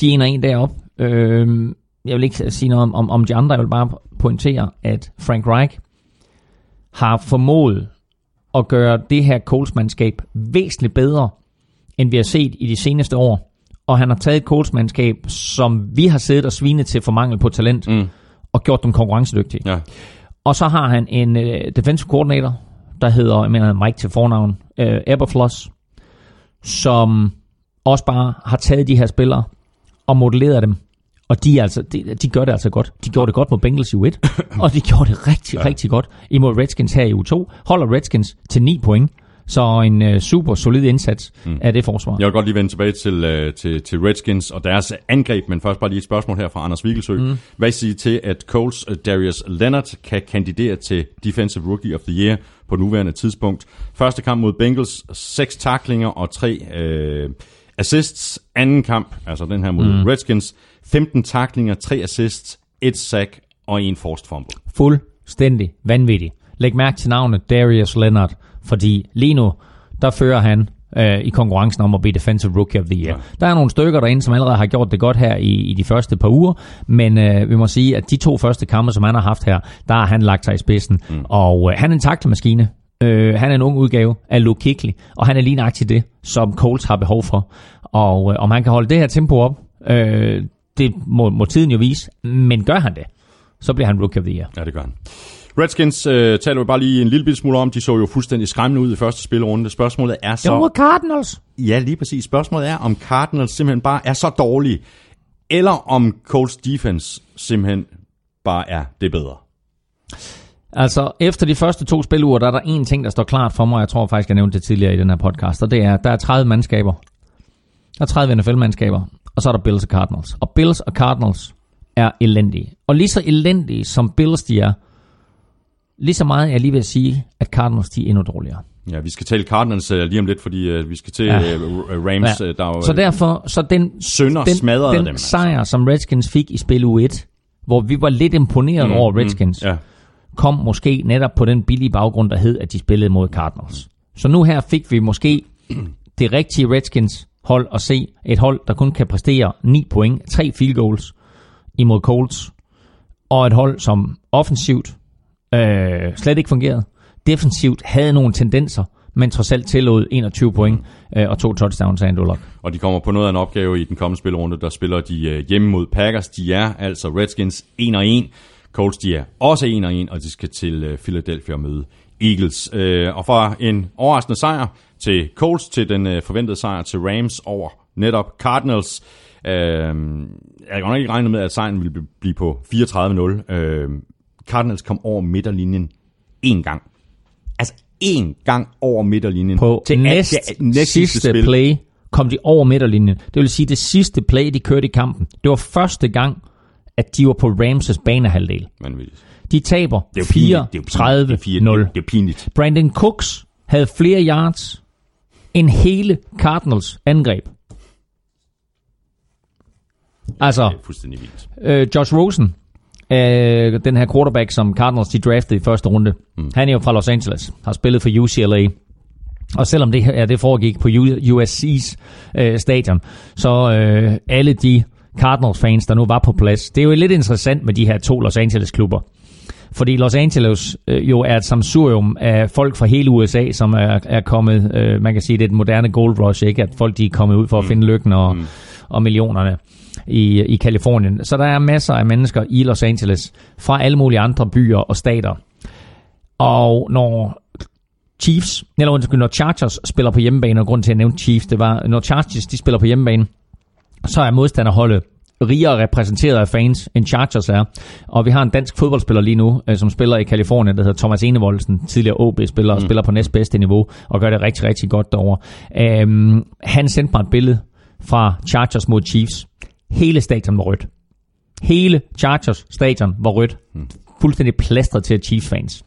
de er en derop. Øhm, jeg vil ikke sige noget om, om, om de andre, jeg vil bare pointere, at Frank Reich har formået at gøre det her Colts-mandskab væsentligt bedre, end vi har set i de seneste år. Og han har taget et Colts-mandskab, som vi har siddet og svinet til for mangel på talent, mm. og gjort dem konkurrencedygtige. Ja. Og så har han en uh, defensive coordinator, der hedder, jeg mener Mike til fornavn, uh, Eberfloss, som også bare har taget de her spillere og modelleret dem og de, altså, de, de gør det altså godt. De gjorde det godt mod Bengals i U1, og de gjorde det rigtig, ja. rigtig godt imod Redskins her i U2. Holder Redskins til 9 point. Så en uh, super solid indsats mm. af det forsvar. Jeg vil godt lige vende tilbage til, uh, til, til Redskins og deres angreb, men først bare lige et spørgsmål her fra Anders Vigelsø. Mm. Hvad siger I til, at Coles uh, Darius Leonard kan kandidere til Defensive Rookie of the Year på nuværende tidspunkt? Første kamp mod Bengals, seks taklinger og tre uh, assists. Anden kamp, altså den her mod mm. Redskins, 15 taklinger, 3 assists, 1 sack og en forced fumble. Fuldstændig vanvittigt. Læg mærke til navnet Darius Leonard, fordi lige nu, der fører han øh, i konkurrencen om at blive Defensive Rookie of the Year. Ja. Der er nogle stykker derinde, som allerede har gjort det godt her i, i de første par uger, men øh, vi må sige, at de to første kampe, som han har haft her, der har han lagt sig i spidsen, mm. og øh, han er en taklemaskine. Øh, han er en ung udgave af Luke Kigley, og han er lige til det, som Colts har behov for. Og øh, om han kan holde det her tempo op, øh, det må, må tiden jo vise, men gør han det, så bliver han Rookie of the Year. Ja, det gør han. Redskins øh, taler vi bare lige en lille smule om. De så jo fuldstændig skræmmende ud i første spilrunde. Spørgsmålet er så... Det var Cardinals. Ja, lige præcis. Spørgsmålet er, om Cardinals simpelthen bare er så dårlige, eller om Colts defense simpelthen bare er det bedre. Altså, efter de første to spiluger, der er der en ting, der står klart for mig. Jeg tror faktisk, jeg nævnte det tidligere i den her podcast. Og det er, der er 30 mandskaber. Der er 30 NFL-mandskaber og så er der Bills og Cardinals. Og Bills og Cardinals er elendige. Og lige så elendige som Bills de er, lige så meget er jeg lige ved at sige, at Cardinals de er endnu dårligere. Ja, vi skal tale Cardinals uh, lige om lidt, fordi uh, vi skal til ja. uh, Rams. Ja. Uh, der er, så derfor, så den, sønder den, smadrede den dem, altså. sejr, som Redskins fik i spil U1, hvor vi var lidt imponeret mm, over Redskins, mm, ja. kom måske netop på den billige baggrund, der hed, at de spillede mod Cardinals. Så nu her fik vi måske det rigtige Redskins hold at se et hold, der kun kan præstere 9 point, 3 field goals imod Colts, og et hold, som offensivt øh, slet ikke fungerede. Defensivt havde nogle tendenser, men trods alt tillod 21 point øh, og to touchdowns af Andrew Luck. Og de kommer på noget af en opgave i den kommende spilrunde, der spiller de øh, hjemme mod Packers. De er altså Redskins 1-1. Colts de er også 1-1, og de skal til øh, Philadelphia møde Eagles. Øh, og fra en overraskende sejr til Colts, til den øh, forventede sejr til Rams over netop Cardinals. Øh, jeg kan nok ikke regne med, at sejren ville blive på 34-0. Øh, Cardinals kom over midterlinjen en gang. Altså en gang over midterlinjen. På til næst, at, næst sidste spil. play kom de over midterlinjen. Det vil sige, det sidste play, de kørte i kampen. Det var første gang, at de var på Rams' banehalvdel. De taber 34-0. Det er jo pinligt. Brandon Cooks havde flere yards end hele Cardinals angreb. Altså, fuldstændig vildt. øh, Josh Rosen, øh, den her quarterback, som Cardinals de draftede i første runde, mm. han er jo fra Los Angeles, har spillet for UCLA. Og selvom det her det foregik på USC's øh, stadion, så øh, alle de Cardinals-fans, der nu var på plads, det er jo lidt interessant med de her to Los Angeles-klubber. Fordi Los Angeles øh, jo er et samsurium af folk fra hele USA, som er, er kommet, øh, man kan sige, det er et moderne gold rush, ikke? At folk de er kommet ud for at finde lykken og, mm. og millionerne i, i Kalifornien. Så der er masser af mennesker i Los Angeles fra alle mulige andre byer og stater. Og når Chiefs, eller undskyld, når Chargers spiller på hjemmebane, og grund til at nævne Chiefs, det var, når Chargers de spiller på hjemmebane, så er modstanderholdet rigere repræsenteret af fans, end Chargers er. Og vi har en dansk fodboldspiller lige nu, øh, som spiller i Kalifornien, der hedder Thomas Enevoldsen, tidligere OB-spiller og spiller på næstbedste niveau, og gør det rigtig, rigtig godt derovre. Øhm, han sendte mig et billede fra Chargers mod Chiefs. Hele stadion var rødt. Hele Chargers stadion var rødt. Fuldstændig plastret til Chiefs-fans.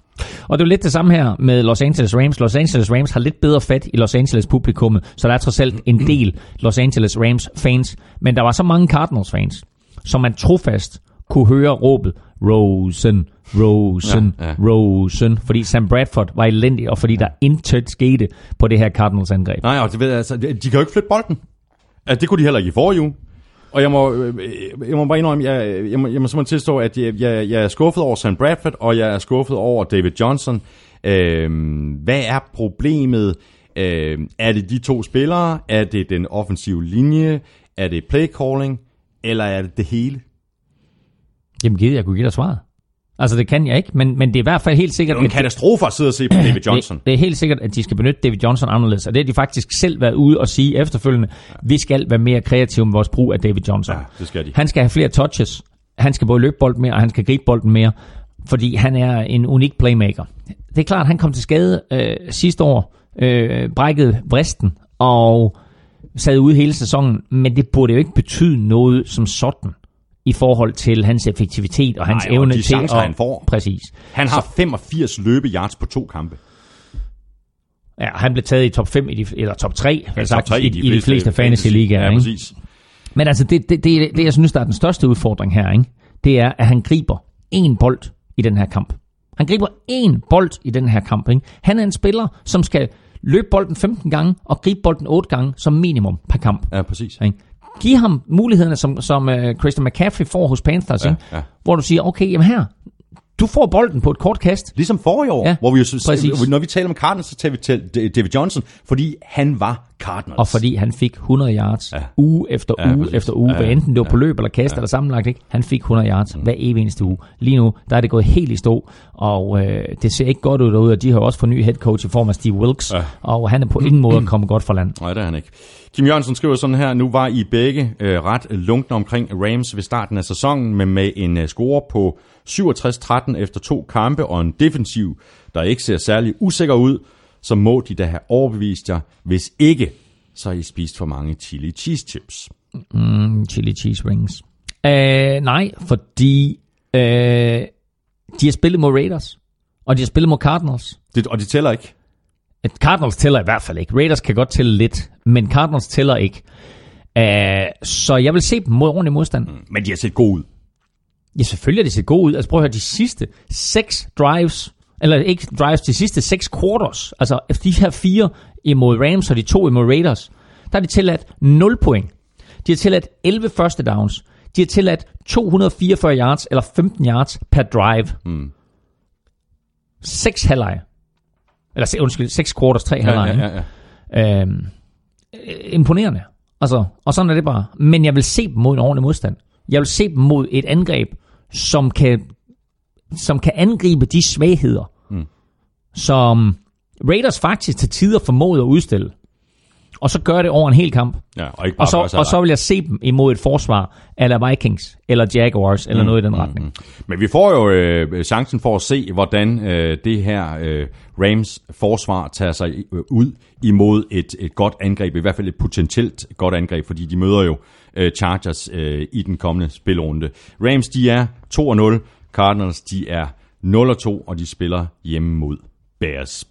Og det er jo lidt det samme her med Los Angeles Rams. Los Angeles Rams har lidt bedre fat i Los Angeles publikummet, så der er trods alt en del Los Angeles Rams fans. Men der var så mange Cardinals fans, som man trofast kunne høre råbet Rosen, Rosen, Ja, ja. Rosen, fordi Sam Bradford var elendig, og fordi der intet skete på det her Cardinals angreb. Nej, og det ved, jeg, altså, de kan jo ikke flytte bolden. Altså, det kunne de heller ikke i forrige uge. Og jeg må, øh, jeg må bare indrømme, jeg, jeg, må, jeg må simpelthen tilstå, at jeg, jeg, jeg er skuffet over Sam Bradford, og jeg er skuffet over David Johnson. Øh, hvad er problemet? Øh, er det de to spillere? Er det den offensive linje? Er det play calling? Eller er det det hele? Jamen jeg kunne give dig svaret. Altså det kan jeg ikke, men, men det er i hvert fald helt sikkert... Det er en at- katastrofe at sidde og se på David Johnson. Det, det er helt sikkert, at de skal benytte David Johnson anderledes, og det har de faktisk selv været ude og sige efterfølgende. Vi skal være mere kreative med vores brug af David Johnson. Ja, det skal de. Han skal have flere touches. Han skal både løbe bolden mere, og han skal gribe bolden mere, fordi han er en unik playmaker. Det er klart, at han kom til skade øh, sidste år, øh, brækkede vristen og sad ude hele sæsonen, men det burde jo ikke betyde noget som sådan i forhold til hans effektivitet og hans Nej, og evne de til chancer, at... han får. Præcis. Han har 85 løbeyards på to kampe. Ja, han blev taget i top 5, i de, eller top 3, ja, top sagt, tre i, i, de fleste fantasy-ligaer. Ja, ikke? præcis. Men altså, det, det, det, det, jeg synes, der er den største udfordring her, ikke? det er, at han griber én bold i den her kamp. Han griber én bold i den her kamp. Ikke? Han er en spiller, som skal løbe bolden 15 gange og gribe bolden 8 gange som minimum per kamp. Ja, præcis. Ikke? Giv ham mulighederne, som, som uh, Christian McCaffrey får hos Panthers, Ja, ikke? ja. hvor du siger, okay, jamen her, du får bolden på et kort kast, Ligesom forrige år, Ja, hvor vi jo, præcis. når vi taler om Cardinals, så tager vi til David Johnson, fordi han var Cardinals. Og fordi han fik 100 yards Ja. ja. uge efter Ja, uge præcis. efter uge, Ja, hvad ja. enten det var på løb eller kast Ja. eller sammenlagt, ikke? han fik 100 yards hver evig eneste uge. Lige nu, der er det gået helt i stå, og øh, det ser ikke godt ud derude, og de har også fået ny head coach i form af Steve Wilkes, Ja. ja. og han er på ingen måde kommet godt fra land. Nej, det er han ikke. Kim Jørgensen skriver sådan her, nu var I begge øh, ret lunkne omkring Rams ved starten af sæsonen, men med en øh, score på 67-13 efter to kampe og en defensiv, der ikke ser særlig usikker ud, så må de da have overbevist jer. Hvis ikke, så har I spist for mange chili cheese chips. Mm, chili cheese rings. Øh, nej, fordi øh, de har spillet mod Raiders, og de har spillet mod Cardinals. Det, og de tæller ikke. Cardinals tæller i hvert fald ikke. Raiders kan godt tælle lidt, men Cardinals tæller ikke. Uh, så jeg vil se dem mod ordentlig modstand. Men de har set gode ud. Ja, selvfølgelig er det set godt ud. Altså prøv at høre, de sidste seks drives, eller ikke drives, de sidste seks quarters, altså de her fire imod Rams og de to imod Raiders, der har de tilladt 0 point. De har tilladt 11 første downs. De har tilladt 244 yards, eller 15 yards per drive. Mm. Seks halvleje. Eller undskyld, seks quarters, tre halvleje. ja, ja, ja. Øhm, øh, imponerende. Altså, og sådan er det bare. Men jeg vil se dem mod en ordentlig modstand. Jeg vil se dem mod et angreb, som kan, som kan angribe de svagheder, Mm. som Raiders faktisk til tider formåede at udstille. Og så gør det over en hel kamp. ja og, ikke bare Og så, og så vil jeg se dem imod et forsvar, eller Vikings, eller Jaguars, eller noget i den retning. Men vi får jo øh, chancen for at se, hvordan øh, det her øh, Rams forsvar tager sig øh, ud imod et, et godt angreb, i hvert fald et potentielt godt angreb, fordi de møder jo øh, Chargers øh, i den kommende spilrunde. Rams, de er 2-0, Cardinals, de er 0-2, og de spiller hjemme mod Bears.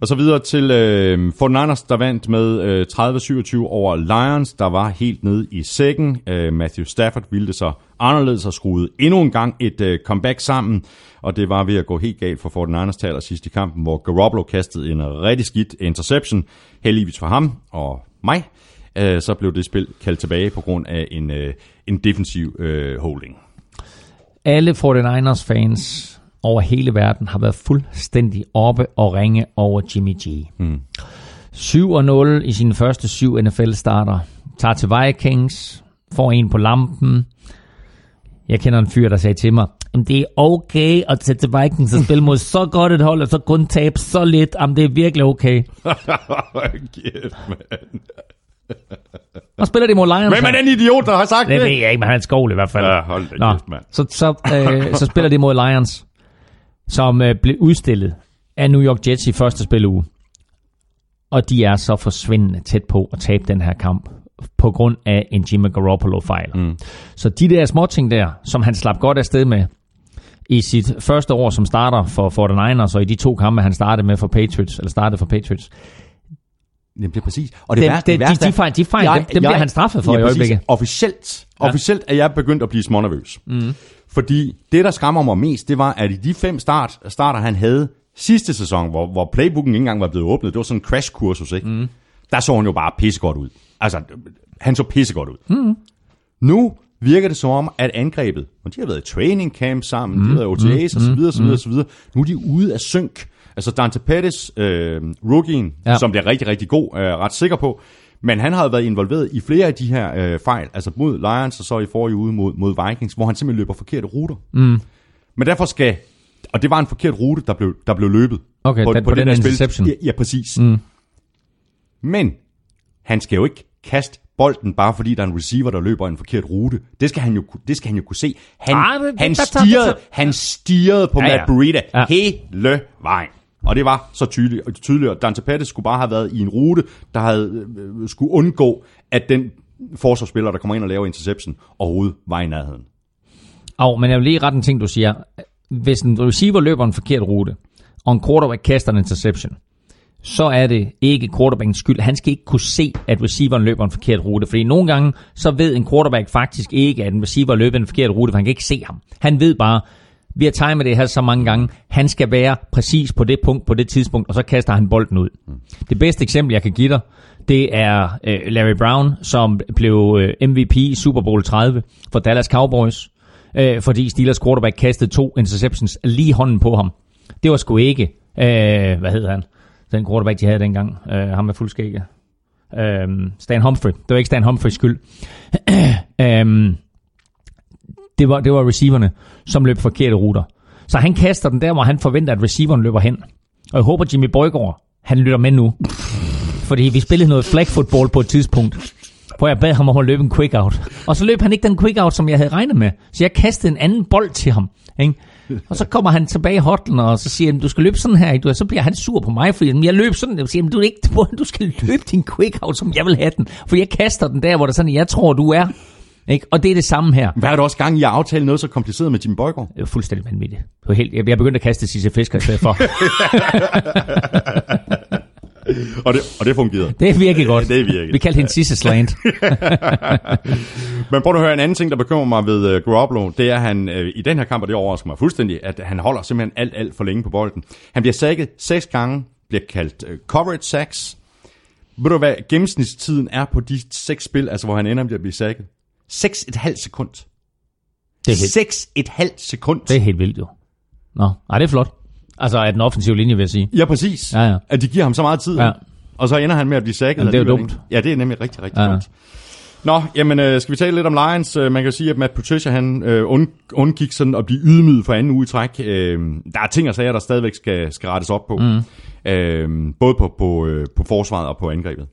Og så videre til øh, 49ers, der vandt med øh, 30-27 over Lions, der var helt nede i sækken. Øh, Matthew Stafford ville det så anderledes og skruede endnu en gang et øh, comeback sammen, og det var ved at gå helt galt for 49ers taler sidst i kampen, hvor Garoppolo kastede en rigtig skidt interception, heldigvis for ham og mig. Øh, så blev det spil kaldt tilbage på grund af en, øh, en defensiv øh, holding. Alle 49ers fans over hele verden har været fuldstændig oppe og ringe over Jimmy G. Mm. 7-0 i sine første syv NFL-starter. Tager til Vikings, får en på lampen. Jeg kender en fyr, der sagde til mig, det er okay at tage til Vikings og spille mod så godt et hold, og så kun tabe så lidt. Om det er virkelig okay. Kæft, mand. Og spiller de mod Lions. Hvem er den idiot, der har sagt det? det? Det ved jeg ikke, men han er i hvert fald. Ja, hold da kæft, mand. så, så, øh, så spiller de mod Lions, som øh, blev udstillet af New York Jets i første spiluge. Og de er så forsvindende tæt på at tabe den her kamp på grund af en Jimmy Garoppolo-fejl. Mm. Så de der småting der, som han slap godt afsted med i sit første år som starter for 49ers, og i de to kampe, han startede med for Patriots, eller startede for Patriots, Jamen, det er præcis. Og det, Dem- værste, det- det værste de- de fejl- de fejl, dem- dem bliver han straffet for i præcis. øjeblikket. Officielt, officielt er jeg begyndt at blive smånervøs. Mm. Fordi det, der skræmmer mig mest, det var, at i de fem start, starter, han havde sidste sæson, hvor, hvor playbooken ikke engang var blevet åbnet, det var sådan en crash-kursus, ikke? Mm. der så han jo bare pissegodt ud. Altså, han så pissegodt ud. Mm. Nu virker det som om, at angrebet, og de har været i training camp sammen, mm. de har været i OTA's, og så videre, så videre, så videre. Nu er de ude af synk. Altså Dante Pettis, øh, rookien, Ja. som bliver rigtig, rigtig god, er jeg ret sikker på. Men han har været involveret i flere af de her øh, fejl, altså mod Lions og så i forrige uge mod, mod Vikings, hvor han simpelthen løber forkerte ruter. Mm. Men derfor skal, og det var en forkert rute, der blev, der blev løbet. Okay, den- på den her spil. interception. Ja, ja, præcis. Mm. Men han skal jo ikke kaste bolden, bare fordi der er en receiver, der løber en forkert rute. Det skal han jo, det skal han jo kunne se. Han, Ah, det- han, stirrede, han stirrede på Ja, ja. Matt Ja. ja. hele vejen. Og det var så tydeligt. Og tydeligt. Og Dante Pettis skulle bare have været i en rute, der havde øh, skulle undgå, at den forsvarsspiller, der kommer ind og laver interception, overhovedet var i nærheden. Og, men jeg vil lige rette en ting, du siger. Hvis en receiver løber en forkert rute, og en quarterback kaster en interception, så er det ikke quarterbackens skyld. Han skal ikke kunne se, at receiveren løber en forkert rute. Fordi nogle gange, så ved en quarterback faktisk ikke, at en receiver løber en forkert rute, for han kan ikke se ham. Han ved bare, vi har timet det her så mange gange, han skal være præcis på det punkt, på det tidspunkt, og så kaster han bolden ud. Det bedste eksempel, jeg kan give dig, det er øh, Larry Brown, som blev øh, MVP i Super Bowl 30 for Dallas Cowboys, øh, fordi Steelers quarterback kastede to interceptions lige hånden på ham. Det var sgu ikke, øh, hvad hedder han, den quarterback, de havde dengang, øh, ham med fuldskægge. Øh, Stan Humphrey. Det var ikke Stan Humphreys skyld. øh, det, var, det var receiverne, som løb forkerte ruter. Så han kaster den der, hvor han forventer, at receiveren løber hen. Og jeg håber, Jimmy Bøjgaard, han lytter med nu. Fordi vi spillede noget flag football på et tidspunkt, hvor jeg bad ham om at løbe en quick out. Og så løb han ikke den quick out, som jeg havde regnet med. Så jeg kastede en anden bold til ham. Ikke? Og så kommer han tilbage i hotlen, og så siger han, du skal løbe sådan her. Ikke? Du- Og så bliver han sur på mig, fordi jeg løb sådan. Jeg siger, du, er ikke, du skal løbe din quick out, som jeg vil have den. For jeg kaster den der, hvor det er sådan, jeg tror, du er. Ikke? Og det er det samme her. Hvad er det også gang i at aftale noget så kompliceret med Jimmy Bøjgaard? Det er jo fuldstændig vanvittigt. Det var helt, jeg, jeg begyndte at kaste Cisse Fisker i stedet for. Og det, og det fungerede. Det er virkelig godt. Det er virkelig. Vi kaldte hende Cisse Slant. Men prøv at høre, en anden ting, der bekymrer mig ved uh, Garoppolo, det er, at han uh, i den her kamp, og det overrasker mig fuldstændig, at han holder simpelthen alt, alt for længe på bolden. Han bliver sækket seks gange, bliver kaldt uh, coverage sacks. Ved du hvad gennemsnitstiden er på de seks spil, altså hvor han ender med at blive sækket? 6,5 sekund. Det er helt, 6,5 sekund. det er helt vildt jo. Nå, nej, det er flot. Altså af den offensive linje, vil jeg sige. Ja, præcis. Ja, ja. At de giver ham så meget tid. Ja. Og så ender han med at blive sækket. Jamen, det er jo dumt. ikke? Ja, det er nemlig rigtig, rigtig Ja, ja. ja. dumt. Nå, jamen, øh, skal vi tale lidt om Lions? Øh, Man kan jo sige, at Matt Patricia, han øh, und, undgik sådan at blive ydmyget for anden uge i træk. Øh, der er ting og sager, der stadigvæk skal, skal rettes op på. Mm. Øh, både på, på, øh, på forsvaret og på angrebet.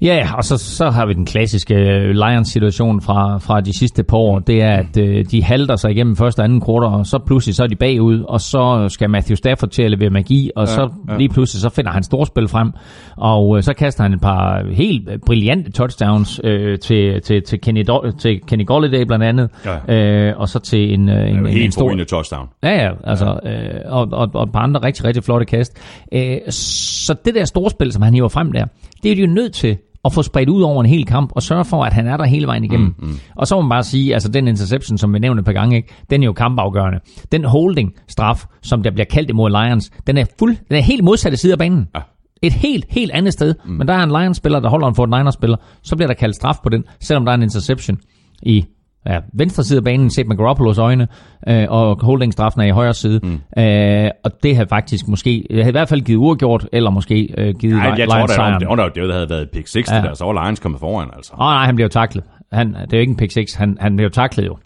Ja, og så, så har vi den klassiske øh, Lions-situation fra, fra de sidste par år. Det er, at øh, de halter sig igennem første og anden kvartal, og så pludselig så er de bagud, og så skal Matthew Stafford til at levere magi, og ja, så ja. lige pludselig så finder han storspil frem, og øh, så kaster han et par helt brillante touchdowns øh, til, til, til, Kenny Do- til Kenny Golladay blandt andet, ja. øh, og så til en, øh, en, en, en stor... touchdown. Ja, ja, altså, ja. Øh, og, og, og et par andre rigtig, rigtig flotte kast. Øh, så det der storspil, som han hiver frem der, det er de jo nødt til at få spredt ud over en hel kamp, og sørge for, at han er der hele vejen igennem. Mm, mm. Og så må man bare sige, altså den interception, som vi nævnte et par gange, ikke, den er jo kampafgørende. Den holding-straf, som der bliver kaldt imod Lions, den er, fuld, den er helt modsatte side af banen. Ja. Et helt, helt andet sted. Mm. Men der er en Lions-spiller, der holder en Fort Niners-spiller, så bliver der kaldt straf på den, selvom der er en interception i ja, venstre side af banen, set med Garoppolo's øjne, øh, og holdingstraffen er i højre side. Mm. Øh, og det havde faktisk måske, det havde i hvert fald givet uafgjort, eller måske øh, givet Nej, jeg tror, det, det, var, det havde været pick 6, ja. der, så var Lions kommet foran. Altså. Åh oh, nej, han blev taklet. Han, det er jo ikke en pick 6, han, han blev taklet jo.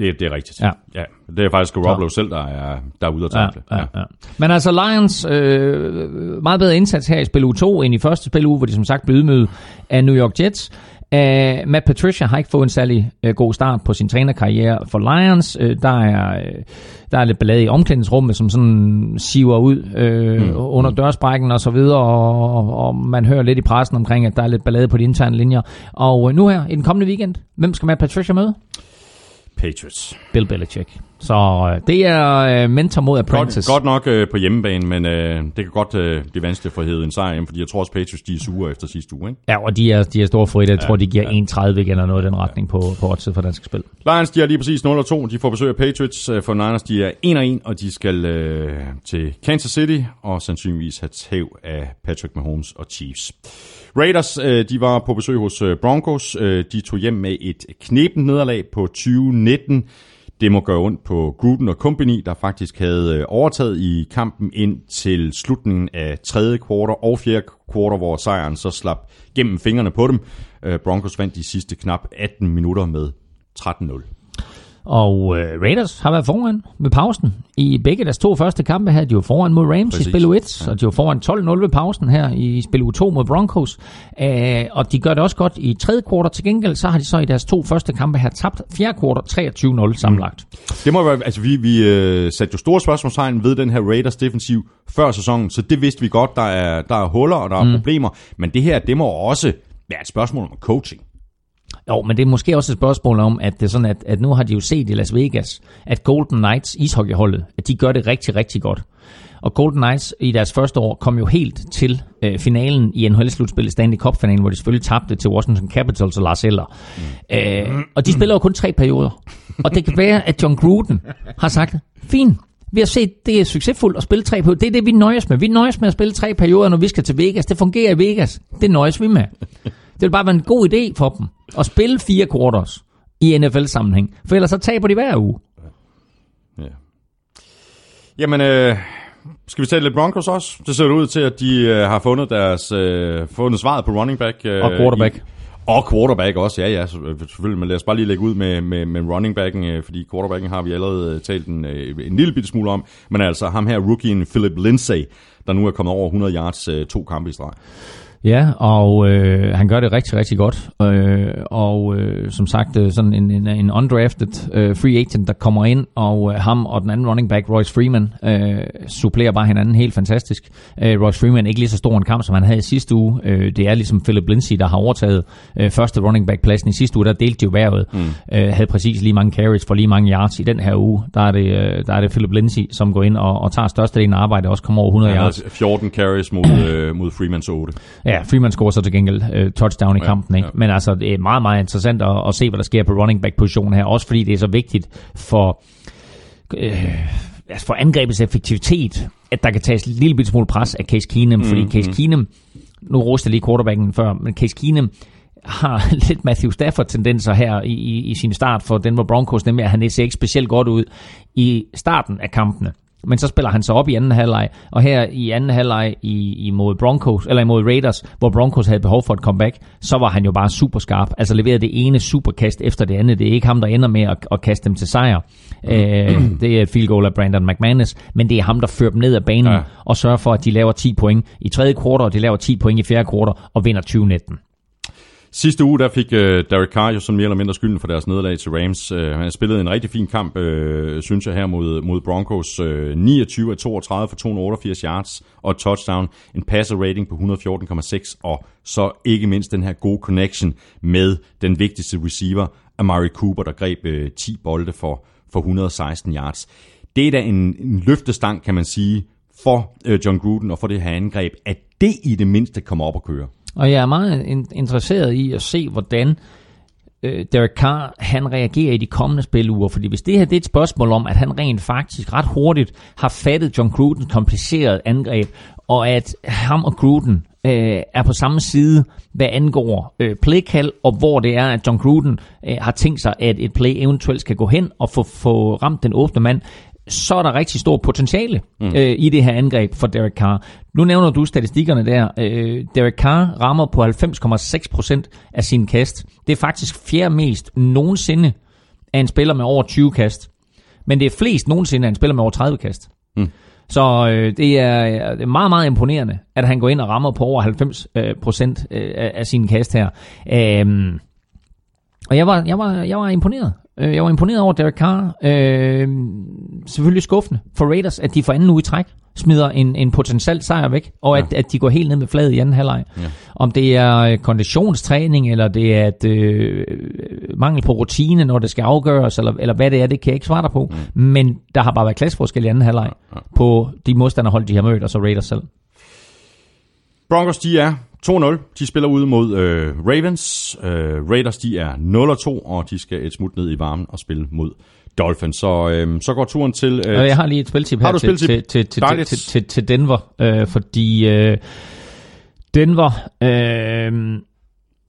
Det, det er rigtigt. Ja. ja. Det er faktisk Garoppolo ja. selv, der er, der er ude at takle. Ja, ja, ja. Men altså Lions, øh, meget bedre indsats her i spil u 2 end i første spil uge, hvor de som sagt blev ydmyget af New York Jets. Uh, Matt Patricia har ikke fået en særlig uh, god start på sin trænerkarriere for Lions. Uh, der, er, uh, der er lidt ballade i omklædningsrummet, som sådan siver ud uh, mm. under dørsprækken og så videre, og, og, og man hører lidt i pressen omkring, at der er lidt ballade på de interne linjer. Og uh, nu her, i den kommende weekend, hvem skal Matt Patricia møde? Patriots. Bill Belichick. Så øh, det er øh, mentor mod apprentice. Godt, godt nok øh, på hjemmebane, men øh, det kan godt øh, blive vanskeligt for at en sejr hjem, fordi jeg tror også Patriots de er sure efter sidste uge. Ikke? Ja, og de er, de er store favoritter. Jeg ja, tror, de giver ja. 1,30 eller noget i den retning på, på oddset for dansk spil. Lions de er lige præcis 0-2. De får besøg af Patriots. Øh, for Niners de er 1-1, og de skal øh, til Kansas City og sandsynligvis have tæv af Patrick Mahomes og Chiefs. Raiders øh, de var på besøg hos Broncos. De tog hjem med et knepent nederlag på 2019. Det må gøre ondt på Gruden og Company, der faktisk havde øh, overtaget i kampen ind til slutningen af tredje kvartal og fjerde kvartal, hvor sejren så slap gennem fingrene på dem. Øh, Broncos vandt de sidste knap 18 minutter med 13-0. Og øh, Raiders har været foran med pausen. I begge deres to første kampe havde de jo foran mod Rams Præcis. i spil 1, ja. og de var foran 12-0 ved pausen her i spil 2 mod Broncos. Æh, og de gør det også godt i tredje kvartal. Til gengæld så har de så i deres to første kampe her tabt fjerde kvartal 23-0 sammenlagt. Mm. Det må være, altså vi, vi øh, satte jo store spørgsmålstegn ved den her Raiders defensiv før sæsonen, så det vidste vi godt, der er, der er huller og der er mm. problemer. Men det her, det må også være et spørgsmål om coaching. Jo, men det er måske også et spørgsmål om, at det er sådan, at, at nu har de jo set i Las Vegas, at Golden Knights ishockeyholdet, at de gør det rigtig, rigtig godt. Og Golden Knights i deres første år kom jo helt til øh, finalen i NHL-slutspillet, Stanley Cup-finalen, hvor de selvfølgelig tabte til Washington Capitals og Lars Eller. Mm. Øh, og de spiller jo kun tre perioder. Og det kan være, at John Gruden har sagt, fint, vi har set, det er succesfuldt at spille tre perioder. Det er det, vi nøjes med. Vi nøjes med at spille tre perioder, når vi skal til Vegas. Det fungerer i Vegas. Det nøjes vi med. Det vil bare være en god idé for dem at spille fire quarters i NFL-sammenhæng, for ellers så taber de hver uge. Ja. Jamen, øh, skal vi tale lidt Broncos også? Det ser ud til, at de øh, har fundet deres øh, fundet svaret på running back. Øh, og quarterback. I, og quarterback også, ja, ja, selvfølgelig. Men lad os bare lige lægge ud med, med, med running backen, øh, fordi quarterbacken har vi allerede øh, talt en, øh, en lille bitte smule om. Men altså ham her, rookien Philip Lindsay, der nu er kommet over 100 yards to kampe i streg. Ja, og øh, han gør det rigtig, rigtig godt. Øh, og øh, som sagt, øh, sådan en, en, en undrafted øh, free agent, der kommer ind, og øh, ham og den anden running back, Royce Freeman, øh, supplerer bare hinanden helt fantastisk. Øh, Royce Freeman ikke lige så stor en kamp, som han havde i sidste uge. Øh, det er ligesom Philip Lindsay, der har overtaget øh, første running back-pladsen i sidste uge. Der delte de jo vejret. Mm. Øh, havde præcis lige mange carries for lige mange yards i den her uge. Der er det, øh, der er det Philip Lindsay, som går ind og, og tager størstedelen af arbejdet, også kommer over 100 yards. 14 carries mod, øh, mod Freemans 8. Ja, Freeman scorer så til gengæld uh, touchdown i ja, kampen. Ikke? Ja. Men altså, det er meget, meget interessant at, at se, hvad der sker på running back positionen her. Også fordi det er så vigtigt for, øh, altså for angrebets effektivitet, at der kan tages en lille smule pres af Case Keenum. Mm, fordi Case mm. Keenum, nu roste lige quarterbacken før, men Case Keenum har lidt Matthew Stafford-tendenser her i, i, i sin start for Denver Broncos, nemlig at han ser ikke specielt godt ud i starten af kampene. Men så spiller han sig op i anden halvleg, og her i anden halvleg i, imod Broncos, eller imod Raiders, hvor Broncos havde behov for et comeback, så var han jo bare super skarp. Altså leverede det ene superkast efter det andet. Det er ikke ham, der ender med at, at kaste dem til sejr. Mm. Øh, det er et field goal af Brandon McManus, men det er ham, der fører dem ned ad banen ja. og sørger for, at de laver 10 point i tredje kvartal, og de laver 10 point i fjerde kvartal og vinder 2019. Sidste uge, der fik øh, Derek Carr jo sådan mere eller mindre skylden for deres nederlag til Rams. Øh, han spillede en rigtig fin kamp, øh, synes jeg, her mod, mod Broncos. Øh, 29 af 32 for 288 yards og touchdown. En passer rating på 114,6 og så ikke mindst den her gode connection med den vigtigste receiver, Amari Cooper, der greb øh, 10 bolde for, for 116 yards. Det er da en, en løftestang, kan man sige, for øh, John Gruden og for det her angreb, at det i det mindste kommer op og køre. Og jeg er meget interesseret i at se, hvordan øh, Derek Carr han reagerer i de kommende spiluger. Fordi hvis det her det er et spørgsmål om, at han rent faktisk ret hurtigt har fattet John Grudens komplicerede angreb, og at ham og Gruden øh, er på samme side, hvad angår øh, playkald, og hvor det er, at John Gruden øh, har tænkt sig, at et play eventuelt skal gå hen og få, få ramt den åbne mand, så er der rigtig stor potentiale mm. øh, i det her angreb for Derek Carr. Nu nævner du statistikkerne der. Øh, Derek Carr rammer på 90,6% af sin kast. Det er faktisk fjerde mest nogensinde af en spiller med over 20 kast. Men det er flest nogensinde af en spiller med over 30 kast. Mm. Så øh, det, er, det er meget, meget imponerende, at han går ind og rammer på over 90 øh, procent øh, af sin kast her. Øh, og jeg var, jeg var, jeg var imponeret. Øh, jeg var imponeret over Derek Carr. Øh, selvfølgelig skuffende for Raiders, at de for anden uge i træk smider en, en potentiel sejr væk, og at, ja. at de går helt ned med fladet i anden halvleg. Ja. Om det er øh, konditionstræning, eller det er et, øh, mangel på rutine, når det skal afgøres, eller, eller hvad det er, det kan jeg ikke svare dig på. Mm. Men der har bare været klasseforskel i anden halvleg ja. Ja. på de modstanderhold, de har mødt, og så Raiders selv. Broncos, de er 2-0. De spiller ud mod øh, Ravens. Øh, Raiders, de er 0-2, og de skal et smut ned i varmen og spille mod Dolphins. Så, øh, så går turen til... Øh, jeg har lige et spiltip her til, til, til, til, til, til, Denver, øh, fordi øh, Denver øh,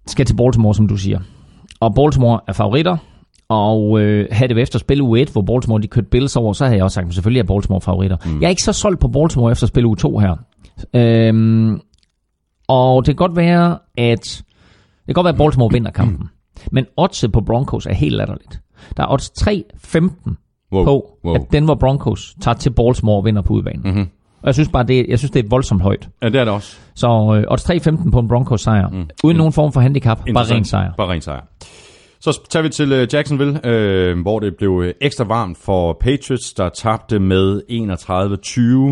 skal til Baltimore, som du siger. Og Baltimore er favoritter, og øh, havde det efter spil u 1, hvor Baltimore de kørte Bills over, så havde jeg også sagt, at selvfølgelig er Baltimore favoritter. Mm. Jeg er ikke så solgt på Baltimore efter spil u 2 her. Øh, og det kan godt være, at det kan godt være, at Baltimore vinder kampen. Men oddset på Broncos er helt latterligt. Der er odds 3-15 wow. på, wow. at Denver Broncos tager til Baltimore og vinder på udbanen. Mm-hmm. Og jeg synes bare, det, jeg synes, det er voldsomt højt. Ja, det er det også. Så øh, odds 3-15 på en Broncos sejr. Mm. Uden mm. nogen form for handicap. Bare ren sejr. Bare ren sejr. Så tager vi til øh, Jacksonville, øh, hvor det blev øh, ekstra varmt for Patriots, der tabte med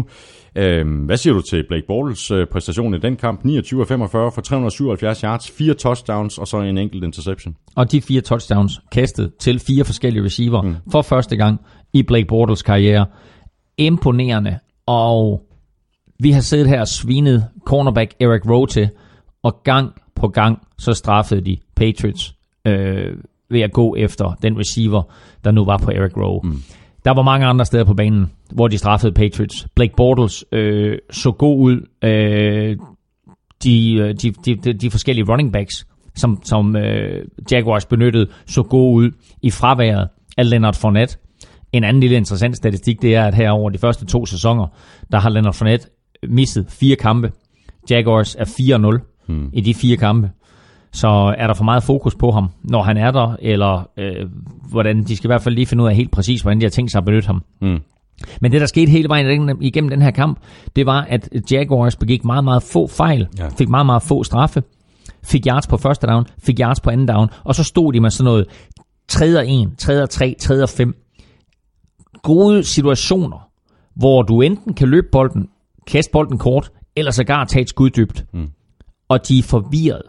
31-20. Øhm, hvad siger du til Blake Bortles øh, præstation i den kamp? 29 45 for 377 yards, fire touchdowns og så en enkelt interception. Og de fire touchdowns kastet til fire forskellige receiver mm. for første gang i Blake Bortles karriere. Imponerende, og vi har siddet her og svinet cornerback Eric Rowe til, og gang på gang så straffede de Patriots øh, ved at gå efter den receiver, der nu var på Eric Rowe. Mm. Der var mange andre steder på banen, hvor de straffede Patriots. Blake Bortles øh, så god ud. Øh, de, øh, de, de, de, de forskellige running backs, som, som øh, Jaguars benyttede, så god ud i fraværet af Leonard Fournette. En anden lille interessant statistik, det er, at her over de første to sæsoner, der har Leonard Fournette misset fire kampe. Jaguars er 4-0 hmm. i de fire kampe. Så er der for meget fokus på ham, når han er der, eller øh, hvordan de skal i hvert fald lige finde ud af helt præcis, hvordan de har tænkt sig at benytte ham. Mm. Men det, der skete hele vejen igennem den her kamp, det var, at Jaguars begik meget, meget få fejl, ja. fik meget, meget få straffe, fik yards på første down, fik yards på anden down, og så stod de med sådan noget 3 og 1, 3 og 3, 3 og 5. Gode situationer, hvor du enten kan løbe bolden, kaste bolden kort, eller sågar tage et skud dybt. Mm. Og de er forvirret,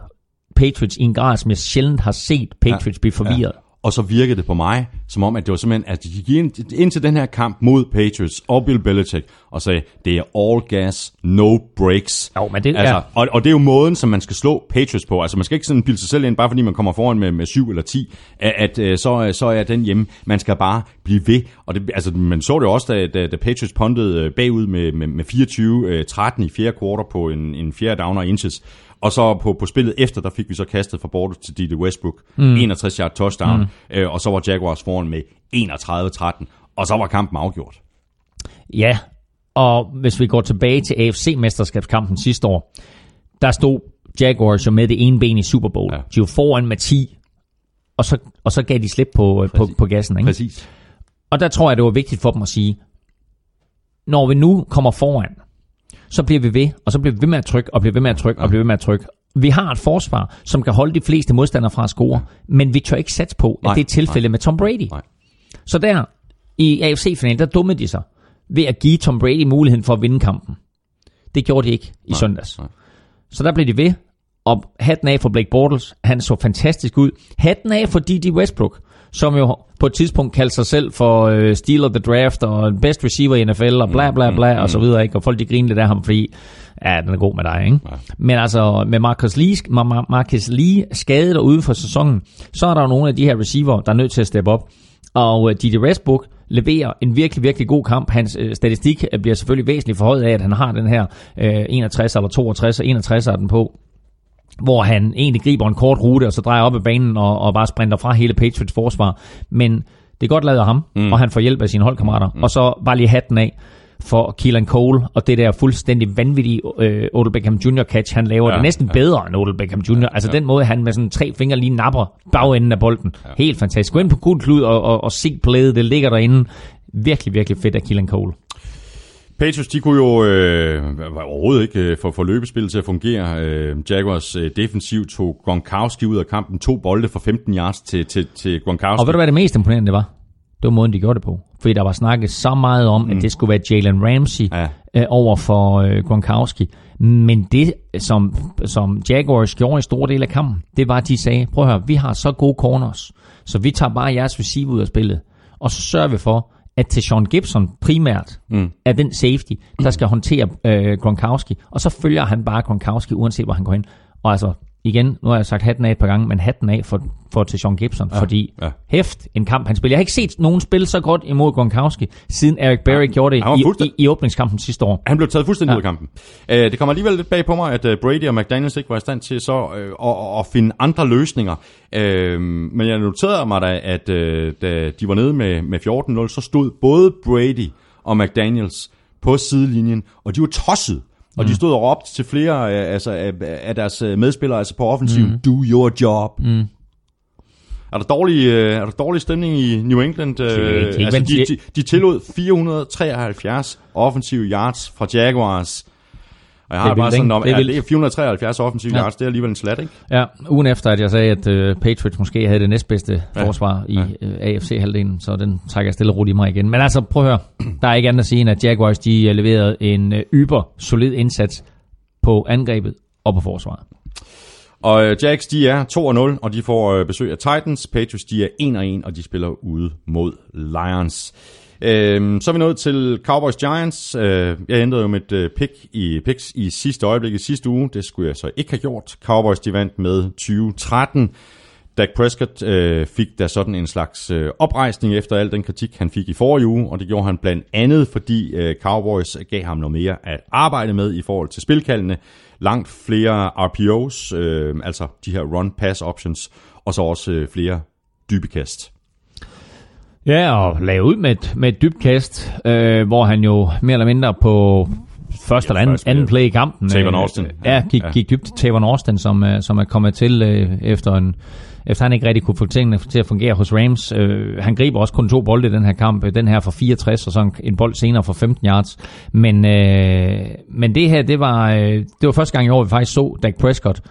Patriots i en grad, som jeg sjældent har set Patriots ja. blive forvirret. Ja. Og så virkede det på mig, som om, at det var simpelthen, at de gik ind, ind til den her kamp mod Patriots og Bill Belichick, og sagde, det er all gas, no breaks. Jo, men det, altså, ja. og, og det er jo måden, som man skal slå Patriots på. Altså, man skal ikke sådan bilde sig selv ind, bare fordi man kommer foran med, med 7 eller 10, at, at øh, så, så er den hjemme. Man skal bare blive ved. Og det, altså, man så det også, da, da, da Patriots pondede øh, bagud med, med, med 24-13 øh, i fjerde kvartal på en, en fjerde downer inches. Og så på, på spillet efter, der fik vi så kastet fra bordet til Didi Westbrook. Mm. 61 yard touchdown. Mm. Øh, og så var Jaguars foran med 31-13. Og så var kampen afgjort. Ja, og hvis vi går tilbage til AFC-mesterskabskampen sidste år, der stod Jaguars jo med det ene ben i Super Bowl. Ja. De var foran med 10, og så, og så gav de slip på, på, på gassen. Ikke? Præcis. Og der tror jeg, det var vigtigt for dem at sige, når vi nu kommer foran, så bliver vi ved, og så bliver vi ved med at trykke, og bliver ved med at trykke, og bliver ved med at trykke. vi har et forsvar, som kan holde de fleste modstandere fra at score, ja. men vi tør ikke satse på, at Nej, det er tilfældet nej. med Tom Brady. Nej. Så der i AFC-finalen, der dummede de sig ved at give Tom Brady muligheden for at vinde kampen. Det gjorde de ikke i Nej, søndags. nej. Så der blev de ved, og hatten af for Blake Bortles, han så fantastisk ud. Hatten af for D.D. Westbrook, som jo på et tidspunkt kaldte sig selv for øh, Steal of the Draft, og best receiver i NFL, og bla bla bla, og så videre, ikke? og folk de griner lidt af ham, fordi, ja, den er god med dig, ikke? Ja. Men altså, med Marcus Lee, Ma- Ma- Marcus Lee skadet og uden for sæsonen, så er der jo nogle af de her receiver, der er nødt til at steppe op. Og øh, D.D. Westbrook leverer en virkelig, virkelig god kamp. Hans øh, statistik øh, bliver selvfølgelig væsentligt forhøjet af, at han har den her øh, 61 eller 62, og 61 er den på hvor han egentlig griber en kort rute, og så drejer op ad banen og, og bare sprinter fra hele Patriots forsvar. Men det er godt lavet af ham, mm. og han får hjælp af sine holdkammerater. Mm. Og så bare lige hatten af for Keelan Cole, og det der fuldstændig vanvittige øh, Odell Beckham Jr. catch, han laver. Ja, det er næsten ja. bedre end Odell Beckham Jr. Altså ja. den måde, han med sådan tre fingre lige napper bagenden af bolden. Ja. Helt fantastisk. Gå ind på Gud Klud og, og, og se playet, det ligger derinde. Virkelig, virkelig fedt af Keelan Cole. Patriots, de kunne jo øh, overhovedet ikke øh, få, få løbespillet til at fungere. Øh, Jaguars øh, defensiv tog Gronkowski ud af kampen. To bolde for 15 yards til, til, til Gronkowski. Og ved du, hvad det mest imponerende var? Det var måden, de gjorde det på. Fordi der var snakket så meget om, mm. at det skulle være Jalen Ramsey Ja. øh, over for øh, Gronkowski. Men det, som, som Jaguars gjorde i store del af kampen, det var, at de sagde, prøv at høre, vi har så gode corners, så vi tager bare jeres receiver ud af spillet. Og så sørger vi for, at til Sean Gibson primært mm. er den safety, der skal håndtere øh, Gronkowski. Og så følger han bare Gronkowski, uanset hvor han går hen. Og altså, igen, nu har jeg sagt hatten af et par gange, men hatten af for, for til Sean Gibson, ja, fordi ja. hæft en kamp, han spiller. Jeg har ikke set nogen spille så godt imod Gronkowski, siden Eric Berry ja, gjorde det i, i, i åbningskampen sidste år. Han blev taget fuldstændig Ja. ud af kampen. Øh, det kommer alligevel lidt bag på mig, at øh, Brady og McDaniels ikke var i stand til så øh, at, at- finde andre løsninger. Øh, men jeg noterede mig da, at øh, da de var nede med, med 14-0, så stod både Brady og McDaniels på sidelinjen, og de var tosset. Og de stod og råbte til flere øh, altså, af, af deres øh, medspillere altså på offensiven, mm. do your job. Mm. Er der dårlig, øh, er der dårlig stemning i New England? Øh, det er ikke altså, de, de, de tillod 473 offensive yards fra Jaguars. Og jeg har Det bare vildt, sådan om, Det er at vildt. det er 473 offensive Ja. yards, det er alligevel en slat, ikke? Ja, ugen efter, at jeg sagde, at øh, Patriots måske havde det næstbedste Ja. forsvar i Ja. øh, AFC-halvdelen, så den trækker jeg stille og roligt i mig igen. Men altså, prøv at høre. Der er ikke andet at sige, end at Jaguars de øh, leverede en øh, yber solid indsats på angrebet og på forsvaret. Og øh, Jags, de er 2-0, og de får øh, besøg af Titans. Patriots, de er 1-1, og de spiller ude mod Lions. Øh, så er vi nået til Cowboys Giants. Øh, jeg ændrede jo mit øh, pick i, picks i sidste øjeblik i sidste uge. Det skulle jeg så ikke have gjort. Cowboys, de vandt med 2013. Dak Prescott øh, fik da sådan en slags øh, oprejsning efter al den kritik, han fik i forrige uge, og det gjorde han blandt andet, fordi øh, Cowboys gav ham noget mere at arbejde med i forhold til spilkaldene. Langt flere RPOs, øh, altså de her run-pass options, og så også øh, flere dybekast. Ja, og lagde ud med et, med et dybt kast, øh, hvor han jo mere eller mindre på første Ja, eller anden, anden play i kampen. Tavon øh, Austin. Ja, gik, Ja. gik dybt til Tavon Austin, som, øh, som er kommet til øh, efter en efter han ikke rigtig kunne få tingene til at fungere hos Rams. Øh, han griber også kun to bolde i den her kamp. Den her for 64, og så en, en bold senere for 15 yards. Men, øh, men det her, det var, øh, det var første gang i år, vi faktisk så Dak Prescott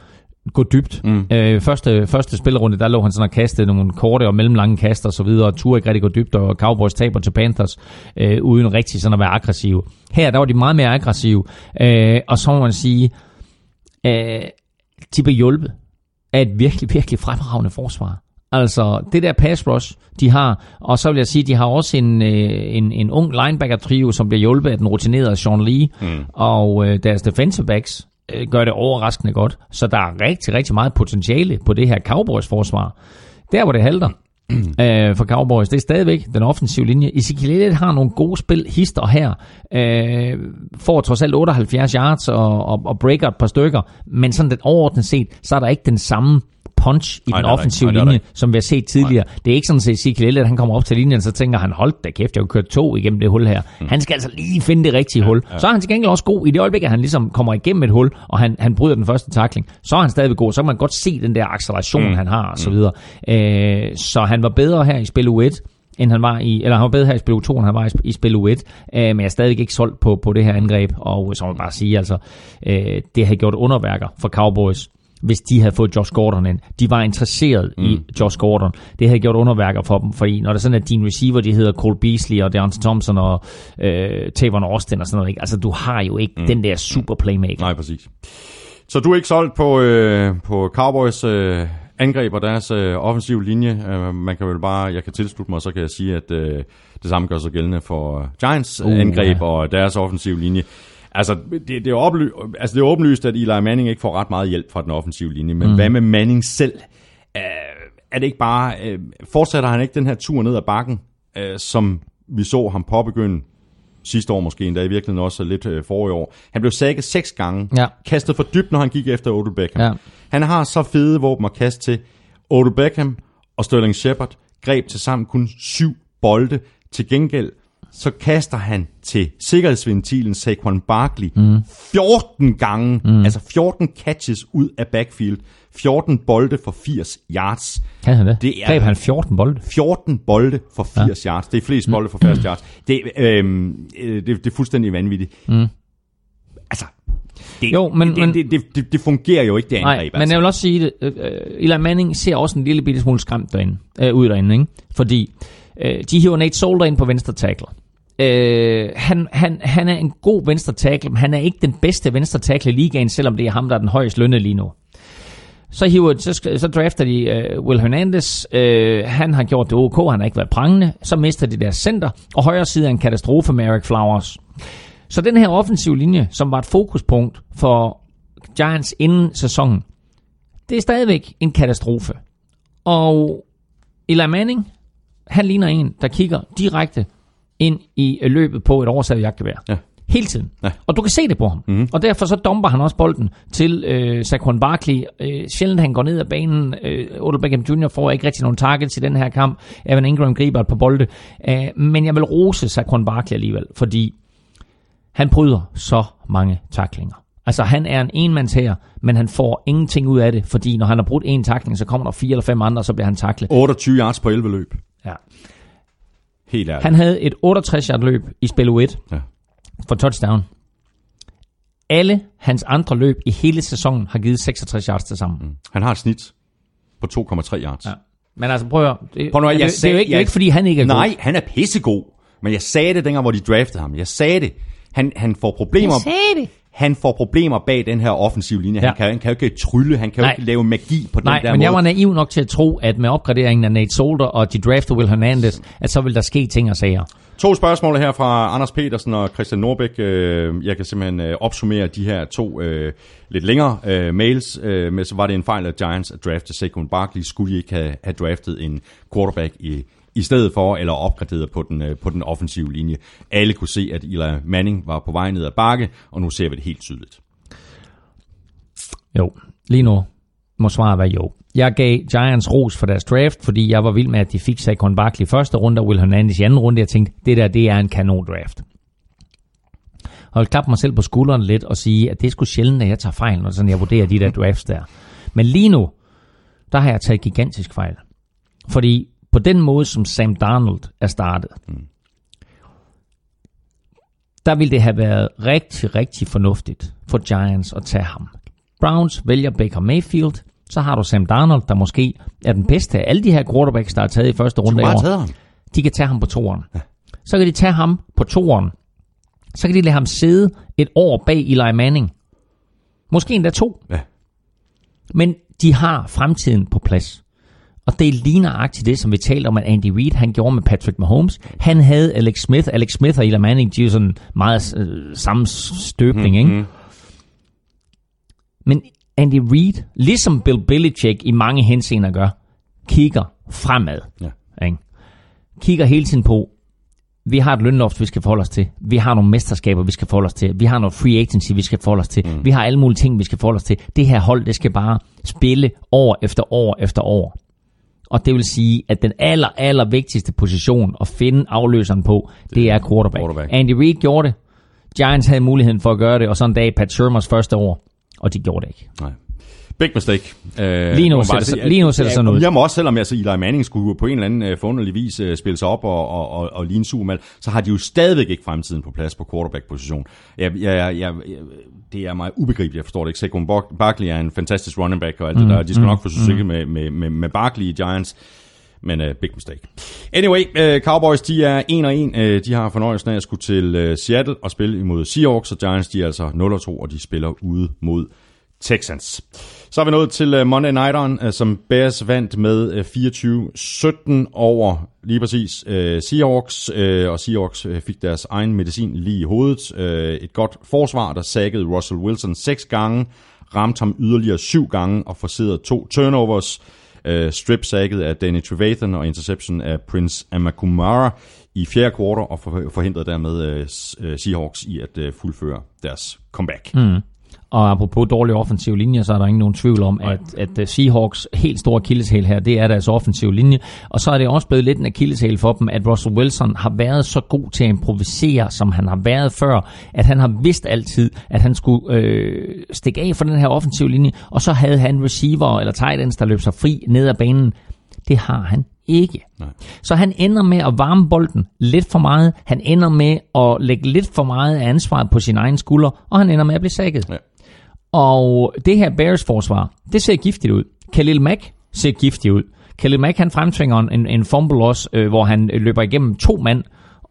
gå dybt. Mm. Øh, første, første spillerunde, der lå han sådan og kastede nogle korte og mellemlange kaster og så videre, og turde ikke rigtig gå dybt, og Cowboys taber til Panthers, øh, uden rigtig sådan at være aggressive. Her, der var de meget mere aggressive, øh, og så må man sige, øh, de blev hjulpet af et virkelig, virkelig fremragende forsvar. Altså, det der pass rush, de har, og så vil jeg sige, de har også en, øh, en, en ung linebacker-trio, som bliver hjulpet af den rutinerede Sean Lee, mm. og øh, deres defensive backs Øh, gør det overraskende godt. Så der er rigtig, rigtig meget potentiale på det her Cowboys-forsvar. Der, hvor det halter øh, for Cowboys, det er stadigvæk den offensive linje. Ezekiel Elliott har nogle gode spil, hister her, øh, får trods alt 78 yards og, og, og breaker et par stykker, men sådan lidt overordnet set, så er der ikke den samme punch i Nej, den der offensive. Nej, der linje, som vi har set tidligere. Nej. Det er ikke sådan, at Ezekiel Elliott, han kommer op til linjen, så tænker han, hold da kæft, jeg har kørt to igennem det hul her. Mm. Han skal altså lige finde det rigtige ja, hul. Ja. Så er han til gengæld også god i det øjeblik, at han ligesom kommer igennem et hul, og han, han bryder den første takling. Så er han stadigvæk god. Så kan man godt se den der acceleration, mm. han har, og så videre. Øh, så han var bedre her i spil U1, end han var i, eller han var bedre her i spil U2, end han var i, i spil U1, øh, men jeg er stadig ikke solgt på, på det her angreb, og så må jeg bare sige, altså, øh, det har gjort underværker for Cowboys. Hvis de havde fået Josh Gordon ind. De var interesseret mm. i Josh Gordon. Det havde gjort underværker for dem, fordi når det er sådan, at dine receiver, de hedder Cole Beasley og Deontay Thompson og øh, Tavon Austin og sådan noget, ikke? altså du har jo ikke mm. den der super playmaker. Nej, præcis. Så du er ikke solgt på, øh, på Cowboys øh, angreb og deres øh, offensiv linje. Øh, man kan vel bare, jeg kan tilslutte mig, så kan jeg sige, at øh, det samme gør sig gældende for Giants uh, angreb ja. og deres offensiv linje. Altså det, det, er oply, altså, det er åbenlyst, at Eli Manning ikke får ret meget hjælp fra den offensive linje, men mm. hvad med Manning selv? Uh, er det ikke bare, uh, fortsætter han ikke den her tur ned ad bakken, uh, som vi så ham påbegynde sidste år måske endda, i virkeligheden også lidt uh, forrige år. Han blev sækket seks gange, ja. kastet for dybt, når han gik efter Odell Beckham. Ja. Han har så fede våben at kaste til. Odell Beckham og Sterling Shepard greb til sammen kun syv bolde. Til gengæld så kaster han til sikkerhedsventilen Saquon Barkley mm. 14 gange, mm. altså 14 catches ud af backfield, 14 bolde for 80 yards. Kan han det? det er, Greb han 14 bolde? 14 bolde for 80 ja. yards. Det er flest mm. bolde for 80 yards. Det, øhm, øh, det, det er fuldstændig vanvittigt. Mm. Altså, det, jo, men, det, men, det, det, det, det fungerer jo ikke, det angreb. Nej, altså. men jeg vil også sige, at uh, Eli Manning ser også en lille bitte smule skræmt derinde, uh, ud derinde, ikke? fordi Øh, de hiver Nate Solder ind på venstre tackle. Øh, han, han, han er en god venstre tackle, men han er ikke den bedste venstre tackle i ligaen, selvom det er ham, der er den højst lønnet lige nu. Så, hiver, så, så drafter de uh, Will Hernandez. Uh, han har gjort det ok, han har ikke været prangende. Så mister de deres center, og højre side er en katastrofe med Eric Flowers. Så den her offensiv linje, som var et fokuspunkt for Giants inden sæsonen, det er stadigvæk en katastrofe. Og Eli Manning, han ligner en, der kigger direkte ind i løbet på et oversat jagtgevær. Ja. Hele tiden. Ja. Og du kan se det på ham. Mm-hmm. Og derfor så dumper han også bolden til øh, Saquon Barkley. Øh, sjældent han går ned ad banen. Øh, Odell Beckham Jr. får ikke rigtig nogen targets i den her kamp. Evan Ingram griber et par bolde. Øh, men jeg vil rose Saquon Barkley alligevel, fordi han bryder så mange taklinger. Altså han er en enmands her, men han får ingenting ud af det, fordi når han har brudt en takling, så kommer der fire eller fem andre, og så bliver han taklet. 28 yards på 11 løb. Ja. Helt ærligt. Han havde et 68 yard løb i spil 1 ja. for touchdown. Alle hans andre løb i hele sæsonen har givet 66 yards til sammen. Mm. Han har et snit på 2,3 yards. Ja. Men altså prøv at det, prøv nu, jeg, jeg, det, er jo ikke, jeg, ikke, fordi han ikke er nej, god. Nej, han er pissegod. Men jeg sagde det dengang, hvor de draftede ham. Jeg sagde det. Han, han får problemer. Jeg sagde det. Han får problemer bag den her offensive linje. Ja. Han, kan, han kan jo ikke trylle, han kan Nej. jo ikke lave magi på den Nej, der men måde. jeg var naiv nok til at tro, at med opgraderingen af Nate Solder og de draftede Will Hernandez, at så vil der ske ting og sager. To spørgsmål her fra Anders Petersen og Christian Norbæk. Øh, jeg kan simpelthen øh, opsummere de her to øh, lidt længere mails. Men så var det en fejl, at Giants at drafte Saquon Barkley. Skulle de ikke have, have draftet en quarterback i i stedet for, eller opgraderet på den, øh, på den offensive linje. Alle kunne se, at Eli Manning var på vej ned ad bakke, og nu ser vi det helt tydeligt. Jo, lige nu må svaret være jo. Jeg gav Giants ros for deres draft, fordi jeg var vild med, at de fik Saquon Barkley i første runde, og Will Hernandez i anden runde. Jeg tænkte, det der, det er en kanon draft. Og jeg klappe mig selv på skulderen lidt og sige, at det er sgu sjældent, at jeg tager fejl, når sådan jeg vurderer de der drafts der. Men lige nu, der har jeg taget gigantisk fejl. Fordi på den måde, som Sam Darnold er startet, mm. der ville det have været rigtig, rigtig fornuftigt for Giants at tage ham. Browns vælger Baker Mayfield, så har du Sam Darnold, der måske er den bedste af alle de her quarterbacks, der er taget i første runde i år. De kan tage ham på toeren. Ja. Så kan de tage ham på toeren. Så kan de lade ham sidde et år bag Eli Manning. Måske endda to. Ja. Men de har fremtiden på plads. Og det ligner agtigt det, som vi talte om, at Andy Reid han gjorde med Patrick Mahomes. Han havde Alex Smith. Alex Smith og Eli Manning, de er jo sådan meget øh, samme støbning, mm, ikke? Men Andy Reid, ligesom Bill Belichick i mange henseender gør, kigger fremad. Ja. Ikke? Kigger hele tiden på, vi har et lønloft, vi skal forholde os til. Vi har nogle mesterskaber, vi skal forholde os til. Vi har noget free agency, vi skal forholde os til. Mm. Vi har alle mulige ting, vi skal forholde os til. Det her hold, det skal bare spille år efter år efter år. Og det vil sige, at den aller, aller vigtigste position at finde afløseren på, det, det er quarterback. quarterback. Andy Reid gjorde det. Giants havde muligheden for at gøre det, og så en dag Pat Shermers første år, og de gjorde det ikke. Nej. Big mistake. Uh, Lige nu det så- lige nu ser det sådan ud. Jeg må også, selvom altså, Eli Manning skulle på en eller anden uh, forunderlig vis uh, spille sig op og, og, og, og ligne Superman, så har de jo stadigvæk ikke fremtiden på plads på quarterback-position. Jeg, jeg, jeg, jeg, det er mig ubegribeligt, jeg forstår det ikke. Saquon Bar- Barkley er en fantastisk running back og alt mm, det der. De skal mm, nok få succes mm. med, med, med, med Barkley i Giants. Men uh, big mistake. Anyway, uh, Cowboys de er 1 og 1. Uh, de har fornøjelsen af at skulle til uh, Seattle og spille imod Seahawks, og Giants de er altså 0 og 2, og de spiller ude mod Texans. Så er vi nået til øh, Monday Nighteren, øh, som Bears vandt med øh, 24-17 over lige præcis Seahawks, og Seahawks fik deres egen medicin lige i hovedet. Et godt forsvar, der sækkede Russell Wilson seks gange, ramte ham yderligere syv gange og forserede to turnovers. Strip sækket af Danny Trevathan og interception af Prince Amakumara i fjerde kvartal og forhindrede dermed Seahawks i at fuldføre deres comeback. Mm. Og apropos dårlig offensiv linje, så er der ingen nogen tvivl om, at, at øh, Seahawks helt store akilleshæl her, det er deres offensiv linje. Og så er det også blevet lidt en akilleshæl for dem, at Russell Wilson har været så god til at improvisere, som han har været før, at han har vidst altid, at han skulle øh, stikke af for den her offensiv linje, og så havde han receiver eller tight ends, der løb sig fri ned ad banen. Det har han ikke. Nej. Så han ender med at varme bolden lidt for meget. Han ender med at lægge lidt for meget af ansvaret på sin egen skulder, og han ender med at blive sækket. Ja. Og det her Bears forsvar, det ser giftigt ud. Khalil Mack ser giftigt ud. Khalil Mack han fremtvinger en, en fumble også, øh, hvor han løber igennem to mand,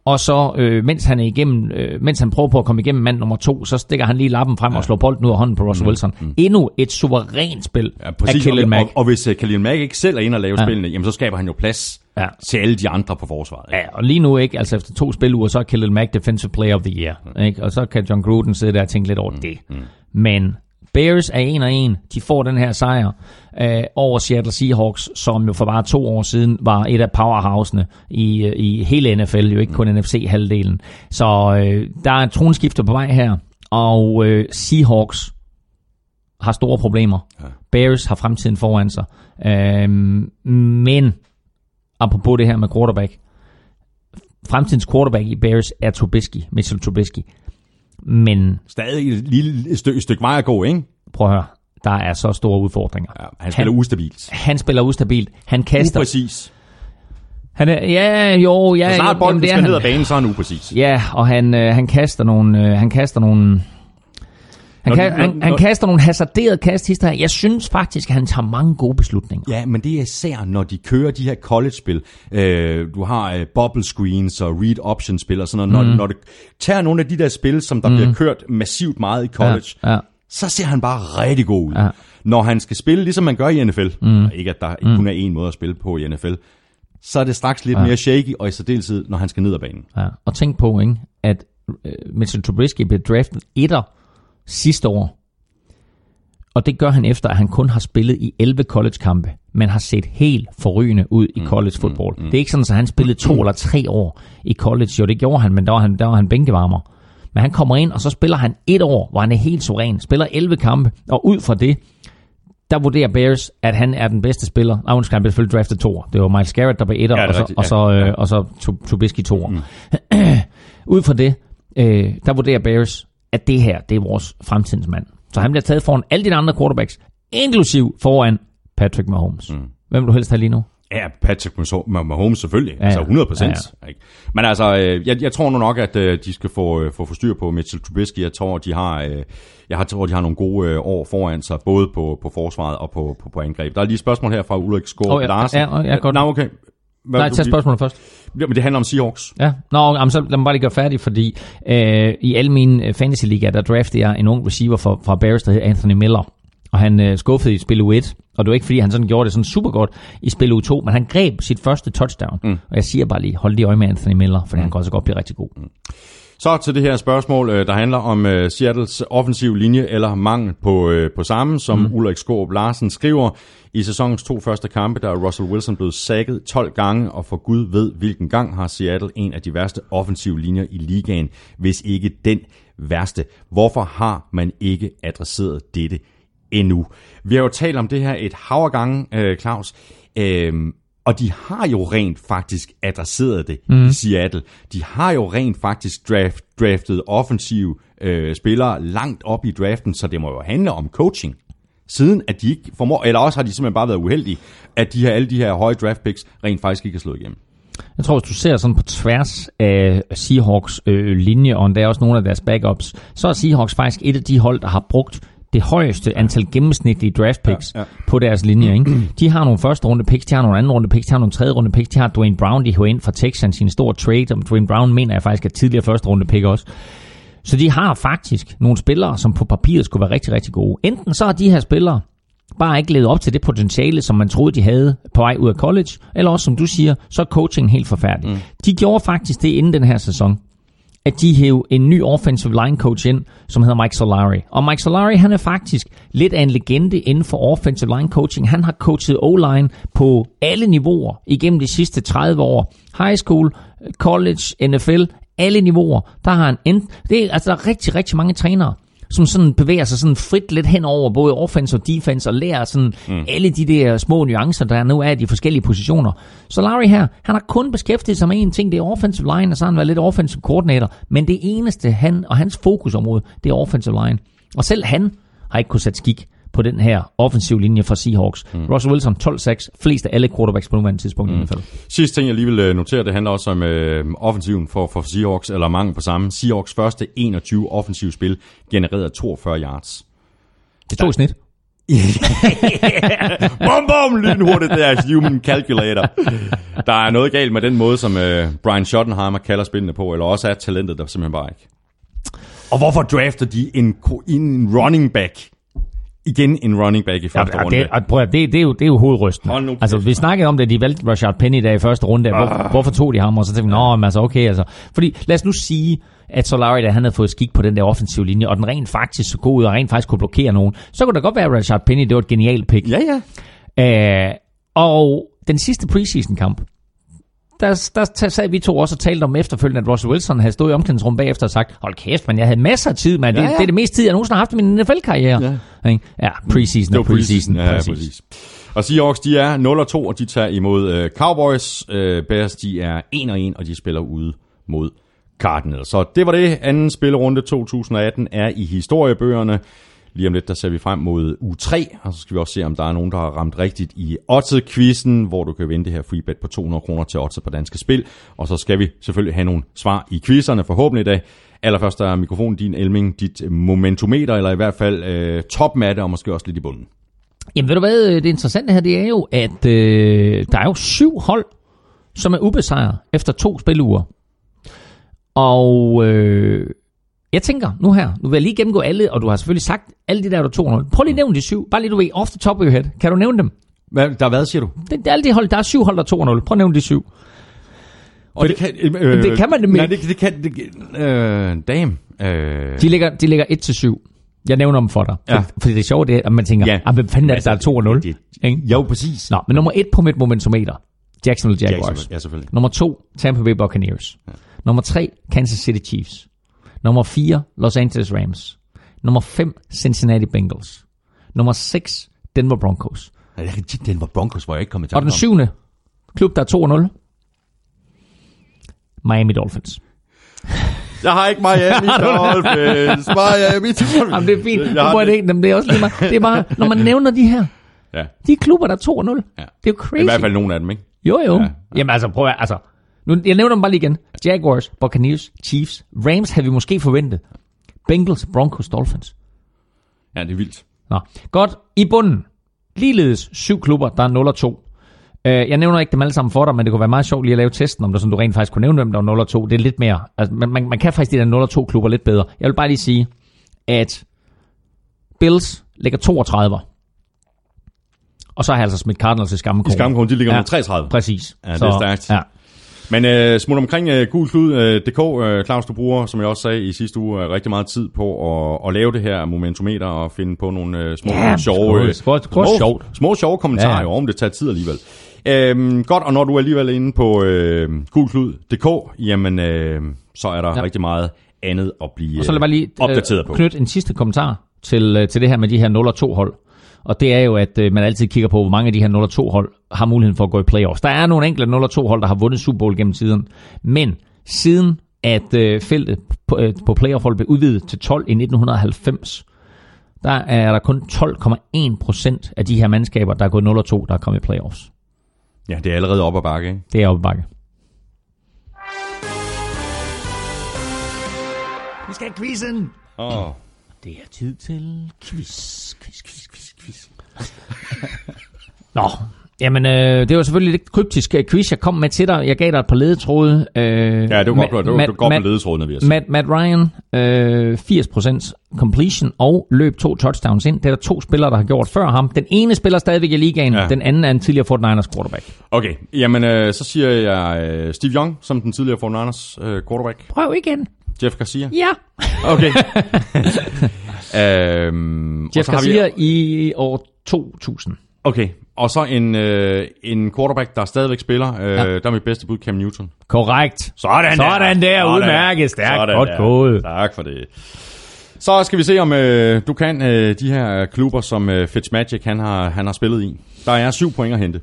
og så øh, mens han er igennem, øh, mens han prøver på at komme igennem mand nummer to, så stikker han lige lappen frem ja. og slår bolden ud af hånden på Russell mm, Wilson. Mm. Endnu et suverænt spil ja, præcis, af Khalil Mack. Og, og, hvis uh, Khalil Mack ikke selv er inde og lave ja. spillene, jamen så skaber han jo plads ja. til alle de andre på forsvaret. Ikke? Ja, og lige nu ikke, altså efter to spiluger, så er Khalil Mack Defensive Player of the Year. Mm. Ikke? Og så kan John Gruden sidde der og tænke lidt over mm. det. Mm. Men Bears er 1 og 1. De får den her sejr øh, over Seattle Seahawks, som jo for bare to år siden var et af powerhousene i, øh, i hele NFL, jo ikke kun NFC-halvdelen. Så øh, der er en tronskifter på vej her, og øh, Seahawks har store problemer. Ja. Bears har fremtiden foran sig. Øh, men, apropos det her med quarterback, fremtidens quarterback i Bears er Trubisky, Mitchell Trubisky. Men... Stadig et lille stykke, stykke vej at gå, ikke? Prøv at høre. Der er så store udfordringer. Ja, han spiller han, ustabilt. Han spiller ustabilt. Han kaster... Upræcis. Han er, ja, jo, ja. Så snart bolden skal ned ad banen, så er han upræcis. Ja, og han, øh, han kaster nogle, øh, han kaster nogle, han, kan, når, han, når, han kaster nogle hasarderede kast hister Jeg synes faktisk, at han tager mange gode beslutninger. Ja, men det er især, når de kører de her college-spil. Øh, du har øh, bubble screens og read option-spil og sådan noget. Mm. Når, når det tager nogle af de der spil, som der mm. bliver kørt massivt meget i college, ja, ja. så ser han bare rigtig god ud. Ja. Når han skal spille, ligesom man gør i NFL, mm. ikke at der mm. kun er en måde at spille på i NFL, så er det straks lidt ja. mere shaky, og i særdeleshed, når han skal ned ad banen. Ja. Og tænk på, ikke, at uh, Mitchell Trubisky blev draftet etter sidste år. Og det gør han efter, at han kun har spillet i 11 college-kampe, men har set helt forrygende ud i mm, college mm. Mm, mm. Det er ikke sådan, at han spillede to eller tre år i college. Jo, det gjorde han, men der var han, der var han bænkevarmer. Men han kommer ind, og så spiller han et år, hvor han er helt suveræn. Spiller 11 kampe, og ud fra det, der vurderer Bears, at han er den bedste spiller. Nej, undskyld, han blev selvfølgelig draftet to Det var Miles Garrett, der blev etter, ja, og, så, og, så, ja, ja. Øh, og så Trubisky to mm. ud fra det, øh, der vurderer Bears, at det her, det er vores fremtidens mand. Så han bliver taget foran alle de andre quarterbacks, inklusiv foran Patrick Mahomes. Mm. Hvem vil du helst have lige nu? Ja, Patrick Mahomes selvfølgelig, ja, ja. altså 100 procent. Ja, ja. Men altså, øh, jeg, jeg tror nu nok, at øh, de skal få, øh, få forstyr på Mitchell Trubisky. Jeg tror, de har, jeg tror, de har nogle gode år foran sig, både på, på forsvaret og på, på, på angreb. Der er lige et spørgsmål her fra Ulrik Skåre oh, ja, Larsen. Ja, ja, godt. Nå, okay. Hvad, Nej, tag spørgsmålet først. men det handler om Seahawks. Ja, Nå, jamen, så lad mig bare lige gøre færdig, fordi øh, i alle mine øh, fantasy ligaer, der draftede jeg en ung receiver fra, fra Bears, der hedder Anthony Miller. Og han øh, skuffede i spil u 1, og det var ikke fordi, han sådan gjorde det sådan super godt i spil u 2, men han greb sit første touchdown. Mm. Og jeg siger bare lige, hold lige øje med Anthony Miller, for mm. han kan også godt blive rigtig god. Mm. Så til det her spørgsmål, øh, der handler om øh, Seattles offensiv linje eller mangel på, øh, på samme, som mm. Ulrik Skåb Larsen skriver. I sæsonens to første kampe, der er Russell Wilson blevet sækket 12 gange, og for Gud ved, hvilken gang har Seattle en af de værste offensive linjer i ligaen, hvis ikke den værste. Hvorfor har man ikke adresseret dette endnu? Vi har jo talt om det her et hav af gange, Claus. Øhm, og de har jo rent faktisk adresseret det mm. i Seattle. De har jo rent faktisk draft, draftet offensive øh, spillere langt op i draften, så det må jo handle om coaching. siden at de ikke formår, eller også har de simpelthen bare været uheldige, at de her, alle de her høje draft picks rent faktisk ikke er slået igennem. Jeg tror, hvis du ser sådan på tværs af Seahawks øh, linje, og der er også nogle af deres backups, så er Seahawks faktisk et af de hold, der har brugt det højeste antal gennemsnitlige draft picks ja, ja. på deres linje. Ikke? De har nogle første runde picks, de har nogle anden runde picks, de har nogle tredje runde picks, de har Dwayne Brown, de har ind fra Texans sin store trade, og Dwayne Brown mener jeg faktisk er tidligere første runde pick også. Så de har faktisk nogle spillere, som på papiret skulle være rigtig, rigtig gode. Enten så har de her spillere bare ikke levet op til det potentiale, som man troede, de havde på vej ud af college, eller også, som du siger, så er coaching helt forfærdelig. Mm. De gjorde faktisk det inden den her sæson, at de hævde en ny offensive line coach ind, som hedder Mike Solari. Og Mike Solari, han er faktisk lidt af en legende inden for offensive line coaching. Han har coachet O-line på alle niveauer igennem de sidste 30 år. High school, college, NFL, alle niveauer. Der har han end, det er, altså, der er rigtig, rigtig mange trænere, som sådan bevæger sig sådan frit lidt hen over både offense og defense og lærer sådan mm. alle de der små nuancer, der nu er i de forskellige positioner. Så Larry her, han har kun beskæftiget sig med en ting, det er offensive line, og så har han været lidt offensive coordinator, men det eneste han og hans fokusområde, det er offensive line. Og selv han har ikke kunne sætte skik på den her offensiv linje for Seahawks. Mm. Russell Wilson 12-6, flest af alle quarterbacks på nuværende tidspunkt mm. i hvert fald. Sidste ting, jeg lige vil øh, notere, det handler også om øh, offensiven for, for Seahawks, eller mange på samme. Seahawks første 21 offensive spil genererede 42 yards. Det tog i snit. bom, bom, lynhurtigt deres human calculator. Der er noget galt med den måde, som øh, Brian Schottenheimer kalder spillene på, eller også er talentet der simpelthen bare ikke. Og hvorfor drafter de en, en running back igen en running back i første ja, runde. Det, prøv, det, det, er jo, det er jo hovedrysten. Altså, vi snakkede om det, de valgte Rashard Penny der i første runde. Hvor, ah. Hvorfor tog de ham? Og så tænkte vi, nå, altså okay, altså. Fordi lad os nu sige, at Solari, da han havde fået skik på den der offensive linje, og den rent faktisk så god ud, og rent faktisk kunne blokere nogen, så kunne det godt være, at Rashard Penny, det var et genialt pick. Ja, ja. Uh, og den sidste preseason kamp, der, der sad vi to også og talte om efterfølgende, at Russell Wilson havde stået i omklædningsrummet bagefter og sagt, hold kæft, men jeg havde masser af tid, men ja, ja. Det, det, er det meste tid, jeg nogensinde har haft i min NFL-karriere. Ja. ja, preseason er preseason. Ja, præcis. præcis. Og Seahawks, de er 0-2, og de tager imod uh, Cowboys. Uh, Bears, de er 1-1, og de spiller ude mod Cardinals. Så det var det. Anden spillerunde 2018 er i historiebøgerne. Lige om lidt, der ser vi frem mod u 3, og så skal vi også se, om der er nogen, der har ramt rigtigt i Otte-quizzen, hvor du kan vinde det her free bet på 200 kroner til Otte på Danske Spil. Og så skal vi selvfølgelig have nogle svar i quizzerne forhåbentlig i dag. Allerførst er mikrofonen din, Elming, dit øh, momentometer, eller i hvert fald øh, topmatte, og måske også lidt i bunden. Jamen ved du hvad, øh, det interessante her, det er jo, at øh, der er jo syv hold, som er ubesejret efter to spiluger. Og øh, jeg tænker nu her, nu vil jeg lige gennemgå alle, og du har selvfølgelig sagt alle de der, der 200. Prøv lige at nævne de syv. Bare lige du ved, off the top of your head. Kan du nævne dem? Hvad, der er hvad, siger du? Det, det er alle de hold, der er syv hold, der er 200. Prøv at nævne de syv. Og det, det, kan, øh, det kan man med. Nej, det, det kan... Det, øh, damn. Øh. De, ligger, de ligger 1 til 7. Jeg nævner dem for dig. Ja. For, fordi det er sjovt, det at man tænker, ja. ah, hvem fanden er det, der er 2 og 0? Jo, præcis. Nå, men nummer 1 på mit momentometer. Jacksonville Jaguars. Jacksonville, ja, selvfølgelig. Nummer 2, Tampa Bay Buccaneers. Ja. Nummer 3, Kansas City Chiefs. Nummer 4, Los Angeles Rams. Nummer 5, Cincinnati Bengals. Nummer 6, Denver Broncos. Ja, det er Denver Broncos, hvor jeg ikke kommer til Og den syvende klub, der er 2-0. Miami Dolphins. Jeg har ikke Miami Dolphins. Miami Dolphins. Jamen, det er fint. Jeg det, ikke, det er også lige meget. Det er bare, når man nævner de her, ja. de klubber, der er 2-0. Ja. Det er jo crazy. I hvert fald nogle af dem, ikke? Jo, jo. Ja, ja. Jamen altså, prøv at, altså, nu, jeg nævner dem bare lige igen. Jaguars, Buccaneers, Chiefs, Rams havde vi måske forventet. Bengals, Broncos, Dolphins. Ja, det er vildt. Nå, godt. I bunden, ligeledes syv klubber, der er 0 og 2. Uh, jeg nævner ikke dem alle sammen for dig, men det kunne være meget sjovt lige at lave testen, om der, sådan, du rent faktisk kunne nævne dem, der er 0 og 2. Det er lidt mere. Altså, man, man, man kan faktisk de der 0 og 2 klubber lidt bedre. Jeg vil bare lige sige, at Bills ligger 32. Og så har jeg altså smidt Cardinals i skammekronen. I skammekronen, de ligger ja. med 33. Præcis. Ja, det er stærkt. Ja. Men uh, smut omkring uh, gulklud.dk, uh, Claus, du bruger, som jeg også sagde i sidste uge, uh, rigtig meget tid på at, at lave det her momentometer og finde på nogle uh, små, ja, sjove, små, små, små, små sjove kommentarer, ja. jo, om det tager tid alligevel. Uh, godt, og når du er alligevel inde på uh, gulklud.dk, jamen uh, så er der ja. rigtig meget andet at blive og så lad mig lige, opdateret på. knytte en sidste kommentar til, til det her med de her 0 og 2 hold. Og det er jo, at øh, man altid kigger på, hvor mange af de her 0-2 hold har muligheden for at gå i playoffs. Der er nogle enkelte 0-2 hold, der har vundet Super Bowl gennem tiden. Men siden at øh, feltet på, øh, på playoff hold blev udvidet til 12 i 1990, der er der kun 12,1 procent af de her mandskaber, der er gået 0 og 2, der er kommet i playoffs. Ja, det er allerede op ad bakke, ikke? Det er oppe bakke. Vi skal have quizzen! Åh. Oh. Det er tid til quiz, quiz, quiz, quiz. Nå, jamen øh, det var selvfølgelig lidt kryptisk øh, quiz, jeg kom med til dig. Jeg gav dig et par ledetråde. Øh, Ja, det var godt, det var godt med ledetrådene, jeg sige. Matt, Matt Ryan, øh, 80% completion og løb to touchdowns ind. Det er der to spillere, der har gjort før ham. Den ene spiller stadigvæk i ligaen, Ja. den anden er en tidligere Fort Niners quarterback. Okay, jamen øh, så siger jeg øh, Steve Young, som den tidligere 49ers øh, quarterback. Prøv igen. Jeff Garcia. Ja. Okay. øhm, Jeff Garcia Vi, i år 2000. okay, og så en, øh, en quarterback, der stadigvæk spiller. Øh, Ja. Der er mit bedste bud, Cam Newton. Korrekt. Sådan Sådan der, udmærket, stærkt, godt gået. Tak for det. Så skal vi se, om øh, du kan øh, de her klubber, som øh, Fitzmagic han har, han har spillet i. Der er syv point at hente.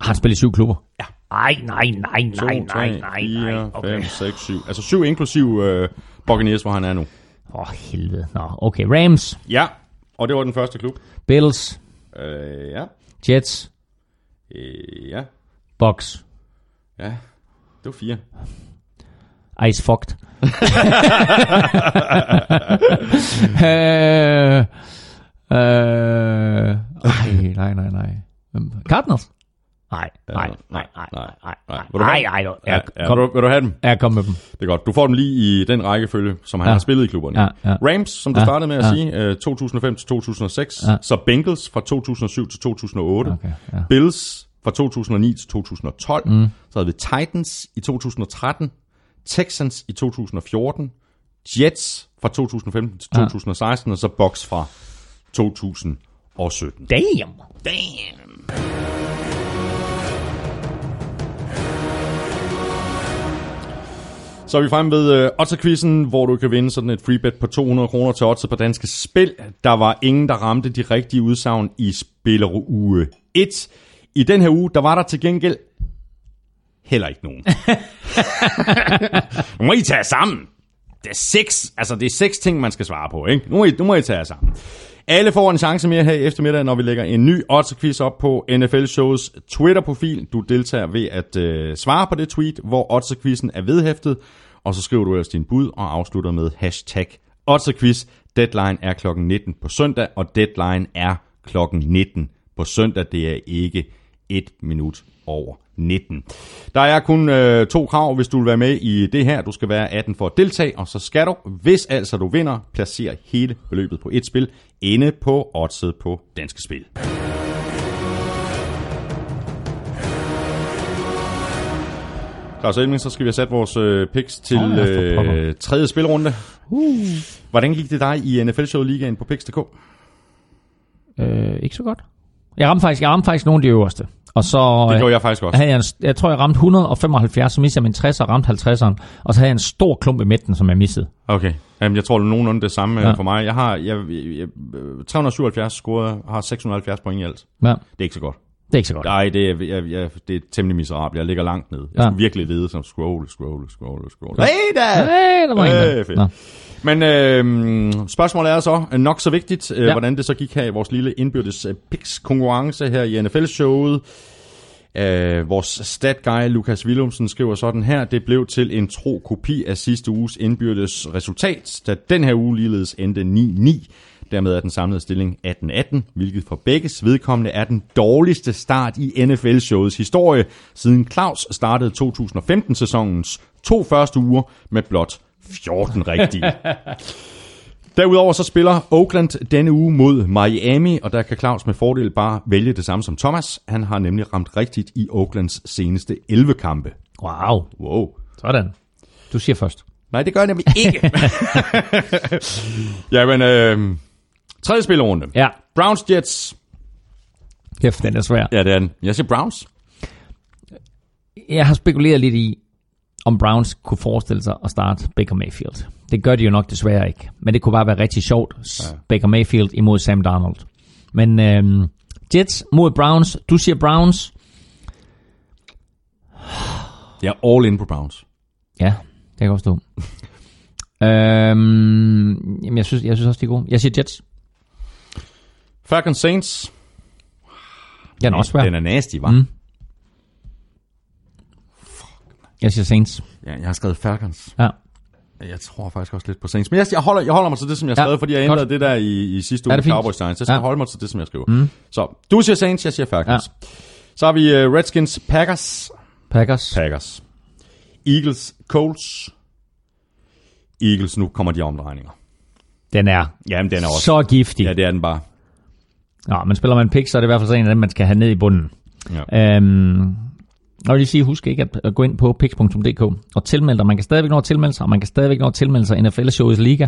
Har han spillet i syv klubber? Ja. Ej, nej, nej, nej, 2, nej, 3, nej, 4, nej. 5, Okay. 6, 7. Altså syv inklusiv øh, Buccaneers, hvor han er nu. Åh, oh, helvede. Nå, okay. Rams, Ja, og det var den første klub. Bills, Øh, ja, Jets, øh, ja, Bucks. ja. Det var fire. Ice fucked. øh, øh, ej, nej, nej, nej. Cardinals? Nej, nej, nej, nej, nej, nej, nej, nej, nej, nej. Ja, ja. Vil, du, vil du have dem? Ja, kom med dem. Det er godt. Du får dem lige i den rækkefølge, som han Ja. har spillet i klubberne. Ja, ja. Rams, som du Ja, startede med at ja. sige, øh, 2005 til 2006. Ja. Så Bengals fra 2007 til 2008. Okay, ja. Bills fra 2009 til 2012. Mm. Så havde vi Titans i 2013. Texans i 2014. Jets fra 2015 til 2016. Og så Bucks fra 2017. Damn. Damn! Så er vi fremme ved uh, Otter-quizzen, hvor du kan vinde sådan et freebet på 200 kroner til Otter på Danske Spil. Der var ingen, der ramte de rigtige udsagn i spilleruge 1. I den her uge, der var der til gengæld heller ikke nogen. nu må I tage sammen. Det er seks, altså det er seks ting, man skal svare på, ikke? Nu må I, nu må I tage jer sammen. Alle får en chance mere her i eftermiddag, når vi lægger en ny odds-quiz op på NFL Shows Twitter-profil. Du deltager ved at øh, svare på det tweet, hvor odds-quizzen er vedhæftet, og så skriver du ellers din bud og afslutter med hashtag odds-quiz. Deadline er klokken 19 på søndag, og deadline er klokken 19 på søndag. Det er ikke et minut over 19. Der er kun øh, to krav, hvis du vil være med i det her. Du skal være 18 for at deltage, og så skal du, hvis altså du vinder, placere hele beløbet på et spil inde på oddset på Danske Spil. Claus Elming, så skal vi have sat vores øh, picks til øh, tredje spilrunde. Hvordan gik det dig i NFL Show Ligaen på Pix.dk? Øh, ikke så godt. Jeg ramte faktisk, jeg ramte faktisk nogle af de øverste. Og så Det øh, gjorde jeg faktisk også. havde jeg, en, jeg tror, jeg ramte 175, så mistede jeg min 60 og ramte 50'eren. Og så havde jeg en stor klump i midten, som jeg missede. Okay. Jamen, jeg tror, det er nogenlunde det samme ja. Ja. for mig. Jeg har jeg, jeg, jeg, 377 scoret, har 670 point i alt. Ja, Det er ikke så godt. det er ikke så godt. Nej, det er, jeg, jeg, det er temmelig miserabelt. Jeg ligger langt ned. Jeg Ja. skulle virkelig lede som scroll, scroll, scroll, scroll. Hey da! Hey, der var en Øh, der. Men øh, spørgsmålet er så øh, nok så vigtigt, øh, ja. Hvordan det så gik her i vores lille indbyrdes øh, picks konkurrence her i NFL-showet. Øh, vores stat guy Lukas Willumsen skriver sådan her, det blev til en tro kopi af sidste uges indbyrdes resultat, da den her uge ligeledes endte 9-9. Dermed er den samlede stilling 18-18, hvilket for begges vedkommende er den dårligste start i NFL-showets historie, siden Claus startede 2015-sæsonens to første uger med blot 14 rigtige. Derudover så spiller Oakland denne uge mod Miami, og der kan Claus med fordel bare vælge det samme som Thomas. Han har nemlig ramt rigtigt i Oaklands seneste 11 kampe. Wow, Wow. sådan. Du siger først. Nej, det gør jeg nemlig ikke. Jamen, øh, tredje spillerunde. Ja, Browns Jets. kæft, den er svær. Ja, det er den. Jeg siger Browns. Jeg har spekuleret lidt i, om Browns kunne forestille sig at starte Baker Mayfield. Det gør de jo nok desværre ikke. Men det kunne bare være rigtig sjovt. Ja. Baker Mayfield imod Sam Darnold. Men øhm, Jets mod Browns. Du siger Browns. Jeg er all in på Browns. Ja, det kan jeg godt stå. øhm, jamen, jeg synes, jeg synes også, de er gode. Jeg siger Jets. Falcons Saints. Den er også svær. Den er nasty, var. Mm. Jeg siger Saints. Ja, jeg har skrevet Falcons. Ja. Jeg tror faktisk også lidt på Saints. Men jeg, jeg, holder, jeg holder mig til det, som jeg Ja, skrevet, fordi jeg ændrede det der i, i sidste uge fint. Cowboys Giants. Jeg skal Ja. holde mig til det, som jeg skriver. Mm. Så du siger Saints, jeg siger Falcons. Ja. Så har vi uh, Redskins Packers. Packers. Packers. Eagles Colts. Eagles, nu kommer de omdrejninger. Den er Jamen, den er også... så giftig. Ja, det er den bare. Nå, men spiller man pick, så er det i hvert fald sådan en af dem, man skal have ned i bunden. Ja. Øhm, og jeg vil sige, husk ikke at, gå ind på picks.dk og tilmelde dig. Man kan stadigvæk nå at tilmelde sig, og man kan stadigvæk nå at tilmelde sig NFL-showets liga.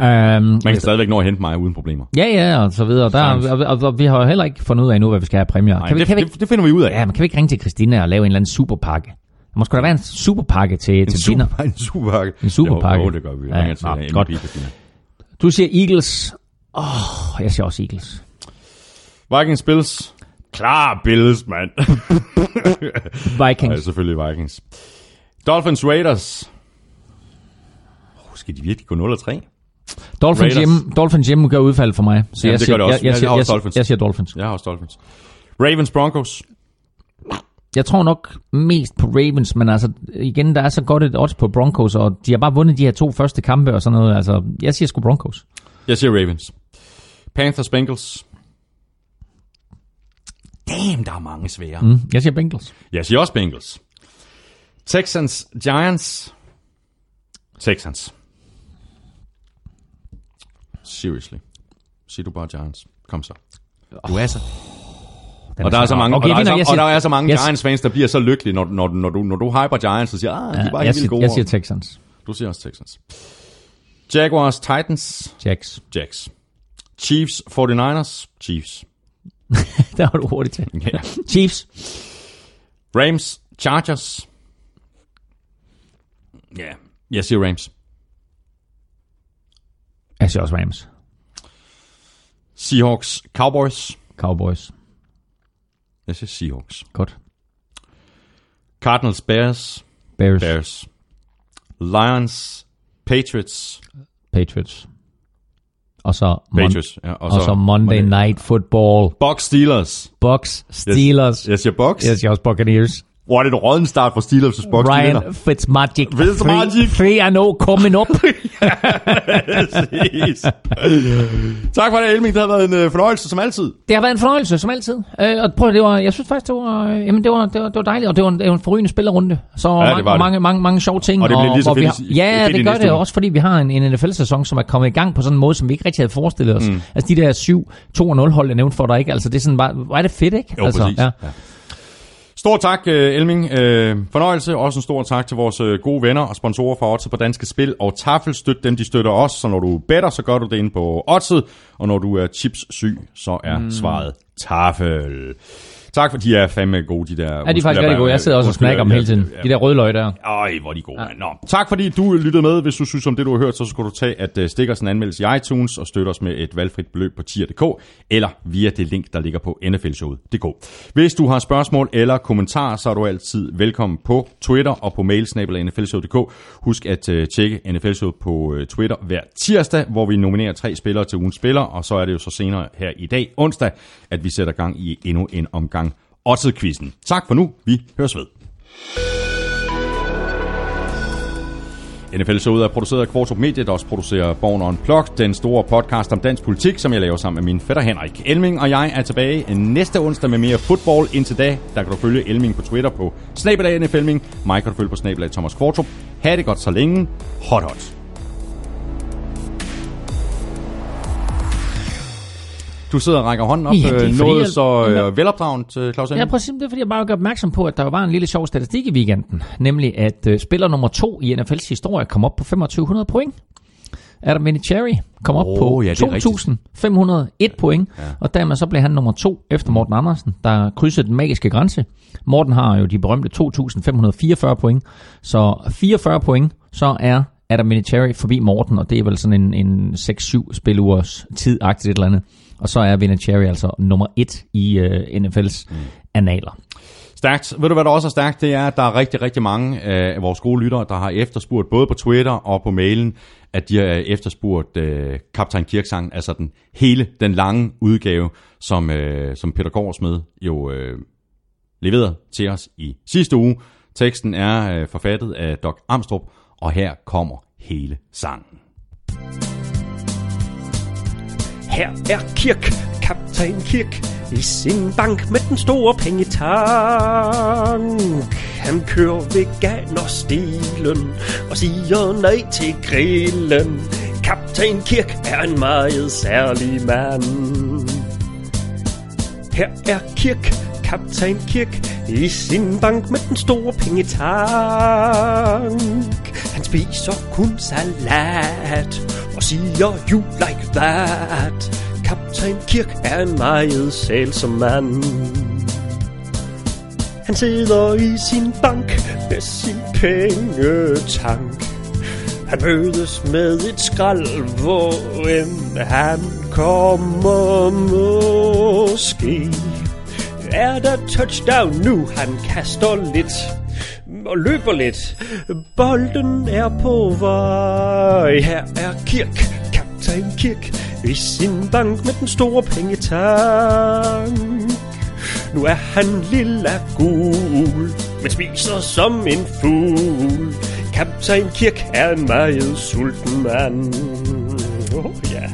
Øhm, Man kan stadigvæk nå at hente mig uden problemer. Ja, ja, og så videre. Der, og, og, og, vi har jo heller ikke fundet ud af nu, hvad vi skal have præmier. Nej, kan, vi, det, kan, vi, det, det, finder vi ud af. ja, men kan vi ikke ringe til Christina og lave en eller anden superpakke? Der må sgu da være en superpakke til, en, til super, en superpakke. En superpakke. Jo, jo, det gør vi. Ja, Ja, til godt. Christina. Du siger Eagles. Åh, oh, jeg siger også Eagles. Vikings Bills. Klar Bills, mand. Vikings. Nej, selvfølgelig Vikings. Dolphins Raiders. Oh, skal de virkelig gå 0-3? Dolphins Raiders. hjemme, Dolphins hjemme gør udfald for mig. Så Jamen, jeg, siger, det jeg, jeg, siger, jeg, Dolphins. jeg siger Dolphins. Jeg har også Dolphins. Ravens Broncos. Jeg tror nok mest på Ravens, men altså igen, der er så godt et odds på Broncos, og de har bare vundet de her to første kampe og sådan noget. Altså, jeg siger sgu Broncos. Jeg siger Ravens. Panthers Bengals. Damn, der er mange svære. Mm. Jeg siger Bengals. Jeg siger også Bengals. Texans Giants. Texans. Seriously. Siger du bare Giants. Kom så. Du er så... Og der er så mange, Okay, og der er så, og der er så mange Giants-fans, der bliver så lykkelige, når, når, når, du, når du hyper Giants og siger, ah, de er bare jeg, helt vildt siger, gode. jeg siger Texans. Du siger også Texans. Jaguars, Titans, Jacks. Jacks. Chiefs, 49ers, Chiefs. Der var du hurtigt til. Ja. Chiefs. Rams, Chargers. Ja, jeg siger Rams. Jeg siger også Rams. Seahawks, Cowboys. Cowboys. Jeg siger Seahawks. Godt. Cardinals, Bears. Bears. Bears. Lions, Patriots. Patriots. Og så, Mon- Patriots, ja. og så Monday Night Football. Bucks, Steelers. Bucks. Steelers. Jeg siger Bucks. Jeg siger også Buccaneers. Er det en råden start for Steelers, vinder? Ryan Fitzmagic. Fitzmagic. 3-0 coming up. Præcis. tak for det, Elming. Det har været en øh, fornøjelse, som altid. Det har været en fornøjelse, som altid. Øh, og prøv, det var, jeg synes faktisk, det var, øh, jamen, det var, det var, det var dejligt, og det var en, det var en forrygende spillerunde. Så det mange, det. mange, mange, mange sjove ting. Og det bliver lige så fedt har, Ja, fedt det gør det uge. også, fordi vi har en, en NFL-sæson, som er kommet i gang på sådan en måde, som vi ikke rigtig havde forestillet os. Mm. Altså de der 7 2-0 hold, jeg nævnte for dig, ikke? Altså det er sådan bare, hvor er det fedt, ikke? Jo, altså, præcis. Ja. Ja. Stor tak, øh, Elming. Øh, Fornøjelse. Også en stor tak til vores øh, gode venner og sponsorer for Odds på Danske Spil og Tafel. Støt dem, de støtter os. Så når du better, så gør du det inde på Oddset. Og når du er chipssyg, så er mm. svaret Tafel. Tak, for de er fandme gode, de der. Ja, de er faktisk rigtig gode. Jeg sidder også og snakker om hele tiden. De der røde løg der. Ej, hvor er de gode, ja. Nå, tak fordi du lyttede med. Hvis du synes om det, du har hørt, så skulle du tage at uh, stikke os en anmeldelse i iTunes og støtte os med et valgfrit beløb på tier.dk eller via det link, der ligger på nflshowet.dk. Hvis du har spørgsmål eller kommentarer, så er du altid velkommen på Twitter og på mailsnabel nflshowet.dk. Husk at uh, tjekke NFL-showet på uh, Twitter hver tirsdag, hvor vi nominerer tre spillere til ugens spiller, og så er det jo så senere her i dag, onsdag, at vi sætter gang i endnu en omgang Odds-quizzen. Tak for nu. Vi høres ved. NFL-showet er produceret af Kvartrup Media, der også producerer Born Unplugged, den store podcast om dansk politik, som jeg laver sammen med min fætter Henrik. Elming og jeg er tilbage næste onsdag med mere fodbold. Indtil da, der kan du følge Elming på Twitter på Snabelag NFLming. Mig kan du følge på Snabelag Thomas Kvartrup. Ha' det godt så længe. Hot hot. Du sidder og rækker hånden op. Ja, det er øh, noget jeg- så øh, velopdragent, øh, Claus Ja, præcis. Det er fordi, jeg bare gør opmærksom på, at der var en lille sjov statistik i weekenden. Nemlig, at uh, spiller nummer to i NFL's historie kom op på 2500 point. Adam Vinatieri kom op Åh, på ja, det er rigtigt. 2.501 point, ja. og dermed så blev han nummer to efter Morten Andersen, der krydsede den magiske grænse. Morten har jo de berømte 2.544 point, så 44 point, så er Adam Vinatieri forbi Morten, og det er vel sådan en, en 6-7 spilugers tid-agtigt et eller andet. Og så er Vinatieri altså nummer et i uh, NFL's mm. analer. Stærkt. Ved du, hvad der også er stærkt? Det er, at der er rigtig, rigtig mange af vores gode lyttere, der har efterspurgt, både på Twitter og på mailen, at de har efterspurgt uh, Kaptajn Kirksang, altså den hele, den lange udgave, som, uh, som Peter Gårdsmed jo uh, leverede til os i sidste uge. Teksten er uh, forfattet af Doc Amstrup, og her kommer hele sangen. Her er Kirk, kaptajn Kirk, i sin bank med den store pengetank. Han kører veganerstilen og siger nej til grillen. Kaptajn Kirk er en meget særlig mand. Her er Kirk, kaptajn Kirk, i sin bank med den store pengetank. Spiser kun salat og siger you like that. Kaptajn Kirk er en meget sælsom mand. Han sidder i sin bank med sin pengetank. Han mødes med et skrald, hvor end han kommer måske. Er der touchdown nu? Han kaster lidt og løber lidt. Bolden er på vej. Her er Kirk, kaptajn Kirk, i sin bank med den store pengetank. Nu er han lilla gul, men spiser som en fugl. Kaptajn Kirk er en meget sulten mand. Oh, ja.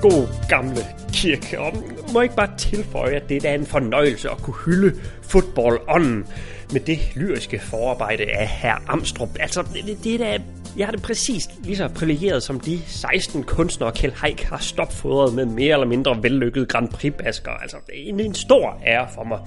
God gamle Kirk. Og må ikke bare tilføje, at det er en fornøjelse at kunne hylde fodbold on med det lyriske forarbejde af herr Amstrup. Altså, det, det er da jeg har det præcis lige så privilegeret som de 16 kunstnere, Kjell Haik har stopfodret med mere eller mindre vellykket Grand Prix-basker. Altså, det er en, en stor ære for mig